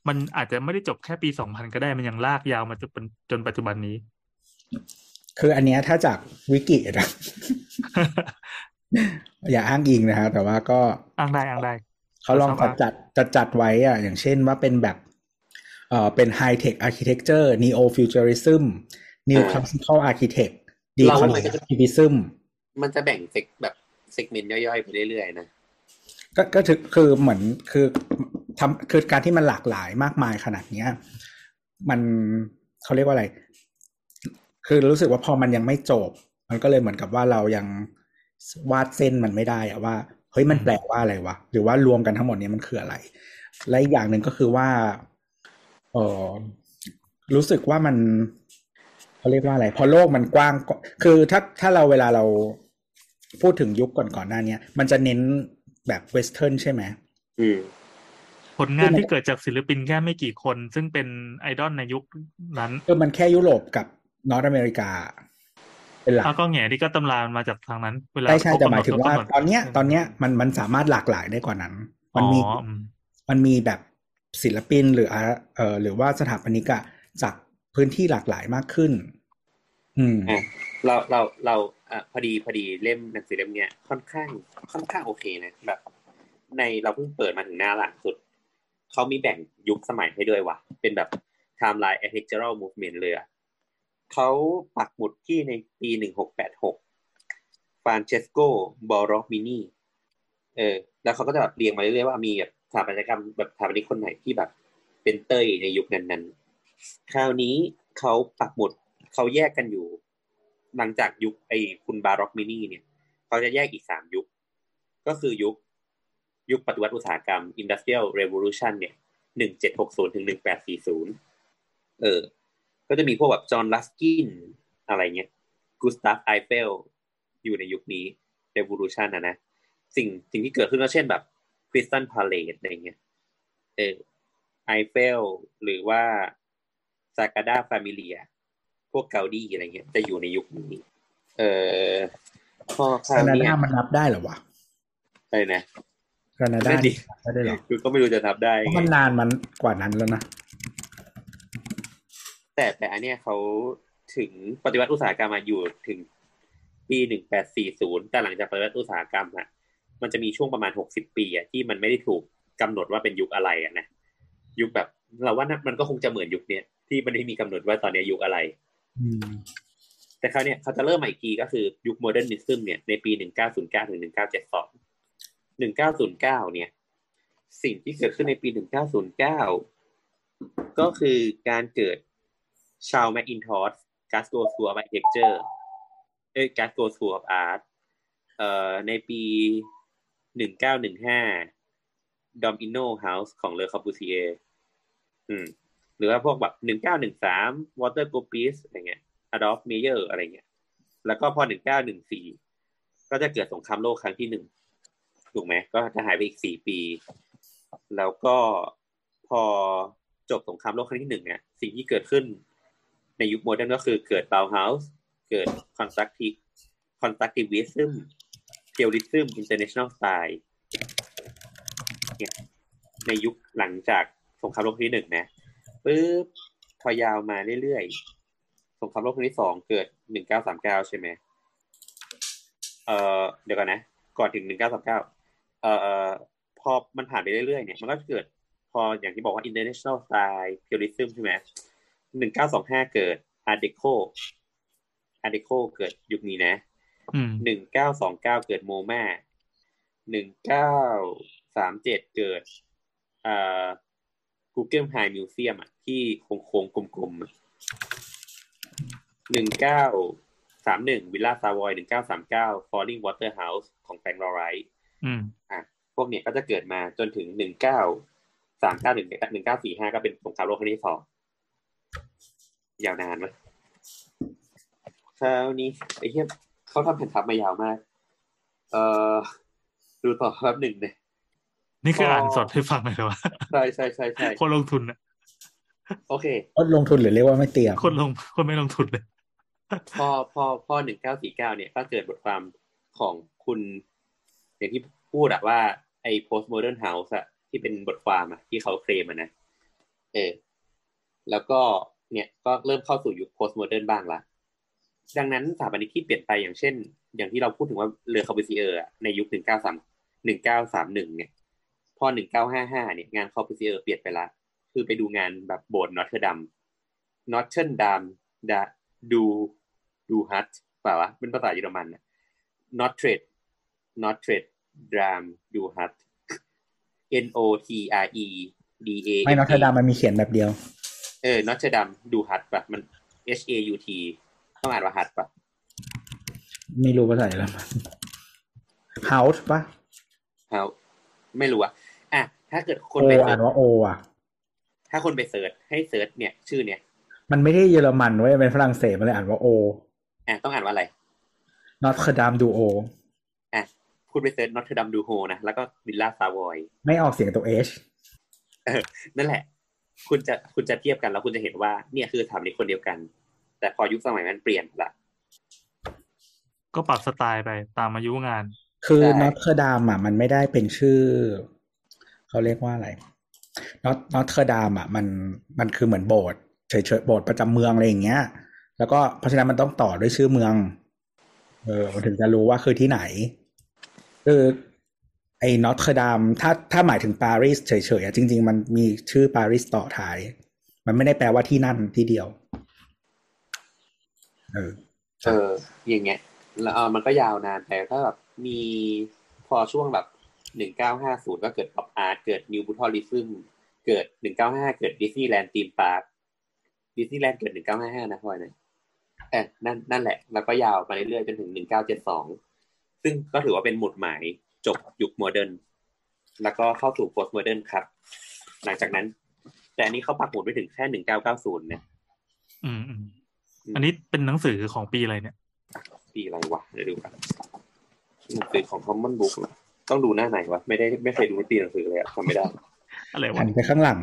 มันอาจจะไม่ได้จบแค่ปีสองพันก็ได้มันยังลากยาวมาจนเป็นจนปัจจุบันนี้ คืออันเนี้ยถ้าจากวิกินะอย่าอ้างอิงนะฮะแต่ว่าก็อ้างได้อ้างได้เขาลองชอบจัดมากจัดจัดจัดไว้อะ อย่างเช่นว่าเป็นแบบเอ่อเป็น High Tech Architecture Neo Futurism New อ่า Classical Architect เราว่ามันก็จะ Deconstructivism มันจะแบ่งเซกแบบเซกเมนต์ย่อยๆ ไปเรื่อยๆนะก็ก็ถือคือเหมือนคือ ทำคือการที่มันหลากหลายมากมายขนาดเนี้ย มันเขาเรียกว่าอะไร คือรู้สึกว่าพอมันยังไม่จบ มันก็เลยเหมือนกับว่าเรายังวาดเส้นมันไม่ได้อะว่าเฮ้ยมันแปลว่าอะไรวะหรือว่ารวมกันทั้งหมดเนี้มันคืออะไร และอีกอย่างหนึ่งก็คือว่าเออรู้สึกว่ามันเขาเรียกว่าอะไร พอโลกมันกว้าง คือถ้าถ้าเราเวลาเราพูดถึงยุคก่อนก่อนๆหน้าเนี้ยมันจะเน้นแบบ Western ใช่ไหมอืม ผลงานที่เกิดจากศิลปินแค่ไม่กี่คน ซึ่งเป็นไอดอลในยุคนั้นคือมันแค่ยุโรปกับ North America เป็นหลักเอาก็แง่ที่ก็ตำรามาจากทางนั้น เวลาใช่ใช่เขแต่หมายถึงว่ากำหดตอนเนี้ย ตอนเนี้ยมันมันสามารถหลากหลายได้กว่านั้น มันมีอ๋ออืมมันมีแบบศิลปินหรืออะเออหรือว่าสถาปนิกอะจากพื้นที่หลากหลายมากขึ้น อืมอะเราเราเราอะพอดีพอดีเล่มหนังสือเล่มเนี้ยค่อนข้างค่อนข้างโอเคนะแบบ ในเราเพิ่งเปิดมาถึงหน้าหลังสุด เขามีแบ่งยุคสมัยให้ด้วยวะเป็นแบบ timeline architectural movement เลยอะเขาปักหมุดที่ในปีหนึ่งหกแปดหกฟรานเชสโกบอร์โรมินีเออ แล้วเขาก็จะแบบเรียงมาเรื่อยๆว่ามีแบบสถาปัตยกรรมแบบสถาปนิกคนไหนที่แบบ เป็นเต้ยในยุคนั้นๆ คราวนี้เขาปักหมุดเขาแยกกันอยู่ หลังจากยุคไอ้คุณบอร์โรมินีเนี่ย เขาจะแยกอีกสามยุค ก็คือยุค ยุคปฏิวัติอุตสาหกรรม Industrial Revolution เนี่ยหนึ่งเจ็ดหกศูนย์ถึงหนึ่งแปดสี่ศูนย์เออ ก็จะมีพวกแบบจอห์นลัสกินอะไรเงี้ยกูสตาฟไอเฟลอยู่ในยุคนี้ Revolution นะนะ สิ่งสิ่งที่เกิดขึ้นก็เช่นแบบคริสตันพาเลตอะไรเงี้ย เออไอเฟลหรือว่าซากาดาฟามิเลีย พวกเกาดีอะไรเงี้ย จะอยู่ในยุคนี้ เออพอคราวแคนาเนี้ดายมันนับได้เหรอวะอะไรนะ แคนาดาไม่ดีได้หรอกคือก็ไม่รู้จะนับได้เพราะมันนานมันกว่านั้นแล้วนะ แต่แต่อันเนี้ยเขาถึงปฏิวัติอุตสาหกรรมอะอยู่ถึงปีหนึ่งแปดสี่ศูนย์แต่หลังจากปฏิวัติอุตสาหกรรมอะมันจะมีช่วงประมาณหกสิบปีอะที่มันไม่ได้ถูกกำหนดว่าเป็นยุคอะไรอะนะยุคแบบเราว่านะมันก็คงจะเหมือนยุคเนี้ยที่มันไม่มีกำหนดว่าตอนนี้ยุคอะไรแต่เขาเนี้ยเขาจะเริ่มใหม่อีกีก็คือยุคโมเดิร์นนิซึมเนี่ยในปีหนึ่งเก้าศูนย์เก้าถึงหนึ่งเก้าเจ็ดสอง หนึ่งเก้าศูนย์เก้าเนี่ย สิ่งที่เกิดขึ้นในปีหนึ่งเก้าศูนย์เก้าก็คือการเกิดชาวแมคอินทอสกัสโกส o ว r อ a เ c เจอร์เอ้ยกัสโกส o วออาร์ตเอ่อในปีหนึ่งเก้าหนึ่งห้าดอมอินโนเฮาส์ของเลอคาบูซีเออืม หรือว่าพวกแบบหนึ่งเก้าหนึ่งสามวอเตอร์โกปิสอะไรเงี้ยอดอล์ฟเมเยอร์อะไรเงี้ย แล้วก็พอหนึ่งเก้าหนึ่งสี่ก็จะเกิดสงครามโลกครั้งที่หนึ่ง ถูกไหมก็จะหายไปอีกสี่ปี แล้วก็พอจบสงครามโลกครั้งที่หนึ่งเนี่ย สิ่งที่เกิดขึ้นในยุคโมเดิร์นก็คือเกิดบาเฮาส์เกิด Constructi Constructivism Purism International Style ในยุคหลังจากสงครามโลกครั้งที่หนึ่งนะปึ๊บพอยาวมาเรื่อยๆสงครามโลกครั้งที่สองเกิดหนึ่งเก้าสามเก้าใช่ไหมเอ่อเดี๋ยวก่อนนะ ก่อนถึงหนึ่งเก้าสามเก้า เอ่อพอมันผ่านไปเรื่อยๆเนี่ยมันก็เกิดพออย่างที่บอกว่า international style purism ใช่ไหมหนึ่งเก้าสองห้าเกิด art deco art deco เกิดยุคนี้นะอืมหนึ่งเก้าสองเก้าเกิดโมมาหนึ่งเก้าสามเจ็ดเกิดเอ่อ Google High Museum อะที่โค้งๆกลมๆหนึ่งเก้าสามหนึ่งวิลล่าซาวอยหนึ่งเก้าสามเก้า Falling Water House ของแฟรงค์ลอไรท์อืมอะ พวกเนี้ยก็จะเกิดมาจนถึงหนึ่งเก้าสามเก้าหนึ่งหนึ่งเก้าสี่ห้าก็เป็นสงครามโลกครั้งที่สองยาวนานไหมคราวนี้ไอ้เหี้ยเขาทำแผ่นทับมายาวมาก เอ่อดูต่อแป๊บหนึ่งเลยนี่คือพออ่อ่านสดให้ฟังเลยเหรอวะใช่ใช่ใช่ใช่คนลงทุนอะโอเคก็ลงทุนหรือเรียกว่าไม่เตรียมคนลงคนไม่ลงทุนเลยพอพอพอหนึ่งเก้าสี่เก้าเนี่ย ก็เกิดบทความของคุณ อย่างที่พูดอะว่า ไอ้ postmodern house อะที่เป็นบทความอะที่เขาเคลมอะนะ เออ แล้วก็เนี่ยก็เริ่มเข้าสู่ยุค postmodern บ้างละ ดังนั้นสถาปนิกที่เปลี่ยนไปอย่างเช่น อย่างที่เราพูดถึงว่าเรือคาบูซิเออร์อะในยุคหนึ่งเก้าสามหนึ่งเก้าสามหนึ่งเนี่ย พอหนึ่งเก้าห้าห้าเนี่ยงานคาบูซิเออร์เปลี่ยนไปละ คือไปดูงานแบบโบสถ์นอตเทอร์ดัมนอตเทอร์ดัมดาดูดูฮัตเปล่าวะเป็นภาษาเยอรมันนะ not trade not trade dram ดู ฮัต N O T R E D A ไม่นอตเทอร์ดามมันมีเขียนแบบเดียว เออ not ดัมดูฮัตปะมัน H A U T ต้องอ่านว่าฮัตปะไม่รู้ภาษาเยอรมันเฮาส์ปะเอาไม่รู้อะอะ ถ้าเกิดคนโอไปอ่านว่าโออะ ถ้าคนไป search ให้ search เนี่ย ชื่อเนี่ย มันไม่ได้เยอรมันเว้ยเป็นฝรั่งเศสมันเลยอ่านว่าโออะต้องอ่านว่าอะไร Notre Dame du Haut อะ คุณไป search Notre Dame du Haut นะ แล้วก็วิลล่าซาวอย ไม่ออกเสียงตัวเอชเออนั่นแหละ คุณจะคุณจะเทียบกันแล้วคุณจะเห็นว่าเนี่ยคือสถาปนิกคนเดียวกัน แต่พอยุคสมัยมันเปลี่ยนละ ก็ปรับสไตล์ไปตามอายุงาน คือใช่ Notre Dame อะ มันไม่ได้เป็นชื่อ เขาเรียกว่าอะไร Notre Notre Dame อะ มันมันคือเหมือนโบสถ์เฉยๆโบสถ์ประจำเมืองอะไรอย่างเงี้ย แล้วก็เพราะฉะนั้นมันต้องต่อด้วยชื่อเมือง เออมันถึงจะรู้ว่าคือที่ไหน คือไอ้ Notre Dame ถ้าถ้าหมายถึงปารีสเฉยๆอะจริง ๆ มันมีชื่อปารีสต่อท้าย มันไม่ได้แปลว่าที่นั่นที่เดียว เออเอออย่างเงี้ย แล้วเออมันก็ยาวนานแต่ถ้าแบบมีพอช่วงแบบหนึ่งเก้าห้าศูนย์ก็เกิด Pop Art เกิด New Brutalism เกิดหนึ่งเก้าห้าเกิดดิสนีย์แลนด์ theme park ดิสนีย์แลนด์เกิดหนึ่งเก้าห้าห้านะพลอยนะเออนั่นนั่นแหละ แล้วก็ยาวมาเรื่อยๆจนถึงหนึ่งเก้าเจ็ดสอง ซึ่งก็ถือว่าเป็นหมุดหมายจบยุคโมเดิร์นแล้วก็เข้าสู่ postmodern ครับ หลังจากนั้น แต่อันนี้เขาปักหมุดไปถึงแค่หนึ่งเก้าเก้าศูนย์เนี่ยอืมอืมอันนี้เป็นหนังสือของปีอะไรเนี่ย ปีอะไรวะเดี๋ยวดูกันหนังสือของ Common Book เหรอต้องดูหน้าไหนวะไม่ได้ไม่เคยดูปีหนังสือเลยอะจำไม่ได้อะไรวะหันไปข้างหลัง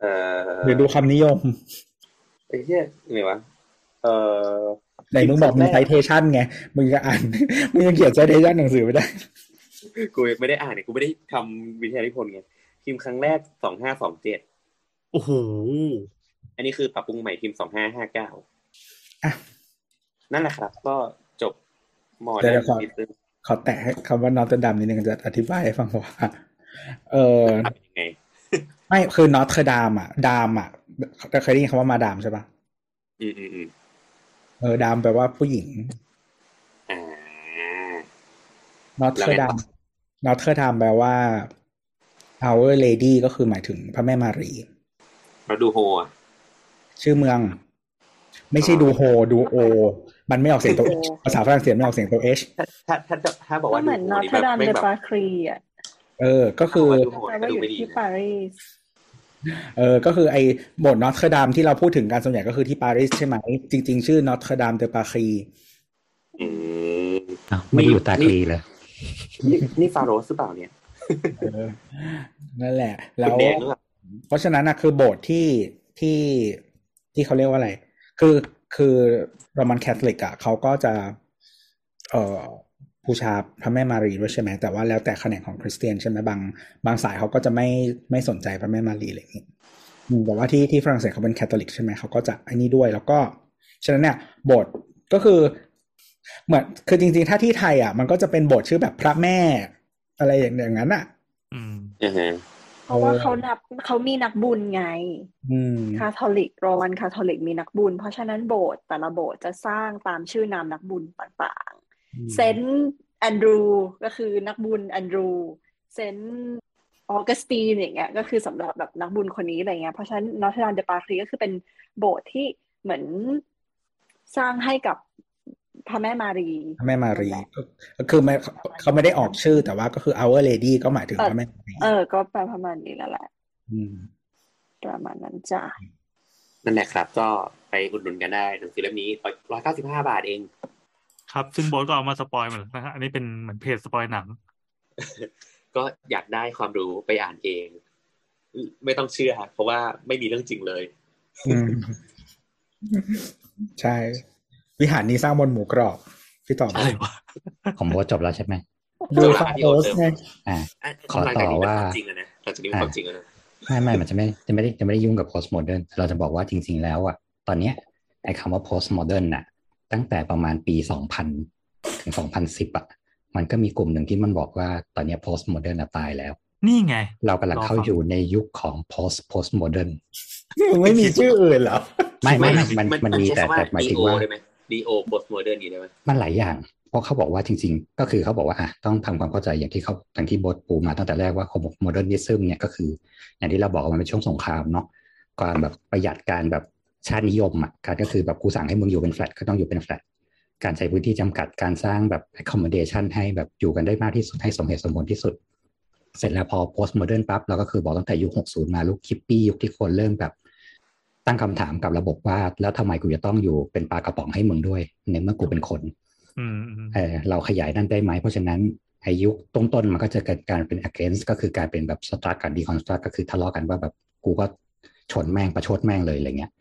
เอ่อหรือดูคำนิยมไอ้เหี้ยไงวะเอ่อ ไหนมึงบอกมี citation ไงมึงจะอ่านมึงยังเขียน citation หนังสือไม่ได้กูไม่ได้อ่านเนี่ยกูไม่ได้ทำวิทยานิพนธ์ไงพิมพ์ครั้งแรกสองห้าสองเจ็ดโอ้โหอันนี้คือปรับปรุงใหม่พิมพ์สองห้าห้าเก้าอะนั่นแหละครับ ก็จบมอเดี๋ได้ยวก่อนขอแตะให้คำว่านอตเทอร์ดัมนิดนึงจะอธิบายให้ฟังว่าเออทำยังไงไม่คือนอตเทอร์ดามอะ ดามอะเคยได้ยินคำว่ามาดามใช่ปะอืมอืมอืม เออดามแปลว่าผู้หญิงอ่านอตเทอร์ดามนอตเทอร์ดามแปลว่า Our Lady ก็คือหมายถึงพระแม่มารีเราดูโฮอะชื่อเมือง ไม่ใช่ดูโฮดูโอ มันไม่ออกเสียงตัว H ภาษาฝรั่งเศสไม่ออกเสียงตัว H ถ้าถ้าถ้าถ้าบอกก็ว่าเหมือนดูนอโฮตเทอร์ดามไม่เดแบบปาครีอะเออ ก็คือว่าดูโฮแปลก็ว่าดูอยู่ไม่ดีที่นะปารีส เออ ก็คือไอ้โบสถ์นอตเทอร์ดามที่เราพูดถึงกันส่วนใหญ่ก็คือที่ปารีสใช่ไหม จริง ๆ ชื่อนอตเทอร์ดามเดปาครีอืมอ้าวไม่ได้อยู่ตาคลีเลยนี่นี่ฟาโรสหรือเปล่าเนี่ยเออนั่นแหละ แล้คุณวแดงหรือเปล่าเพราะฉะนั้นนะคือโบสถ์ที่ที่ที่เขาเรียกว่าอะไร คือคือโรมันแคทอลิกอะเขาก็จะ เอ่อ บูชาพระแม่มารีด้วยใช่ไหมแต่ว่าแล้วแต่แขนงของคริสเตียนใช่ไหมบางบางสายเขาก็จะไม่ไม่สนใจพระแม่มารีอะไรอย่างนี้อืมแต่ว่าที่ที่ฝรั่งเศสเขาเป็นแคทอลิกใช่ไหมเขาก็จะไอ้นี่ด้วย แล้วก็ฉะนั้นเนี่ยโบสถ์ก็คือเหมือนคือจริงๆ ถ้าที่ไทยอะมันก็จะเป็นโบสถ์ชื่อแบบพระแม่ อะไรอย่างอย่างนั้นอะ อืมอ่าฮะเพราะว่าเออเขานับเขามีนักบุญไงอืมคาทอลิกโรมันคาทอลิกมีนักบุญ เพราะฉะนั้นโบสถ์แต่ละโบสถ์จะสร้างตามชื่อนามนักบุญต่างๆ เซนต์แอนดรูก็คือนักบุญแอนดรูเซนต์ออกัสตินอย่างเงี้ยก็คือสำหรับแบบนักบุญคนนี้อะไรเงี้ยเพราะฉะนั้นนอตเทอร์ดามเดปาครีก็คือเป็นโบสถ์ที่เหมือนสร้างให้กับพระแม่มารีพระแม่มารีก็ก็คือไม่เขาไม่ได้ออกชื่อแต่ว่าก็คือ Our Lady ก็หมายถึงพระแม่มารีเออ ก็แปลประมาณนี้แล้วแหละมประมาณนั้นจ้ะนั่นแหละครับ ก็ไปอุดหนุนกันได้หนังสือเล่มนี้ร้อยเก้าสิบห้าบาทเอง ครับ ซึ่งโบอสก็เอามาสปอยเหมือนนะฮะอันนี้เป็นเหมือนเพจสปอยหนัง ก็อยากได้ความรู้ไปอ่านเอง ไม่ต้องเชื่อเพราะว่าไม่มีเรื่องจริงเลยอืมใช่ วิหารนี้สร้างบนหมูกรอบ พี่ตอบอะไรวะของโบทจบแล้วใช่ไหมดูฟาโรสไงอ่าอะขอต่อหลังจากนี้เป็นว่าความจริงแล้วนะหลังจากนี้เป็นความจริงแล้วนะไม่ไม่มันจะไม่จะไม่ได้จะไม่ได้ยุ่งกับ post modern เราจะบอกว่าจริง ๆ แล้วอะ ตอนเนี้ยไอ้คำว่า post modern น่ะ ตั้งแต่ประมาณปี 2000 ถึง 2010อะมันก็มีกลุ่มหนึ่งที่มันบอกว่าตอนเนี้ย post modern น่ะตายแล้ว นี่ไง เรากำลังเข้ารอฟังอยู่ในยุคของ post post modern มึงไม่มีชื่ออื่นเหรอไม่ไม่ไม่มันมันมีใช้แต่คำว่าแต่หมายถึง DO ว่าได้ไหม neo post modern นี่ได้ไหมมันหลายอย่าง เพราะเขาบอกว่าจริง ๆ ก็คือเขาบอกว่าอะต้องทำความเข้าใจอย่างที่เขาอย่างที่โบทปูมาตั้งแต่แรกว่า modernism เนี่ยก็คือ อย่างที่เราบอกว่ามันเป็นช่วงสงครามเนาะการแบบประหยัดการแบบ ชาตินิยมอะการก็คือแบบกูสั่งให้มึงอยู่เป็นแฟลตก็ต้องอยู่เป็นแฟลตการใช้พื้นที่จำกัดการสร้างแบบ accommodation ให้แบบอยู่กันได้มากที่สุดให้สมเหตุสมผลที่สุด เสร็จแล้วพอ post modern ปั๊บเราก็คือบอกตั้งแต่ยุค 60 มาลุกคิปปี้ยุคที่คนเริ่มแบบ ตั้งคำถามกับระบบว่า แล้วทำไมกูจะต้องอยู่เป็นปลากระป๋องให้มึงด้วยในเมื่อกูเป็นคนอืมอืมเออเราขยายนั่นได้ไหมเพราะฉะนั้นอายุต้นๆมันก็จะเกิดการเป็น against ก็คือการเป็นแบบ struct กับ deconstruct ก็คือทะเลาะกันว่าแบบกูก็ชนแม่งประชดแม่งเลยอะไรเงี้ย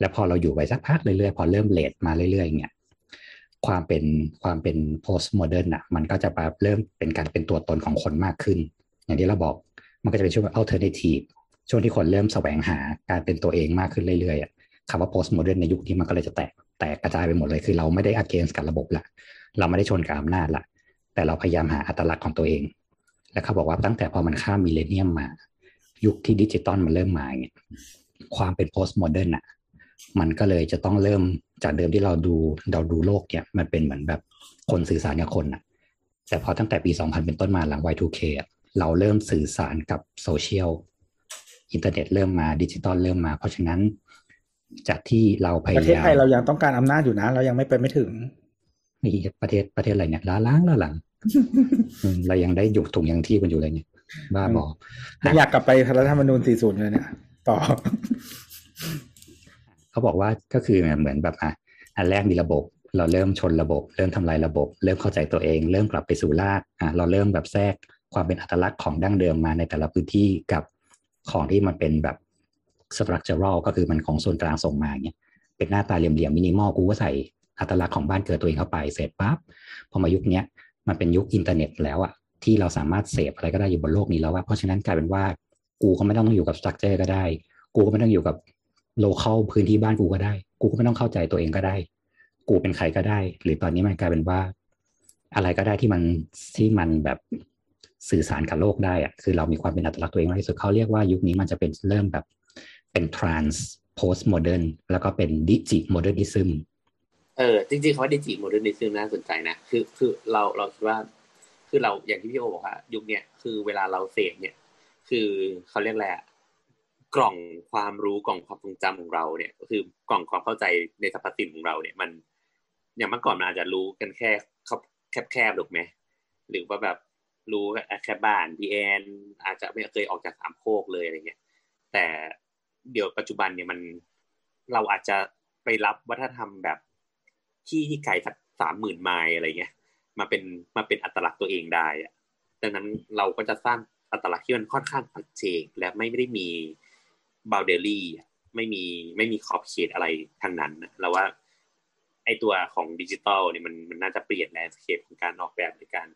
แล้วพอเราอยู่ไปสักพักเรื่อยๆ พอเริ่มเลทมาเรื่อยๆเงี้ยความเป็นความเป็น post modern อะ มันก็จะแบบเริ่มเป็นการเป็นตัวตนของคนมากขึ้น อย่างที่เราบอกมันก็จะเป็นช่วง alternative ช่วงที่คนเริ่มแสวงหาการเป็นตัวเองมากขึ้นเรื่อยๆอะคำว่า post modern ในยุคนี้มันก็เลยจะแตกแตกกระจายไปหมดเลยคือเราไม่ได้ against กับระบบละเราไม่ได้ชนกับอำนาจละแต่เราพยายามหาอัตลักษณ์ของตัวเอง แล้วเขาบอกว่าตั้งแต่พอมันข้ามมิเลเนียมมา ยุคที่ดิจิตอลมันเริ่มมาเนี่ยความเป็น post modern อะ มันก็เลยจะต้องเริ่มจากเดิมที่เราดูเราดูโลกเนี่ย มันเป็นเหมือนแบบคนสื่อสารกับคนอะแต่พอตั้งแต่ปี 2000 เป็นต้นมาหลัง Y2K อะเราเริ่มสื่อสารกับโซเชียลอินเทอร์เน็ตเริ่มมาดิจิตอลเริ่มมา เพราะฉะนั้น จากที่เราพประยาเทศยามไทยเรายังต้องการอำนาจอยู่นะ เรายังไม่ไปไม่ถึงมีประเทศประเทศอะไรเนี่ยล้าล้างล้าหลังอืมเรายังได้อยู่ถุงยังที่กันอยู่เลยเนี่ยบ้าบออยากกลับไปรัฐธรรมนูญ40เลยเนี่ยต่อ เขาบอกว่าก็คือเหมือนแบบอะอันแรกมีระบบ เราเริ่มชนระบบ เริ่มทำลายระบบ เริ่มเข้าใจตัวเอง เริ่มกลับไปสู่รากอะเราเริ่มแบบแทรกความเป็นอัตลักษณ์ของดั้งเดิมมาในแต่ละพื้นที่กับของที่มันเป็นแบบ structural ก็คือมันของส่วนกลางส่งมาเนี่ยเป็นหน้าตาเหลี่ยมๆมินิมอลกูก็ใส่อัตลักษณ์ของบ้านเกิดตัวเองเข้าไปเสร็จปั๊บพอมายุคเนี้ยมันเป็นยุคอินเทอร์เน็ตแล้วอะที่เราสามารถเสพอะไรก็ได้อยู่บนโลกนี้แล้วว่าเพราะฉะนั้นกลายเป็นว่ากูก็ไม่ต้องอยู่กับ structure ก็ได้ กูก็ไม่ต้องอยู่กับ local พื้นที่บ้านกูก็ได้ กูก็ไม่ต้องเข้าใจตัวเองก็ได้ กูเป็นใครก็ได้ หรือตอนนี้มันกลายเป็นว่า อะไรก็ได้ที่มันที่มันแบบสื่อสารกับโลกได้อะคือเรามีความเป็นอัตลักษณ์ตัวเองมากที่สุดเขาเรียกว่ายุคนี้มันจะเป็นเริ่มแบบเป็น trans post modern แล้วก็เป็น digi modernism เออจริงๆคำว่า digi modernism น่าสนใจนะคือคือเราเราคิดว่า คือเราอย่างที่พี่โอบอกว่ายุคเนี้ยคือเวลาเราเสพเนี่ย คือเขาเรียกแหละไร กล่องความรู้กล่องความทรงจำของเราเนี่ย ก็คือกล่องความเข้าใจในสรรพสิ่งของเราเนี่ย มันอย่างเมื่อก่อนมันอาจจะรู้กันแค่แคบๆถูกไหมหรือว่าแบบรู้แค่บ้านพีแอนอาจจะไม่เคยออกจากสามโคกเลยอะไรเงี้ยแต่เดี๋ยวปัจจุบันเนี่ยมันเราอาจจะไปรับวัฒนธรรมแบบที่ที่ไกลสักสามหมื่นไมล์อะไรเงี้ยมาเป็นมาเป็นอัตลักษณ์ตัวเองได้อะดังนั้นเราก็จะสร้างอัตลักษณ์ที่มันค่อนข้างชัดเจนและไม่ได้มี boundary ไม่มีไม่มีขอบเขตอะไรทางนั้นเราว่าไอตัวของดิจิตอลเนี่ยมันมันน่าจะเปลี่ยน landscape ของการออกแบบในการ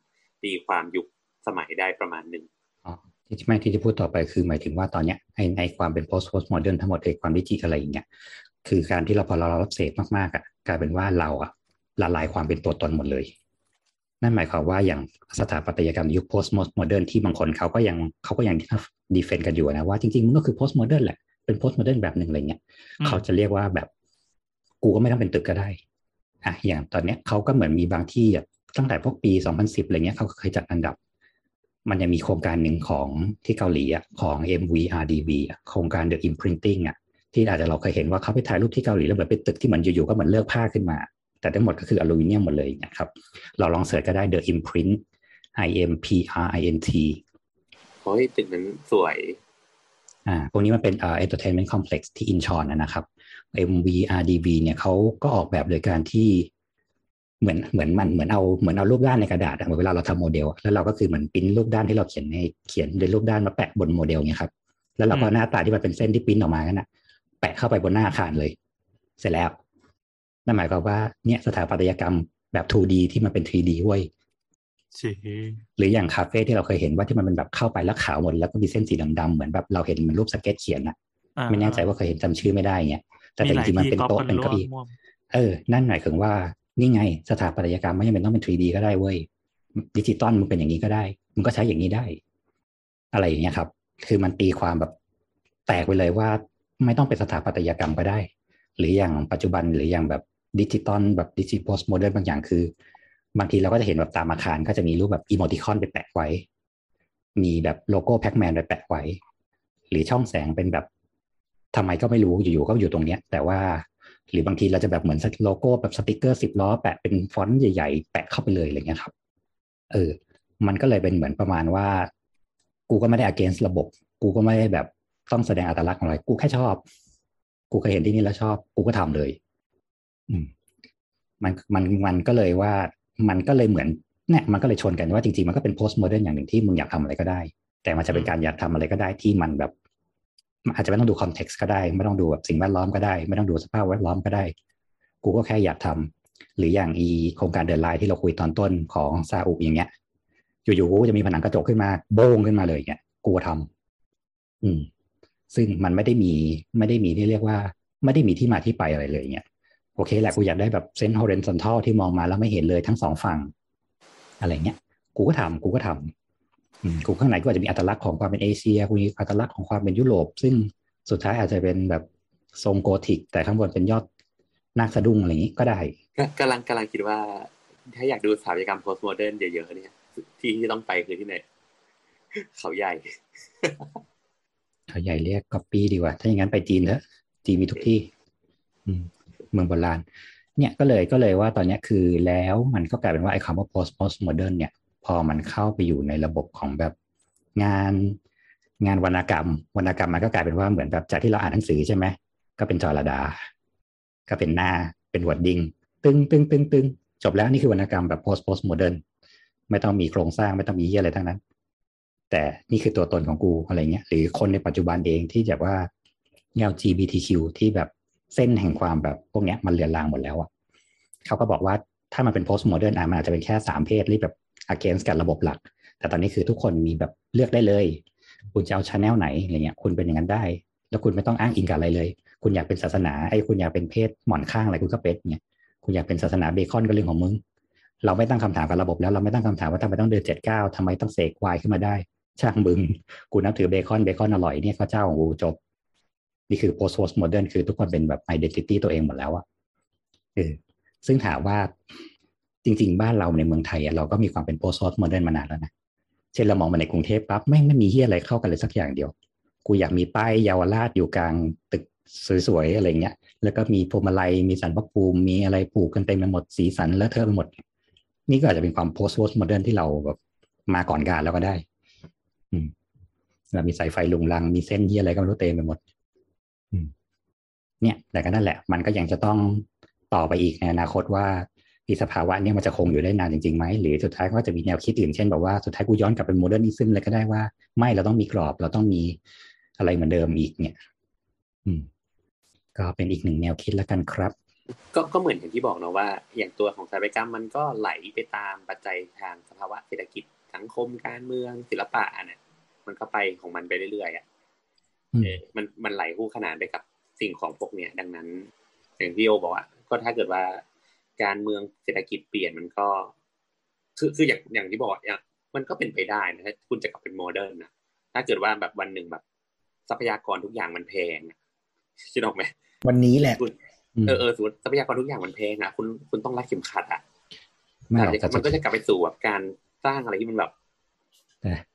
ตีความยุคสมัยได้ประมาณหนึ่งอ๋อที่ไม่ที่จะพูดต่อไปคือหมายถึงว่าตอนเนี้ยไอในความเป็น post post modern ทั้งหมดไอความดิจิอะไรอย่างเงี้ยคือการที่เราพอเรารับเสพมากๆอะกลายเป็นว่าเราอะละลายความเป็นตัวตนหมดเลย นั่นหมายความว่าอย่างสถาปัตยกรรมยุค post modern ที่บางคนเขาก็ยังเขาก็ยังดีเฟนต์กันอยู่นะว่าจริงๆมันก็คือ post modern แหละเป็น post modern แบบหนึ่งอะไรเงี้ยเขาจะเรียกว่าแบบกูก็ไม่ต้องเป็นตึกก็ได้อะอย่างตอนเนี้ยเขาก็เหมือนมีบางที่อะตั้งแต่พวกปี 2010อะไรเงี้ยเขาเคยจัดอันดับ มันยังมีโครงการหนึ่งของที่เกาหลีอะของ MVRDV อะโครงการ The Imprinting อะที่อาจจะเราเคยเห็นว่าเขาไปถ่ายรูปที่เกาหลีแล้วเหมือนเป็นตึกที่เหมือนอยู่ๆก็เหมือนเลือกผ้าขึ้นมา แต่ทั้งหมดก็คืออลูมิเนียมหมดเลยนะครับ เราลองเสิร์ชก็ได้ The Imprint I M P R I N T โอ้ยตึกนั้นสวย อ่าพวกนี้มันเป็นอ่า entertainment complex ที่อินชอนนะครับ MVRDV เนี่ยเขาก็ออกแบบโดยการที่เหมือนเหมือนมันเหมือนเอาเหมือนเอารูปด้านในกระดาษเหมือนเวลาเราทำโมเดล แล้วเราก็คือเหมือนปิ้นรูปด้านที่เราเขียนในเขียนในรูปด้านมาแปะบนโมเดลเนี่ยครับ แล้วเราก็หน้าตาที่มันเป็นเส้นที่ปิ้นออกมากันนะแปะเข้าไปบนหน้าอาคารเลย เสร็จแล้ว นั่นหมายความว่าเนี่ยสถาปัตยกรรมแบบ 2D ที่มันเป็น 3D เว้ยเชี่หรืออย่างคาเฟ่ที่เราเคยเห็นว่าที่มันเป็นแบบเข้าไปแล้วขาวหมดแล้วก็มีเส้นสีดำๆเหมือนแบบเราเห็นเหมือนรูปสเก็ตเขียนอะไม่แน่ใจว่าเคยเห็นจำชื่อไม่ได้เงี้ยแต่แต่จริงๆมันเป็นโต๊ะเป็นเก้าอี้เออ นั่นหมายถึงว่านี่ไงสถาปัตยกรรมไม่จำเป็นต้องเป็น 3D ก็ได้เว้ยดิจิตอลมันเป็นอย่างนี้ก็ได้ มันก็ใช้อย่างนี้ได้ อะไรอย่างเงี้ยครับ คือมันตีความแบบแตกไปเลยว่าไม่ต้องเป็นสถาปัตยกรรมก็ได้ หรืออย่างปัจจุบันหรืออย่างแบบ ดิจิตอลแบบ digi postmodern บางอย่างคือ บางทีเราก็จะเห็นแบบตามอาคารก็จะมีรูปแบบ emoticon ไปแปะไว้ มีแบบโลโก้แพ็กแมนไปแปะไว้ หรือช่องแสงเป็นแบบทำไมก็ไม่รู้อยู่ๆก็อยู่ตรงเนี้ย แต่ว่า หรือบางทีเราจะแบบเหมือนโลโก้แบบสติกเกอร์สิบล้อแปะเป็นฟอนต์ใหญ่ ๆ แปะเข้าไปเลยอะไรเงี้ยครับ เออ มันก็เลยเป็นเหมือนประมาณว่า กูก็ไม่ได้ against ระบบ กูก็ไม่ได้แบบต้องแสดงอัตลักษณ์อะไร กูแค่ชอบ กูเคยเห็นที่นี่แล้วชอบ กูก็ทำเลย มมันมันมันก็เลยว่ามันก็เลยเหมือนเนี่ยมันก็เลยชนกันว่าจริงๆ มันก็เป็น post modern อย่างหนึ่งที่มึงอยากทำอะไรก็ได้ แต่มันจะเป็นการอยากทำอะไรก็ได้ที่มันแบบอาจจะไม่ต้องดู context ก็ได้ ไม่ต้องดูแบบสิ่งแวดล้อมก็ได้ ไม่ต้องดูสภาพแวดล้อมก็ได้ กูก็แค่อยากทำหรืออย่างอีโครงการ The Line ที่เราคุยตอนต้นของซาอุอย่างเงี้ย อยู่ๆกูจะมีผนังกระจกขึ้นมาโบ้งขึ้นมาเลยอย่างเงี้ยกูทำอืม ซึ่งมันไม่ได้มีไม่ได้มีที่เรียกว่า ไม่ได้มีที่มาที่ไปอะไรเลยเนี่ย โอเคแหละกูอยากได้แบบเส้น horizontal ที่มองมาแล้วไม่เห็นเลยทั้งสองฝั่ง อะไรเงี้ย กูก็ทำกูก็ทำอืมกูข้างในก็อาจจะมีอัตลักษณ์ของความเป็นเอเชียกูมีอัตลักษณ์ของความเป็นยุโรป ซึ่งสุดท้ายอาจจะเป็นแบบทรงโกธิก แต่ข้างบนเป็นยอดนาคสะดุ้งอะไรอย่างนี้ก็ได้ก็กำลังกำลังคิดว่า ถ้าอยากดูสถาปัตยกรรม postmodern เยอะๆเนี่ยที่ที่ต้องไปคือที่ไหนเขาใหญ่ เขาใหญ่เรียกก๊อปปี้ดีกว่า ถ้าอย่างนั้นไปจีนเถอะจีนมีทุกที่ อืม เมืองโบราณเนี่ยก็เลยก็เลยว่าตอนนี้คือแล้วมันก็กลายเป็นว่าไอ้คำว่า post post modern เนี่ย พอมันเข้าไปอยู่ในระบบของแบบงานงานวรรณกรรมวรรณกรรมมันก็กลายเป็นว่าเหมือนแบบจากที่เราอ่านหนังสือใช่ไหมก็เป็นจอระดา ก็เป็นหน้าเป็นวอดดิ้งตึงตึงตึงตึงจบแล้วนี่คือวรรณกรรมแบบ post post modern ไม่ต้องมีโครงสร้างไม่ต้องมีเยี่ยอะไรทั้งนั้น แต่นี่คือตัวตนของกูอะไรเงี้ยหรือคนในปัจจุบันเองที่แบบว่า LGBTQ ที่แบบ เส้นแห่งความแบบพวกเนี้ยมันเลือนลางหมดแล้วอะเขาก็บอกว่าถ้ามันเป็น post modern อะมันอาจจะเป็นแค่สามเพศที่แบบ against กับระบบหลัก แต่ตอนนี้คือทุกคนมีแบบเลือกได้เลย คุณจะเอาชาแนลไหนอะไรเงี้ย คุณเป็นอย่างนั้นได้ แล้วคุณไม่ต้องอ้างอิงกับอะไรเลย คุณอยากเป็นศาสนาไอ้คุณอยากเป็นเพศหมอนข้างอะไรคุณก็เป็นเนี่ยคุณอยากเป็นศาสนาเบคอนก็เรื่องของมึงเราไม่ตั้งคำถามกับระบบแล้วเราไม่ตั้งคำถามว่าทำไมต้องเดินเจ็ดเก้าทำไมต้องเสกควายขึ้นมาได้ ช่างมึงกูนับถือเบคอนเบคอนอร่อยเนี่ยข้าเจ้าของกูจบ นี่คือ post post modern คือทุกคนเป็นแบบ identity ตัวเองหมดแล้วอะเออซึ่งถามว่าจริง ๆ บ้านเราในเมืองไทยอะเราก็มีความเป็น post post modern มานานแล้วนะเช่นเรามองมาในกรุงเทพปั๊บไม่งไม่มีเฮียอะไรเข้ากันเลยสักอย่างเดียว กูอยากมีป้ายเยาวราชอยู่กลางตึกสวยๆอะไรเงี้ย แล้วก็มีพวงมาลัยมีศาลพระภูมิมีอะไรผูกกันเต็มไปหมดสีสันเลอะเทอะไปหมด นี่ก็อาจจะเป็นความ post post modern ที่เราแบบมาก่อนการแล้วก็ได้ อืมเรามีสายไฟรุงรังมีเส้นเฮียอะไรก็ไม่รู้เต็มไปหมด เนี่ย แต่ก็นั่นแหละ มันก็ยังจะต้องต่อไปอีกในอนาคตว่าอีสภาวะเนี่ยมันจะคงอยู่ได้นานจริงๆไหมหรือสุดท้ายก็จะมีแนวคิดอื่นเช่นแบบว่าสุดท้ายกูย้อนกลับเป็น modernism เลยก็ได้ว่า ไม่เราต้องมีกรอบเราต้องมีอะไรเหมือนเดิมอีกเนี่ย อืม ก็เป็นอีกหนึ่งแนวคิดแล้วกันครับ ก็ก็เหมือนอย่างที่บอกเนาะว่า อย่างตัวของสถาปัตยกรรมมันก็ไหลไปตามปัจจัยทางสภาวะเศรษฐกิจสังคมการเมืองศิลปะเนี่ยมันก็ไปของมันไปเรื่อยๆอะอื มเออมันมันไหลคู่ขนานไปกับสิ่งของพวกเนี้ยดังนั้นอย่างที่โอบอกว่าก็ถ้าเกิดว่าการเมืองเศรษฐกิจเปลี่ยนมันก็คือคืออย่างอย่างที่บอกอย่างมันก็เป็นไปได้นะถ้าคุณจะกลับเป็น modern นะถ้าเกิดว่าแบบวันหนึ่งแบบ ทรัพยากรทุกอย่างมันแพงอะคิดออกไหมวันนี้แหละคุณเออเออสมมติทรัพยากรทุกอย่างมันแพงอะคุณคุณต้องรัดเข็มขัดอะไม่หรอกแต่แต่มันก็จะกลับไปสู่แบบการสร้างอะไรที่มันแบบ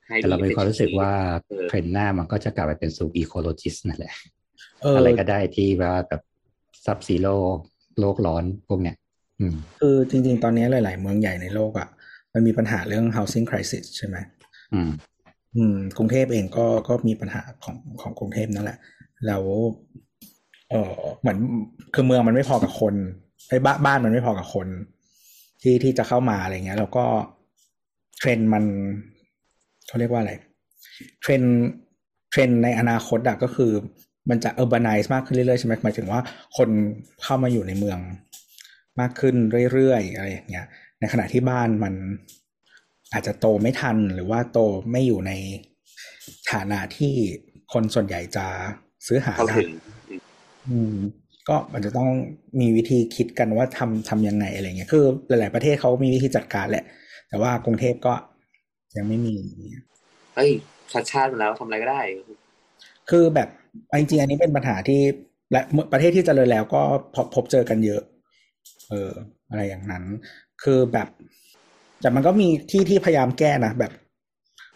แต่ให้แต่เราเป็นความรู้สึกว่าเออเทรนด์หน้ามันก็จะกลับไปเป็นสู่ ecologist นั่นแหละเออออะไรก็ได้ที่ว่าแบบ sub zero โลกร้อนพวกเนี้ยอืมคือจริง ๆ ตอนนี้หลาย ๆ เมืองใหญ่ในโลกอะ มันมีปัญหาเรื่อง housing crisis ใช่ไหมอืม อืม กรุงเทพเองก็ก็มีปัญหาของของกรุงเทพนั่นแหละ แล้วเออเหมือนคือเมืองมันไม่พอกับคนไอ้บ้านบ้านมันไม่พอกับคน ที่ที่จะเข้ามาอะไรเงี้ย แล้วก็เทรนด์มัน เขาเรียกว่าอะไร เทรนด์เทรนด์ในอนาคตอะก็คือ มันจะ urbanize มากขึ้นเรื่อยๆใช่ไหมหมายถึงว่าคนเข้ามาอยู่ในเมืองมากขึ้นเรื่อยๆอะไรอย่างเงี้ย ในขณะที่บ้านมันอาจจะโตไม่ทันหรือว่าโตไม่อยู่ในฐานะที่คนส่วนใหญ่จะซื้อหาเข้าได้ถึงอืม ก็มันจะต้องมีวิธีคิดกันว่าทำทำยังไงอะไรเงี้ย คือหลาย ๆ ประเทศเขามีวิธีจัดการแหละ แต่ว่ากรุงเทพก็ ยังไม่มีเฮ้ยชัดชาติมาแล้วทำอะไรก็ได้ คือแบบจริงๆอันนี้เป็นปัญหาที่และประเทศที่เจริญแล้วก็พบพบเจอกันเยอะ เออ อะไรอย่างนั้น คือแบบ แต่มันก็มีที่ที่พยายามแก้นะแบบ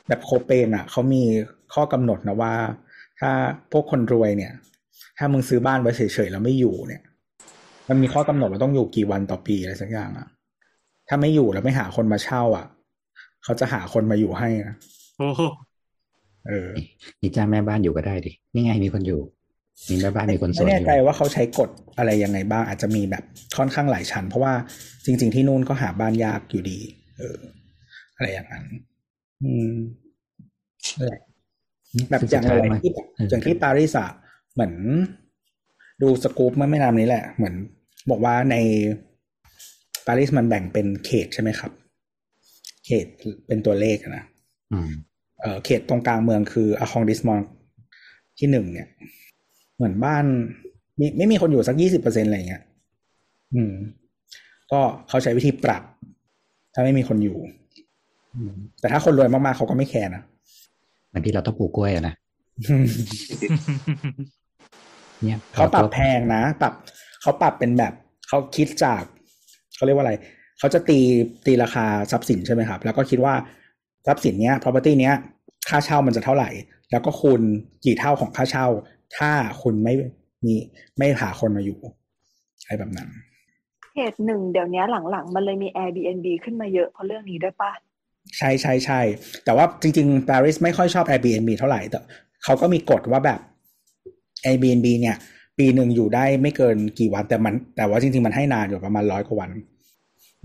แบบโคเปนอะเขามีข้อกำหนดนะว่า ถ้าพวกคนรวยเนี่ย ถ้ามึงซื้อบ้านไว้เฉยๆแล้วไม่อยู่เนี่ย มันมีข้อกำหนดว่าต้องอยู่กี่วันต่อปีอะไรสักอย่างอะ ถ้าไม่อยู่แล้วไม่หาคนมาเช่า อะ เขาจะหาคนมาอยู่ให้นะโอ้โหเออนี่จ้างแม่บ้านอยู่ก็ได้ดินี่ไงมีคนอยู่ มีแม่บ้านมีคนสไม่วนแน่อยู่ใจว่าเขาใช้กฎอะไรยังไงบ้างอาจจะมีแบบค่อนข้างหลายชั้น เพราะว่าจริง ๆ ที่นู่นก็หาบ้านยากอยู่ดี เออ อะไรอย่างนั้น อืมนั่นแหละแบบอย่างอะไรที่อย่างที่ปารีสอะเหมือน ดูสกู๊ปเมื่อไม่นานนี้แหละ เหมือน บอกว่าในปารีสมันแบ่งเป็นเขตใช่ไหมครับ เขตเป็นตัวเลขอะนะอืมเอ่อเขตตรงกลางเมืองคืออาคองดิสมอนที่หนึ่งเนี่ย เหมือนบ้านมีไม่มีคนอยู่สักยี่สิบเปอร์เซ็นอะไรเงี้ย อืม ก็เขาใช้วิธีปรับ ถ้าไม่มีคนอยู่อืมแต่ถ้าคนรวยมากๆเขาก็ไม่แคร์นะเหมือนที่เราต้องปลูกกล้วยอะนะเนี่ยเขาปรับแพงนะปรับเขาปรับเป็นแบบเขาคิดจากเขาเรียกว่าอะไร เขาจะตีตีราคาทรัพย์สินใช่ไหมครับ แล้วก็คิดว่าทรัพย์สินเนี้ย property เนี้ยค่าเช่ามันจะเท่าไหร่ แล้วก็คูณกี่เท่าของค่าเช่า ถ้าคุณไม่มีไม่หาคนมาอยู่อะไรแบบนั้นเหตุหนึ่งเดี๋ยวนี้หลังๆ มันเลยมี Airbnb ขึ้นมาเยอะเพราะเรื่องนี้ด้วยปะใช่ใช่ใช่แต่ว่าจริงๆ Paris ไม่ค่อยชอบ Airbnb เท่าไหร่แต่เขาก็มีกฎว่าแบบ Airbnb เนี่ย ปีหนึ่งอยู่ได้ไม่เกินกี่วันแต่มัน แต่ว่าจริงๆมันให้นานอยู่ประมาณร้อยกว่าวัน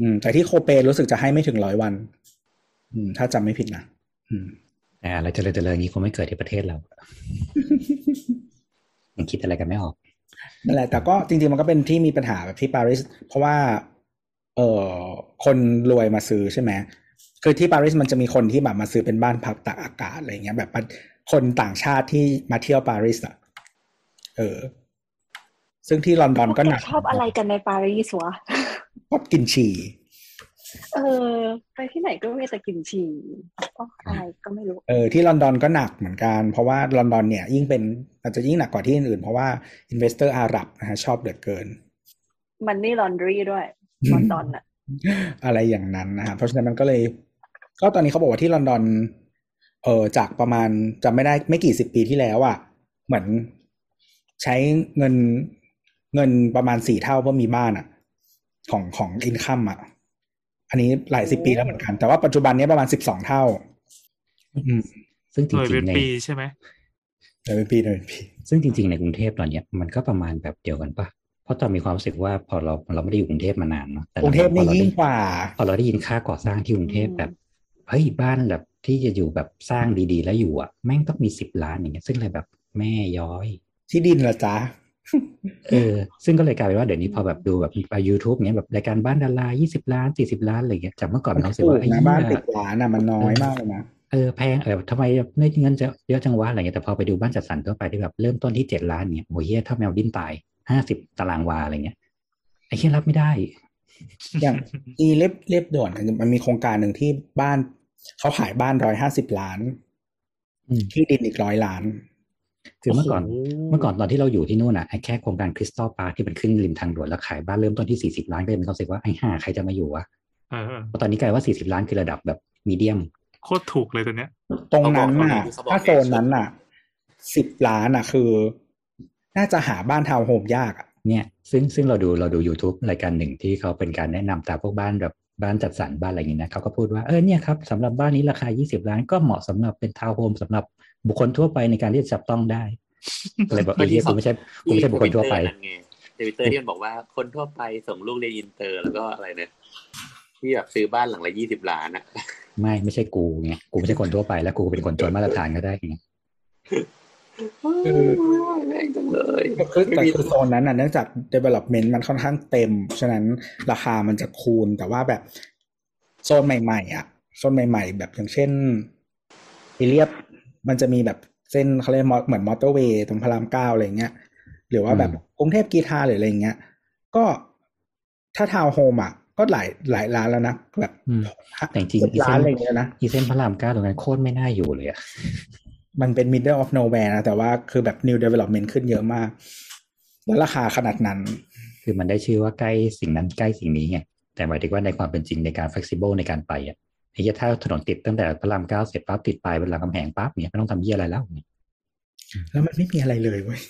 อืมแต่ที่โคเปรู้สึกจะให้ไม่ถึงร้อยวัน อืม ถ้าจำไม่ผิดนะอืมแต่อะไรเจริญเจริญอย่างนี้คงไม่เกิดที่ประเทศเรายังคิดอะไรกันไม่ออกนั่นแหละแต่ก็จริงๆมันก็เป็นที่มีปัญหาแบบที่ปารีสเพราะว่า เอ่อคนรวยมาซื้อใช่ไหมคือที่ปารีสมันจะมีคนที่แบบมาซื้อเป็นบ้านพักตากอากาศอะไรเงี้ย แบบคนต่างชาติที่มาเที่ยวปารีสอะเออ ซึ่งที่ลอนดอนก็หนักชอบอะไรกันในปารีสวะ ชอบกลิ่นฉี่ เออ ไปที่ไหนก็มีแต่กลิ่นฉี่อ๋ออะไรก็ไม่รู้ เออที่ลอนดอนก็หนักเหมือนกัน เพราะว่าลอนดอนเนี่ย ยิ่งเป็นอาจจะยิ่งหนักกว่าที่อื่นๆเพราะว่า investor อาหรับนะฮะชอบเหลือเกิน มันนี่ลอนดรีด้วยลอนดอนอะอะไรอย่างนั้นนะฮะเพราะฉะนั้นมันก็เลย ก็ตอนนี้เขาบอกว่าที่ลอนดอน เออจากประมาณจำไม่ได้ไม่กี่สิบปีที่แล้วอะ่ะ เหมือนใช้เงินเงินประมาณสี่เท่าเพื่อมีบ้านอะ่ะ ของของอินคัมอะ อันนี้หลายสิบปีแล้วเหมือนกัน แต่ว่าปัจจุบันนี้ประมาณสิบสองเท่า อืม ซึ่งจหน่วยริเป็งนๆในปีใช่ไหมเดี๋ยวเป็นปีเดี๋ยวเป็นปีซึ่งจริงๆในกรุงเทพตอนเนี้ยมันก็ประมาณแบบเดียวกันปะเพราะตอนมีความรู้สึกว่าพอเราเราไม่ได้อยู่กรุงเทพมานานเนาะแต่กรุงเทพพอนี่เราได้ยิ่งกว่า พอเราได้ยินค่าก่อสร้างที่กรุงเทพแบบเฮ้ยบ้านแบบที่จะอยู่แบบสร้างดีๆ แล้วอยู่อะแม่งต้องมีสิบล้านอย่างเงี้ย ซึ่งอะไรแบบแม่ย้อย ที่ดินเหรอจ๊ะ เออซึ่งก็เลยกลายเป็นว่าเดี๋ยวนี้พอแบบดูแบบไปยูทูบเงี้ยแบบรายการบ้านดารายี่สิบล้านสี่สิบล้านอะไรเงี้ยจากเมื่อก่อนเรารู้สึกถูว่ากไอ้นะเหี้บ้านยติดล้านอะมันน้อยมากเลยนะเออแพงเออทำไมเงินจะเยอะจังวะอะไรเงี้ยแต่พอไปดูบ้านจัดสรรทั่วไปที่แบบเริ่มต้นที่เจ็ดล้านเนี่ยโอ้ยเหี้ยถ้าแมวดิ้นตายห้าสิบตารางวาอะไรเงี้ยไอ้เหี้ยรับไม่ได้ อย่างอีเลียบเลียบด่วนมันมีโครงการหนึ่งที่บ้านเขาขายบ้านร้อยห้าสิบล้านอืมที่ดินอีกร้อยล้าน คือเมื่อก่อนโอ้โหเมื่อก่อนตอนที่เราอยู่ที่นู่นอะไอ้แค่โครงการ Crystal Park ที่เป็นขึ้นริมทางด่วนแล้วขายบ้านเริ่มต้นที่สี่สิบล้านก็เลยมีความรู้สึกว่าไอ้ห่าใครจะมาอยู่วะเออเพราะตอนนี้กลายว่าสี่สิบล้านคือระดับแบบมีเดียม โคตรถูกเลยตัวเนี้ย ตรงนั้นน่ะเขาบอกถ้าโซนนั้นน่ะสิบล้านน่ะคือ น่าจะหาบ้านทาวน์โฮมยากอะเนี่ย ซึ่งซึ่งเราดูเราดู YouTube รายการหนึ่งที่เขาเป็นการแนะนำตามพวกบ้านแบบบ้านจัดสรรบ้านอะไรอย่างนี้นะเขาก็พูดว่าเออเนี่ยครับสำหรับบ้านนี้ราคา 20 ล้านก็เหมาะสำหรับเป็นทาวน์โฮมสำหรับ บุคคลทั่วไปในการที่จะจับต้องได้ก็เลยบอกไอ้เหี้ยกูไม่ใช่กูไม่ใช่บุคคลทั่วไปทวิตเตอร์ที่มันบอกว่าคนทั่วไปส่งลูกเรียนอินเตอร์ แล้วก็อะไรเนี่ยที่แบบซื้อบ้านหลังละยี่สิบล้านอะไม่ไม่ใช่กูไงกูไม่ใช่คนทั่วไปแล้วกูเป็นคนจนมาตรฐานก็ได้ไงแรงจังเลยคือแต่คือโซนนั้นน่ะเนื่องจาก development มันค่อนข้างเต็ม ฉะนั้นราคามันจะคูณแต่ว่าแบบโซนใหม่ ๆ อะ โซนใหม่ ๆ แบบอย่างเช่นเออเลียบ มันจะมีแบบเส้นเขาเรียกเหมือนมอเตอร์เวย์ตรงพระรามเก้าอะไรเงี้ย หรือว่าแบบกรุงเทพกีทาหรืออะไรเงี้ย ก็ถ้าทาวน์โฮมอะก็หลายหลายล้านแล้วนะแบบอืมแต่จริงสิบๆอีล้าเส้นนอะไรเงี้ยนะอีเส้นพระรามเก้าตรงนั้นโคตรไม่น่าอยู่เลยอะมันเป็น middle of nowhere นะ แต่ว่าคือแบบ new development ขึ้นเยอะมาก แล้วราคาขนาดนั้น คือมันได้ชื่อว่าใกล้สิ่งนั้นใกล้สิ่งนี้ไงแต่หมายถึงว่าในความเป็นจริงในการ flexible ในการไปอะ ไอ้เหี้ยถ้าถนนติดตั้งแต่พระรามเก้าเสร็จปั๊บติดปลายเป็นรามคำแหงปั๊บเนี่ยไม่ต้องทำเหี้ยอะไรแล้วเนี่ยแล้วมันไม่มีอะไรเลยเว้ย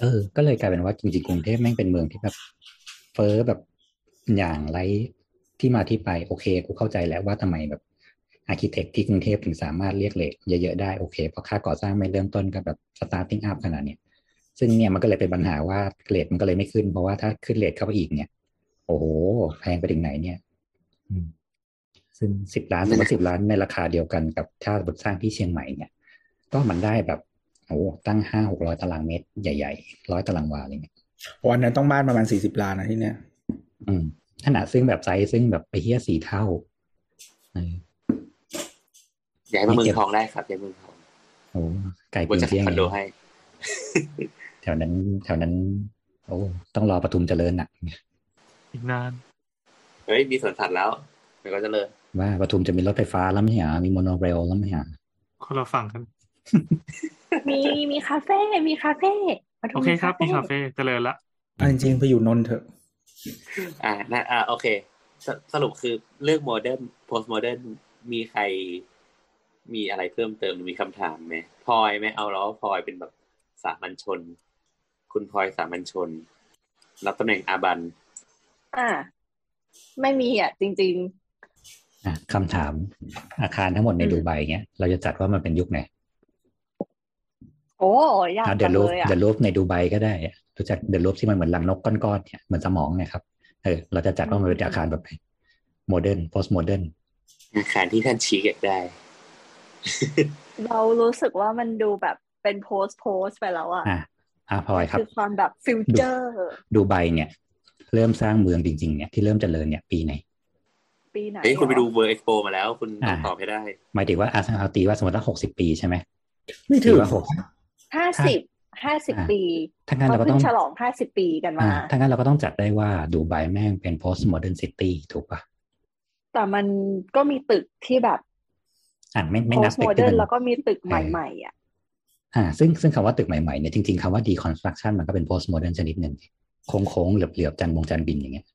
เออ ก็เลยกลายเป็นว่าจริงๆกรุงเทพแม่งเป็นเมืองที่แบบ เฟ้อแบบอย่างไร้ที่มาที่ไปโอเคกูเข้าใจแล้วว่าทำไมแบบ architect ที่กรุงเทพถึงสามารถเรียก rate เยอะๆได้โอเคเพราะค่าก่อสร้างไม่เริ่มต้นก็แบบ starting up ขนาดเนี้ยซึ่งเนี่ยมันก็เลยเป็นปัญหาว่า rate มันก็เลยไม่ขึ้น เพราะว่าถ้าขึ้น rate เข้าไปอีกเนี่ย โอ้โหแพงไปถึงไหนเนี่ยอืม ซึ่งสิบล้านสมมติสิบล้านในราคาเดียวกันกับถ้าบทสร้างที่เชียงใหม่เนี่ย ก็มันได้แบบโอ้ตั้งห้าหกร้อยตารางเมตรใหญ่ๆร้อยตารางวาอะไรเงี้ยวันนั้นต้องบ้านประมาณสี่สิบล้านนะที่เนี้ยอืมขนาดซึ่งแบบไซส์ซึ่งแบบไปเฮียสี่เท่าเออย้ายมาเมืองทองได้ครับย้ายเมืองทองโอ้ไก่บปีนนจะเที่ยงคอนโดให้ แถวนั้น แถวนั้น โอ้ต้องรอปทุมเจริญน่ะอีกนาน เฮ้ย มีสวนสัตว์แล้ว มันก็จะเลยว่าปทุมจะมีรถไฟฟ้าแล้วไม่ใช่เหรอมีโมโนเรลแล้วไม่ใช่เหรอคนละฝั่งกัน มีมีคาเฟ่ มีคาเฟ่ปทุโอมเคครับ มีคาเฟ่เจริญละอันจริงๆไปอยู่นนท์เถอะ อ่านะอ่าโอเคสสรุปคือเรื่องโมเดิร์นโพสต์โมเดิร์นมีใครมีอะไรเพิ่มเติมหรือมีคำถามไหมพลอยไหมเอาแล้วพลอยเป็นแบบสามัญชน คุณพลอยสามัญชน รับตำแหน่งอาบัน อ่า ไม่มีอะ จริงอะ คำถามอาคารทั้งหมดในอืมดูไบเงี้ยเราจะจัดว่ามันเป็นยุคไหนๆโอ้ยากเดจัอะงรูเลปยอะเดอะรูปในดูไบก็ได้อะรู้จักเดอะรูปที่มันเหมือนรังนกก้อนๆเนี่ยเหมือนสมองเนี่ยครับเออเราจะจัดว่ามันเป็นอาคารแบบไหนโมเดิร์นโพสต์โมเดิร์นอาคารที่ท่านชี้อยากได้ เรารู้สึกว่ามันดูแบบเป็นโพสโพสไปแล้วอะอะอะพลอยครับคือความแบบฟิวเจอร์ ดูไบเนี่ย เริ่มสร้างเมืองจริง ๆ เนี่ยที่เริ่มเจริญเนี่ยปีไหน ปีไหนเฮ้ยคุณไปหรอดูเวอร์เอ็กโปมาแล้ว คุณต้องอ่าตอบให้ได้ หมายถึงว่าอาเอาตีว่าสมมติว่าหกสิบปีใช่ไหมไม่ถึงถือว่าหกห้าสิบห้าสิบอะปีถ้างั้นเขาเราก็เพิ่ต้องงฉลองห้าสิบปีกันมาอ่าถ้างั้นเราก็ต้องจัดได้ว่าดูไบแม่งเป็น post modern city ถูกปะแต่มันก็มีตึกที่แบบ อ่าไม่ไม่โพนัสบตึโมกเดิที่ร์มันนแล้วก็มีตึกใหม่ๆอะอ่า ซึ่งซึ่งคำว่าตึกใหม่ๆเนี่ยจริงๆคำว่า deconstruction มันก็เป็น post modern ชนิดหนึ่งโค้งโค้งๆเหลือบเหลือบๆจันทร์วงจันทร์บินอย่างเงี้ย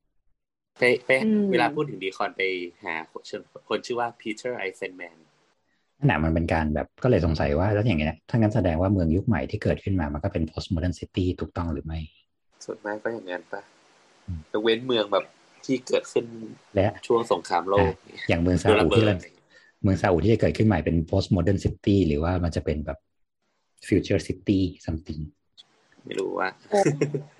ไปไปอืมเวลาพูดถึงดีคอนไปหาคนคนชื่อว่าพีเตอร์ไอเซนแมนนั่นแหละมันเป็นการแบบก็เลยสงสัยว่าแล้วอย่างเงี้ยถ้างั้นแสดงว่าเมืองยุคใหม่ที่เกิดขึ้นมามันก็เป็น post modern city ถูกต้องหรือไม่ส่วนมากก็อย่างนั้นปะอืมยกเว้นเมืองแบบที่เกิดขึ้นและช่วงสงครามโลก อย่างเมืองซาโดนอุระเบิที่ดเราเมืองซาอุที่จะเกิดขึ้นใหม่เป็น post modern city หรือว่ามันจะเป็นแบบ future city something ไม่รู้ว่าโอ้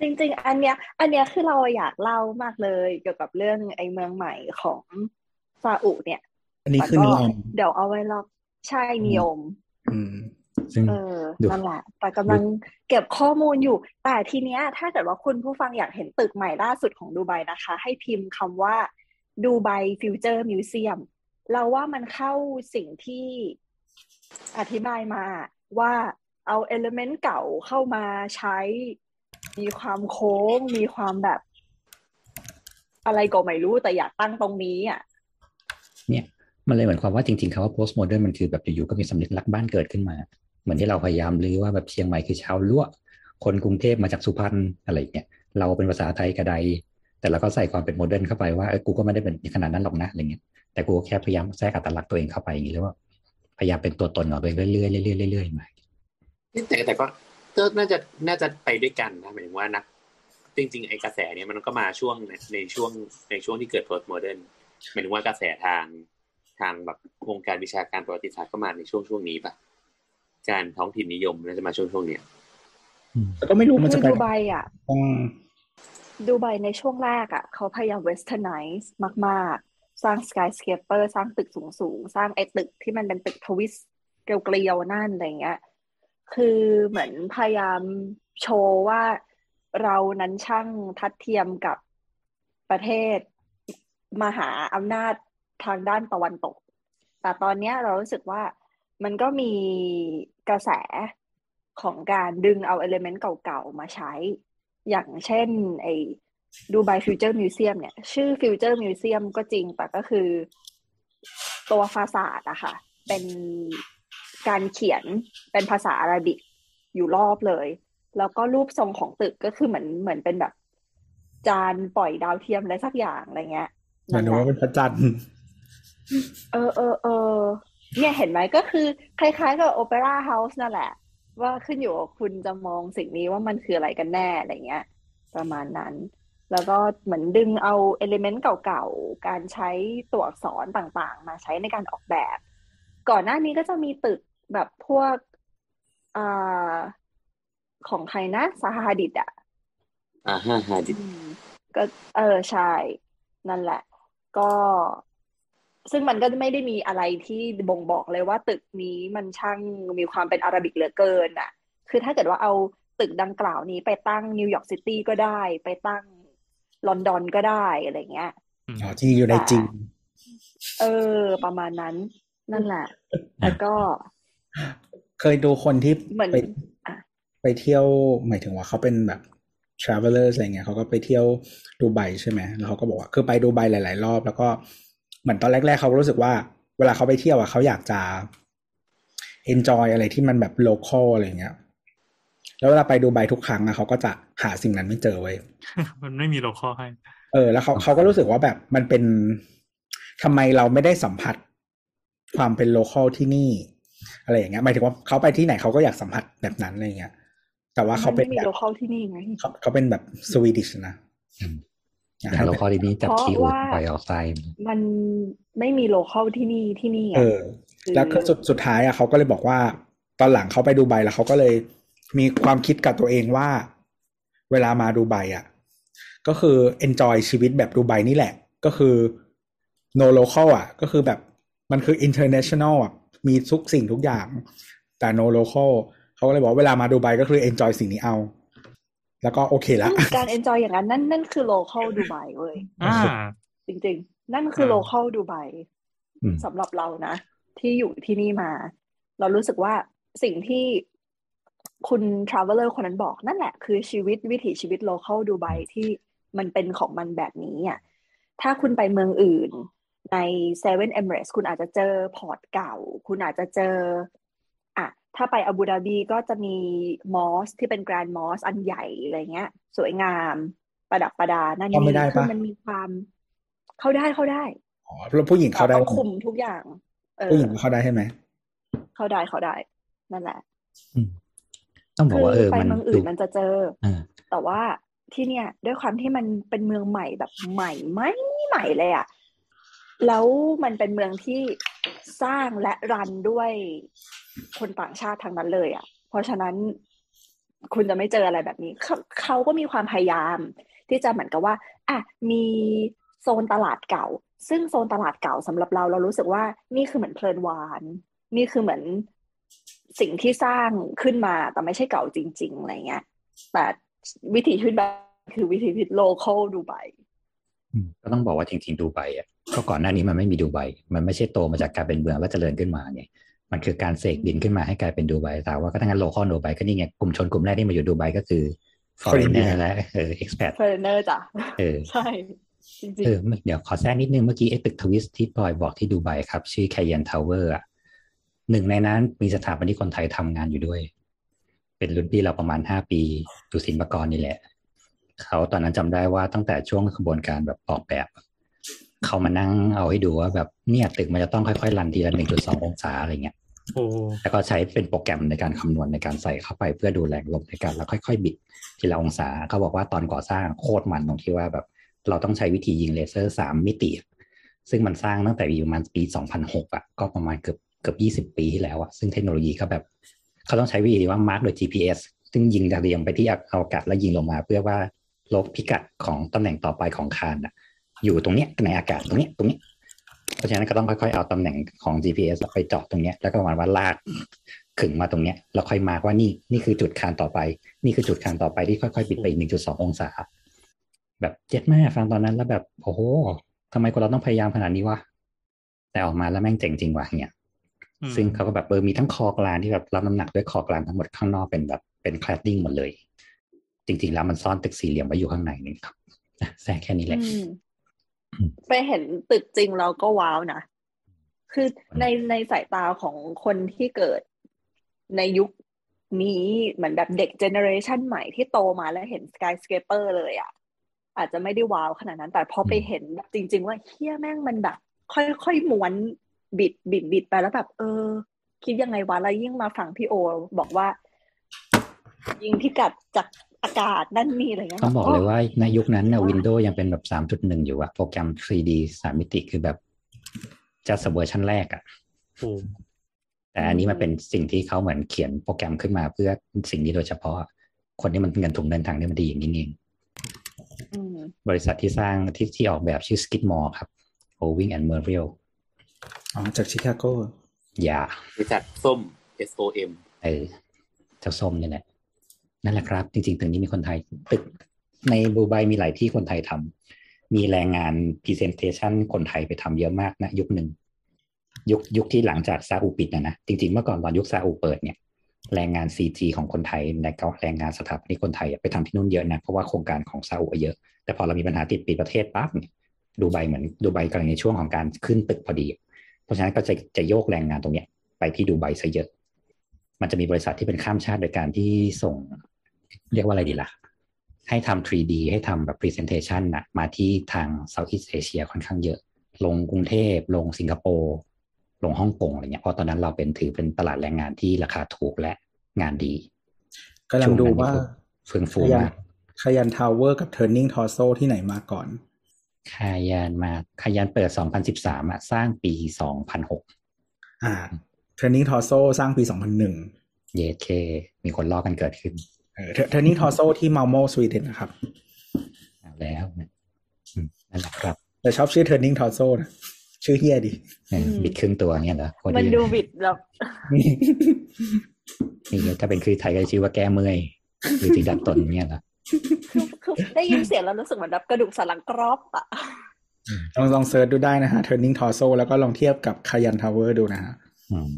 จริง ๆ อันเนี้ย อันเนี้ยคือเราอยากเล่ามากเลย เกี่ยวกับเรื่องไอ้เมืองใหม่ของซาอุเนี่ย อันนี้คือแต่นิก็ยมเดี๋ยวเอาไว้รอบใช่นิยม อืมซึ่งเออดูนั่นแหละแต่กำลังเก็บข้อมูลอยู่ แต่ทีเนี้ย ถ้าเกิดว่าคุณผู้ฟังอยากเห็นตึกใหม่ล่าสุดของดูไบนะคะ ให้พิมพ์คำว่าดูไบ Future Museum เราว่ามันเข้าสิ่งที่อธิบายมาว่า เอา element เก่าเข้ามาใช้ มีความโค้ง มีความแบบ อะไรก็ไม่รู้แต่อยากตั้งตรงนี้อะ เนี่ยมันเลยเหมือนความว่าจริงๆคำว่า post modern มันคือแบบอยู่ๆก็มีสำนึกรักบ้านเกิดขึ้นมา เหมือนที่เราพยายามลือว่าแบบเชียงใหม่คือชาวล้วคนกรุงเทพมาจากสุพรรณอะไรอย่างเงี้ยเราเป็นภาษาไทยกระไดแต่เราก็ใส่ความเป็นโมเดิร์นเข้าไปว่าเออกูก็ไม่ได้เป็นขนาดนั้นหรอกนะอะไรเงี้ยแต่กูแค่พยายามแทรกอัตลักษณ์ตัวเองเข้าไปอย่างนี้แล้วว่าพยายามเป็นตัวตนของตัวเองเรื่อยๆเรื่อยๆเรื่อยๆมา แต่แต่ก็ก็น่าจะน่าจะไปด้วยกันนะหมายถึงว่านักจริงๆไอ้กระแสเนี้ยมันก็มาช่วงในในช่วงในช่วงที่เกิด post modern หมายถึงว่ากระแสทางทางแบบวงการวิชาการประวัติศาสตร์ก็มาในช่วงช่วงนี้ปะการท้องถิ่นนิยมน่าจะมาช่วงช่วงเนี้ยแต่ก็ไม่รู้มันคืจะไปดูไบอะต้องดูไบในช่วงแรกอะเขาพยายาม westernize มาก ๆ สร้าง skyscraper สร้างตึกสูงๆ สร้างไอ้ตึกที่มันเป็นตึก twist เกลียวๆนั่นอะไรเงี้ย คือเหมือนพยายามโชว์ว่าเรานั้นช่างทัดเทียมกับประเทศมหาอำนาจทางด้านตะวันตก แต่ตอนเนี้ยเรารู้สึกว่ามันก็มีกระแสของการดึงเอา element เก่าๆ มาใช้ อย่างเช่นไอ้ดูไบ Future Museum เนี่ย ชื่อ Future Museum ก็จริง แต่ก็คือตัว facade อะค่ะ เป็น การเขียนเป็นภาษาอาหรับิกอยู่รอบเลย แล้วก็รูปทรงของตึกก็คือเหมือนเหมือนเป็นแบบ จานปล่อยดาวเทียมอะไรสักอย่างอะไรเงี้ยเหมือนว่าเป็นพระจันทร์เออเออเออเนี่ยเห็นไหมก็คือ คล้ายๆกับโอเปร่าเฮาส์นั่นแหละ ว่าขึ้นอยู่กับคุณจะมองสิ่งนี้ว่ามันคืออะไรกันแน่อะไรเงี้ย ประมาณนั้น แล้วก็เหมือนดึงเอาเอลิเมนต์เก่าๆ การใช้ตัวอักษรต่างๆ มาใช้ในการออกแบบ ก่อนหน้านี้ก็จะมีตึก แบบพวกอ่าของใครนะ Zaha Hadid อะอ่าฮะฮะดิอืมก็เออใช่นั่นแหละ ก็ ซึ่งมันก็ไม่ได้มีอะไรที่บ่งบอกเลยว่าตึกนี้มันช่างมีความเป็น Arabic เหลือเกินอะคือถ้าเกิดว่าเอาตึกดังกล่าวนี้ไปตั้งนิวยอร์กซิตี้ก็ได้ ไปตั้งลอนดอนก็ได้อะไรเงี้ยอ๋อจริงอยู่ในจริง เออ ประมาณนั้น นั่นแหละ แล้วก็ เคยดูคนที่เหมือนไปอะไปเที่ยวหมายถึงว่าเขาเป็นแบบ travelers อะไรเงี้ยเขาก็ไปเที่ยวดูไบใช่ไหมแล้วเขาก็บอกว่าคือไปดูไบหลาย ๆ รอบ แล้วก็เหมือนตอนแรก ๆเขาก็รู้สึกว่า เวลาเขาไปเที่ยวอะเขาอยากจะ enjoy อะไรที่มันแบบ local อะไรเงี้ย แล้วเวลาไปดูไบทุกครั้งอะเขาก็จะหาสิ่งนั้นไม่เจอเว้ยมันไม่มีโลคอลให้เออ แล้วเขาเขาก็รู้สึกว่าแบบมันเป็นทำไมเราไม่ได้สัมผัสความเป็นโลคอลที่นี่ อะไรอย่างเงี้ยหมายถึงว่าเขาไปที่ไหนเขาก็อยากสัมผัสแบบนั้นอะไรเงี้ย แต่ว่าเขามันเป็ไม่นมีแบบโลเคอลที่นี่ไงเขาเขาเป็นแบบสวีดิชนะอืมอยากอย่างให้โลเป็นคอลที่นี้จับเพราะคีย์อูดว่าปล่อยออกไซด์มันไม่มีโลเคอลที่นี่ที่นี่ไงเออ แล้วก็สุดสุดท้ายอะเขาก็เลยบอกว่า ตอนหลังเขาไปดูไบแล้วเขาก็เลยมีความคิดกับตัวเองว่า เวลามาดูไบอะ ก็คือ enjoy ชีวิตแบบดูไบนี่แหละ ก็คือ no local อะ ก็คือแบบมันคือ international อะ มีทุกสิ่งทุกอย่าง แต่ no local เขาก็เลยบอกว่าเวลามาดูไบก็คือ enjoy สิ่งนี้เอา แล้วก็โอเคละซึ่งการ enjoy อย่างนั้นนั่นนั่นคือโลเคอลดูไบเว้ยอ่าจริง ๆ นั่นคืออ่า local ดูไบอืมสำหรับเรานะ ที่อยู่ที่นี่มา เรารู้สึกว่าสิ่งที่คุณ traveler คนนั้นบอกนั่นแหละคือชีวิตวิถีชีวิต local ดูไบที่มันเป็นของมันแบบนี้อะถ้าคุณไปเมืองอื่น ใน Seven Emirates คุณอาจจะเจอ fort เก่า คุณอาจจะเจออะถ้าไปอาบูดาบีก็จะมี mosque ที่เป็น grand mosque อันใหญ่อะไรเงี้ย สวยงามประดับประดานั่นเข้าไม่นี่ได้ปะคือมันมีความเข้าได้เข้าได้อ๋อแล้วผู้หญิงเข้าได้ต้องคุมทุกอย่างเออผู้หญิงเข้าได้ใช่ไหมเข้าได้เข้าได้นั่นแหละอืมต้องบอกว่าเออไปมันเมืองอื่นมันจะเจออ่าแต่ว่าที่เนี่ย ด้วยความที่มันเป็นเมืองใหม่แบบใหม่ไม่ใหม่เลยอะ แล้วมันเป็นเมืองที่สร้างและรันด้วยคนต่างชาติทางนั้นเลยอะเพราะฉะนั้นคุณจะไม่เจออะไรแบบนี้เขาเขาก็มีความพยายาม ที่จะเหมือนกับว่าอะมีโซนตลาดเก่า ซึ่งโซนตลาดเก่าสำหรับเราเรารู้สึกว่านี่คือเหมือนเพลินวาน นี่คือเหมือนสิ่งที่สร้างขึ้นมาแต่ไม่ใช่เก่าจริง ๆอะไรเงี้ยแต่วิถีชีวิตแบบคือวิถีชีวิตโลเคอลดูไบ ก็ต้องบอกว่าจริงๆดูไบอะก็ก่อนหน้านี้มันไม่มีดูไบมันไม่ใช่โตมาจากการเป็นเมืองแล้วเจริญขึ้นมาเนี่ยมันคือการเสกดินขึ้นมาให้กลายเป็นดูไบแต่ว่าก็ทั้งนั้น local ดูไบก็นี่ไงกลุ่มชนกลุ่มแรกที่มาอยู่ดูไบก็คือ foreigner และเออ expat เฟอร์เนอร์จ้ะเออใช่จริงเออเดี๋ยวขอแทรกนิดนึงเมื่อกี้ไอ้ตึก twist ที่ปอยบอกที่ดูไบครับ ชื่อ Cayan Tower อะหนึ่งในนั้นมีสถาปนิกคนไทยทำงานอยู่ด้วย เป็นรุ่นพี่เราประมาณห้าปีอยู่ศิลปากรนี่แหละ เขาตอนนั้นจำได้ว่าตั้งแต่ช่วงขบวนการแบบออกแบบ เขามานั่งเอาให้ดูว่าแบบเนี่ยตึกมันจะต้องค่อยๆรันทีละหนึ่งจุดสององศาอะไรเงี้ยโอ้แล้วก็ใช้เป็นโปรแกรมในการคำนวณในการใส่เข้าไปเพื่อดูแรงลมในการแล้วค่อยๆ บิดทีละองศาเขาบอกว่าตอนก่อสร้างโคตรมันตรงที่ว่าแบบ เราต้องใช้วิธียิงเลเซอร์สามมิติ ซึ่งมันสร้างตั้งแต่ประมาณปี2006อะก็ประมาณเกือบเกือบ20ปีที่แล้วอะซึ่งเทคโนโลยีก็แบบ เขาต้องใช้วิธีว่ามาร์กโดย GPS ซึ่งยิงดาวเทียมไปที่อวกาศแล้วยิงลงมา เพื่อว่า ลบพิกัดของตำแหน่งต่อไปของคานอะอยู่ตรงเนี้ยในอากาศตรงเนี้ยตรงเนี้ยเพราะฉะนั้นก็ต้องค่อยๆเอาตำแหน่งของ GPS ไปเจาะตรงเนี้ยแล้วก็ประมาณว่าลากขึงมาตรงเนี้ยแล้วค่อยมาร์กว่านี่นี่คือจุดคานต่อไป นี่คือจุดคานต่อไปที่ค่อยๆบิดไปอีก1.2องศา แบบเจ็ดแม่ฟังตอนนั้นแล้วแบบโอ้โหทำไมคนเราต้องพยายามขนาดนี้วะแต่ออกมาแล้วแม่งเจ๋งจริงว่ะเนี่ยอืมซึ่งเขาก็แบบเออมีทั้งคอกลานที่แบบรับน้ำหนักด้วยคอกลานทั้งหมดข้างนอกเป็นแบบเป็นคลาดดิ้งหมดเลย จริง ๆ แล้วมันซ่อนตึกสี่เหลี่ยมไว้อยู่ข้างในนี่ครับอะแทรกแค่นี้ๆแหละอืมไปเห็นตึกจริงเราก็ว้าวนะ คือในในสายตาของคนที่เกิดในยุคนี้เหมือนแบบเด็ก generation ใหม่ที่โตมาแล้วเห็น skyscraper เลยอะ อาจจะไม่ได้ว้าวขนาดนั้น แต่พอไปเห็นแบบจริง ๆ ว่าเหี้ยแม่งมันแบบ ค่อยๆม้วนบิดบิดบิดไปแล้วแบบ เออ คิดยังไงวะแล้วยิ่งมาฟังพี่โอ บอกว่า ยิงพิกัดจาก อากาศนั่นนี่อะไรเงี้ยต้องบอกเลยโว่าในยุคนั้นเนี่ยวินโดว์ยังเป็นแบบ3.1อยู่อะโปรแกรม 3D สามมิติคือแบบจะสเวอร์ชันแรกอะโอ้แต่อันนี้มันเป็นสิ่งที่เขาเหมือนเขียนโปรแกรมขึ้นมาเพื่อสิ่งนี้โดยเฉพาะ คนที่มันเงินถุงเดินทางเนี่ยมันดีอย่างนี้เองอืมบริษัทที่สร้างที่ที่ออกแบบชื่อ Skidmore ครับ Owing and Merrill อ๋อจากชิคาโกอย่าบริษัทส้ม S O M เออเจ้าส้มนี่แหละ นั่นแหละครับ จริงๆตึกนี้มีคนไทยตึกในบูไบมีหลายที่คนไทยทำมีแรงงาน Presentation คนไทยไปทำเยอะมากนะ ยุคหนึ่งยุคยุคที่หลังจากซาอุปิดนะนะจริงๆเมื่อก่อนตอนยุคซาอุเปิดเนี่ยแรงงาน CG ของคนไทยในกแรงงานสถาปนิกคนไทยไปทำที่นู่นเยอะนะเพราะว่าโครงการของซาอุเยอะ แต่พอเรามีปัญหาติดปีประเทศปั๊บเนี่ยดูไบเหมือนดูไบกำลังในช่วงของการขึ้นตึกพอดี เพราะฉะนั้นก็จะจะโยกแรงงานตรงเนี้ยไปที่ดูไบซะเยอะ มันจะมีบริษัทที่เป็นข้ามชาติโดยการที่ส่ง เรียกว่าอะไรดีล่ะ ให้ทำ 3D ให้ทำแบบ presentation นะมาที่ทาง Southeast Asia ค่อนข้างเยอะ ลงกรุงเทพ ลงสิงคโปร์ ลงฮ่องกงอะไรเงี้ย เพราะตอนนั้นเราเป็นถือเป็นตลาดแรงงานที่ราคาถูกและงานดีกำลังดูว่าเฟื่องฟูขยันมากขยันทาวเวอร์กับ Turning Torso ที่ไหนมาก่อนคายันมาคายันเปิด 2013อะสร้างปี 2006 อ่า Turning Torso สร้างปี 2001 เยเคมีคนลอกกันเกิดขึ้น เออ Turning Torso ที่ Malmo สวีเดนนะครับเอาแล้วนะอืมนั่นแหละครับแต่ชอบชื่อ Turning Torso นะชื่อเฮียดีเออบิดครึ่งตัวเนี่ยเหรอโคตรมันดีดูบิดแบบนี่ถ้าเป็นคือไทยก็จะชื่อว่าแก้เมื่อยหรือสีดัดตนเนี่ยเหรอคือคืได้ยินเสียงแล้วรู้สึกเหมือนแบบกระดูกสันหลังกรอบอะลองลอง search ดูได้นะฮะ Turning Torso แล้วก็ลองเทียบกับ Cayan Tower ดูนะฮะอืม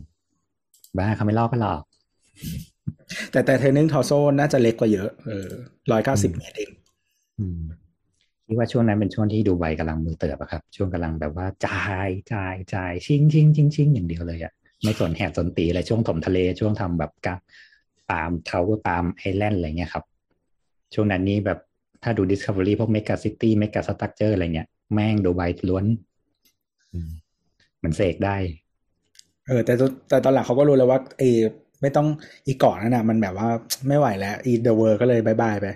บ้าเขาไม่ลอกกันหรอก แต่แต่ Turning Torso น่าจะเล็กกว่าเยอะเออร้อยเก้าสิบเมตรเองอืมคิดว่าช่วงนั้นเป็นช่วงที่ดูไบกำลังมือเติบอะครับ ช่วงกำลังแบบว่าจ่ายจ่ายจ่ายชิงชิงชิงชิงอย่างเดียวเลยอะไม่สนแหกสนตีอะไรช่วงถมทะเลช่วงทำแบบกับ Palm Tower Palm Island อะไรเงี้ยครับ ช่วงนั้นนี่แบบถ้าดู Discovery พวก Mega City Mega Structure อะไรเงี้ย แม่งดูไบล้วนอืมเหมือนเสกได้ เออ แต่ตแต่ตอนหลังเขาก็รู้แล้วว่าไอ้ ไม่ต้องอีเกาะนั่นน่ะมันแบบว่าไม่ไหวแล้วอี The World ก็เลย bye bye ไป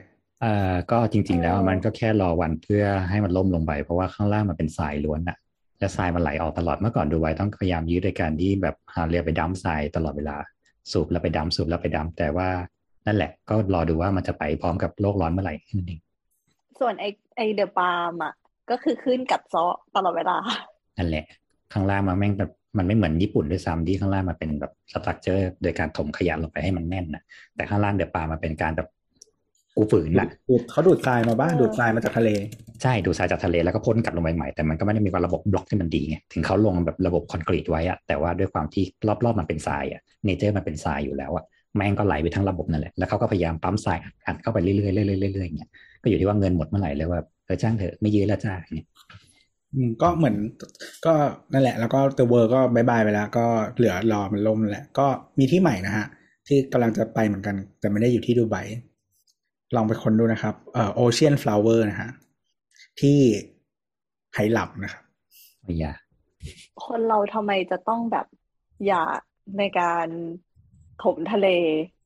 เอ่อก็จริง ๆ แล้วมันก็แค่รอวันเพื่อให้มันล่มลงไป เพราะว่าข้างล่างมันเป็นทรายล้วนอะและทรายมันไหลออกตลอดเมื่อก่อนดูไว้ต้องพยายามยืดโดยการที่แบบหาเรือไปดัมป์ทรายตลอดเวลา สูบแล้วไปดัมป์สูบแล้วไปดัมป์แต่ว่านั่นแหละ ก็รอดูว่ามันจะไปพร้อมกับโลกร้อนเมื่อไหร่นั่นเองส่วนไอไอเดอะปาล์มอะก็คือขึ้นกัดเซาะตลอดเวลานั่นแหละ ข้างล่างมันแม่งแบบ มันไม่เหมือนญี่ปุ่นด้วยซ้ำที่ข้างล่างมันเป็นแบบสตรัคเจอร์โดยการถมขยะลงไปให้มันแน่นนะแต่ข้างล่างเดือปลามันเป็นการแบบกูฝืนน่ะดูดเขาดูดทรายมาบ้างเออดูดทรายมาจากทะเล ใช่ดูทรายจากทะเลแล้วก็พ่นกลับลงไปใหม่แต่มันก็ไม่ได้มีความระบบบล็อกที่มันดีไงถึงเขาลงแบบระบบคอนกรีตไว้อะแต่ว่าด้วยความที่รอบๆมันเป็นทรายอะ nature มันเป็นทรายอยู่แล้วอะแม่งก็ไหลไปทั้งระบบนั่นแหละแล้วเขาก็พยายามปั๊มทรายอัดเข้าไปเรื่อยๆเรื่อยๆเรื่อยๆอย่างเงี้ยก็อยู่ที่ว่าเงินหมดเมื่อไหร่เลยว่าเออจ้างเถอะไม่ยื้อแล้วจ้าอย่างเงี้ย อืมก็เหมือนก็นั่นแหละ แล้วก็ The World ก็ bye bye ไปแล้ว ก็เหลือรอมันล่มนั่นแหละ ก็มีที่ใหม่นะฮะ ที่กำลังจะไปเหมือนกัน แต่ไม่ได้อยู่ที่ดูไบลองไปค้นดูนะครับเอ่อโอเชียนฟลาวเวอร์นะฮะ ที่ไหหลับนะครับไม่อยากคนเราทำไมจะต้องแบบอยากในการถมทะเล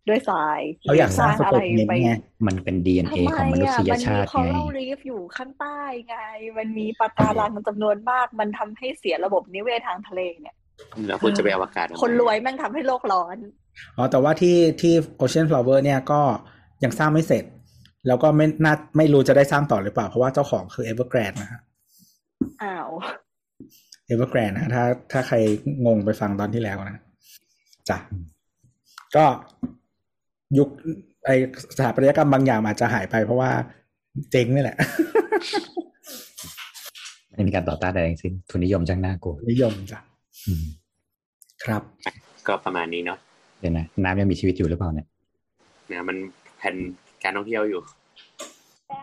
ด้วยทรายเขาอยากสร้างสอะเปไรกเมนไปไงมันเป็น DNA ทำไมของมนุอะษยมันชามีติคอไงรัลรีฟอยู่ข้างใต้ไง มันมีปะการังจำนวนมาก มันทำให้เสียระบบนิเวศทางทะเลเนี่ยแล้วคุณจะไปอวกาศทำไมคนรวยแม่งทำให้โลกร้อนอ๋อแต่ว่าที่ที่ Ocean Flower เนี่ยก็ยังสร้างไม่เสร็จ แล้วก็ไม่น่าไม่รู้จะได้สร้างต่อหรือเปล่า เพราะว่าเจ้าของคือ Evergrande นะฮะอ้าว Evergrande นะถ้าถ้าใครงงไปฟังตอนที่แล้วนะจ้ะก็ ยุคไอสถาปัตยกรรมบางอย่างอาจจะหายไปเพราะว่าเจ๊งนี่แหละไม่ได้มีการต่อต้านใดทั้งสิ้นทุนนิยมจังน่ากลัวนิยมจ้ะอืมครับ ก็ประมาณนี้เนาะเดี๋ยวนะน้ำยังมีชีวิตอยู่หรือเปล่าเนี่ยนะมันแผนการท่องเที่ยวอยู่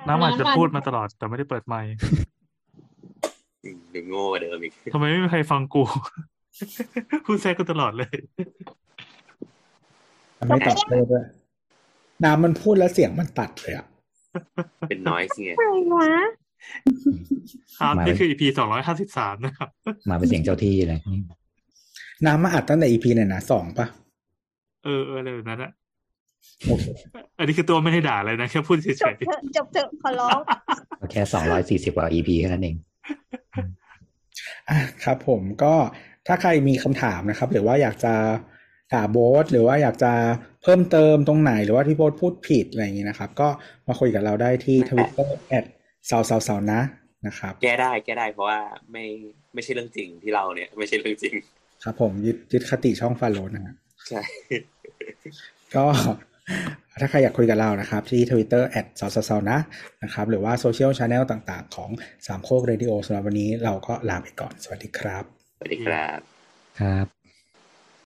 น้ำอาจจะพูดมาตลอด แต่ไม่ได้เปิดไมค์อืมหรือโง่กว่าเดิมอีกทำไมไม่มีใครฟังกูพูดแทรกกูตลอดเลยมันไม่ตัดเลยด้วย น้ำมันพูดแล้วเสียงมันตัดเลยอะเป็นน้อยสิไงอะไรวะครับมานี่คือ EP สองร้อยห้าสิบสามนะครับ มาเป็นเสียงเจ้าที่เลยน้ำมาอัดตั้งแต่ EP ไหนนะสองปะเออเอออะไรแบบนั้นอะโอเคอันนี้คือตัวไม่ได้ด่าเลยนะ แค่พูดเฉจบยเถอะจบเถอะขอร้องก็แค่สองร้อยสี่สิบกว่า EP แค่นั้นเองอะครับผมก็ถ้าใครมีคำถามนะครับ หรือว่าอยากจะถามโบ๊ทหรือว่าอยากจะ เพิ่มเติมตรงไหนหรือว่าที่โบ๊ทพูดผิดอะไรอย่างนี้นะครับ ก็มาคุยกับเราได้ที่ทวิตเตอร์แอดสาวสาวสาวนะนะครับ แก้ได้แก้ได้เพราะว่าไม่ไม่ใช่เรื่องจริงที่เราเนี่ย ไม่ใช่เรื่องจริง ครับ ผมยึดยึดคติช่องฟาโลนะฮะใช่ ก็ถ้าใครอยากคุยกับเรานะครับ ที่ทวิตเตอร์แอดสาวสาวนะนะครับ หรือว่าโซเชียลช n แนลต่างๆ ของสามโคกเรดิโอสำหรับวันนี้เราก็ลาไปก่อน สวัสดีครับ สวัสดีครับ ครับ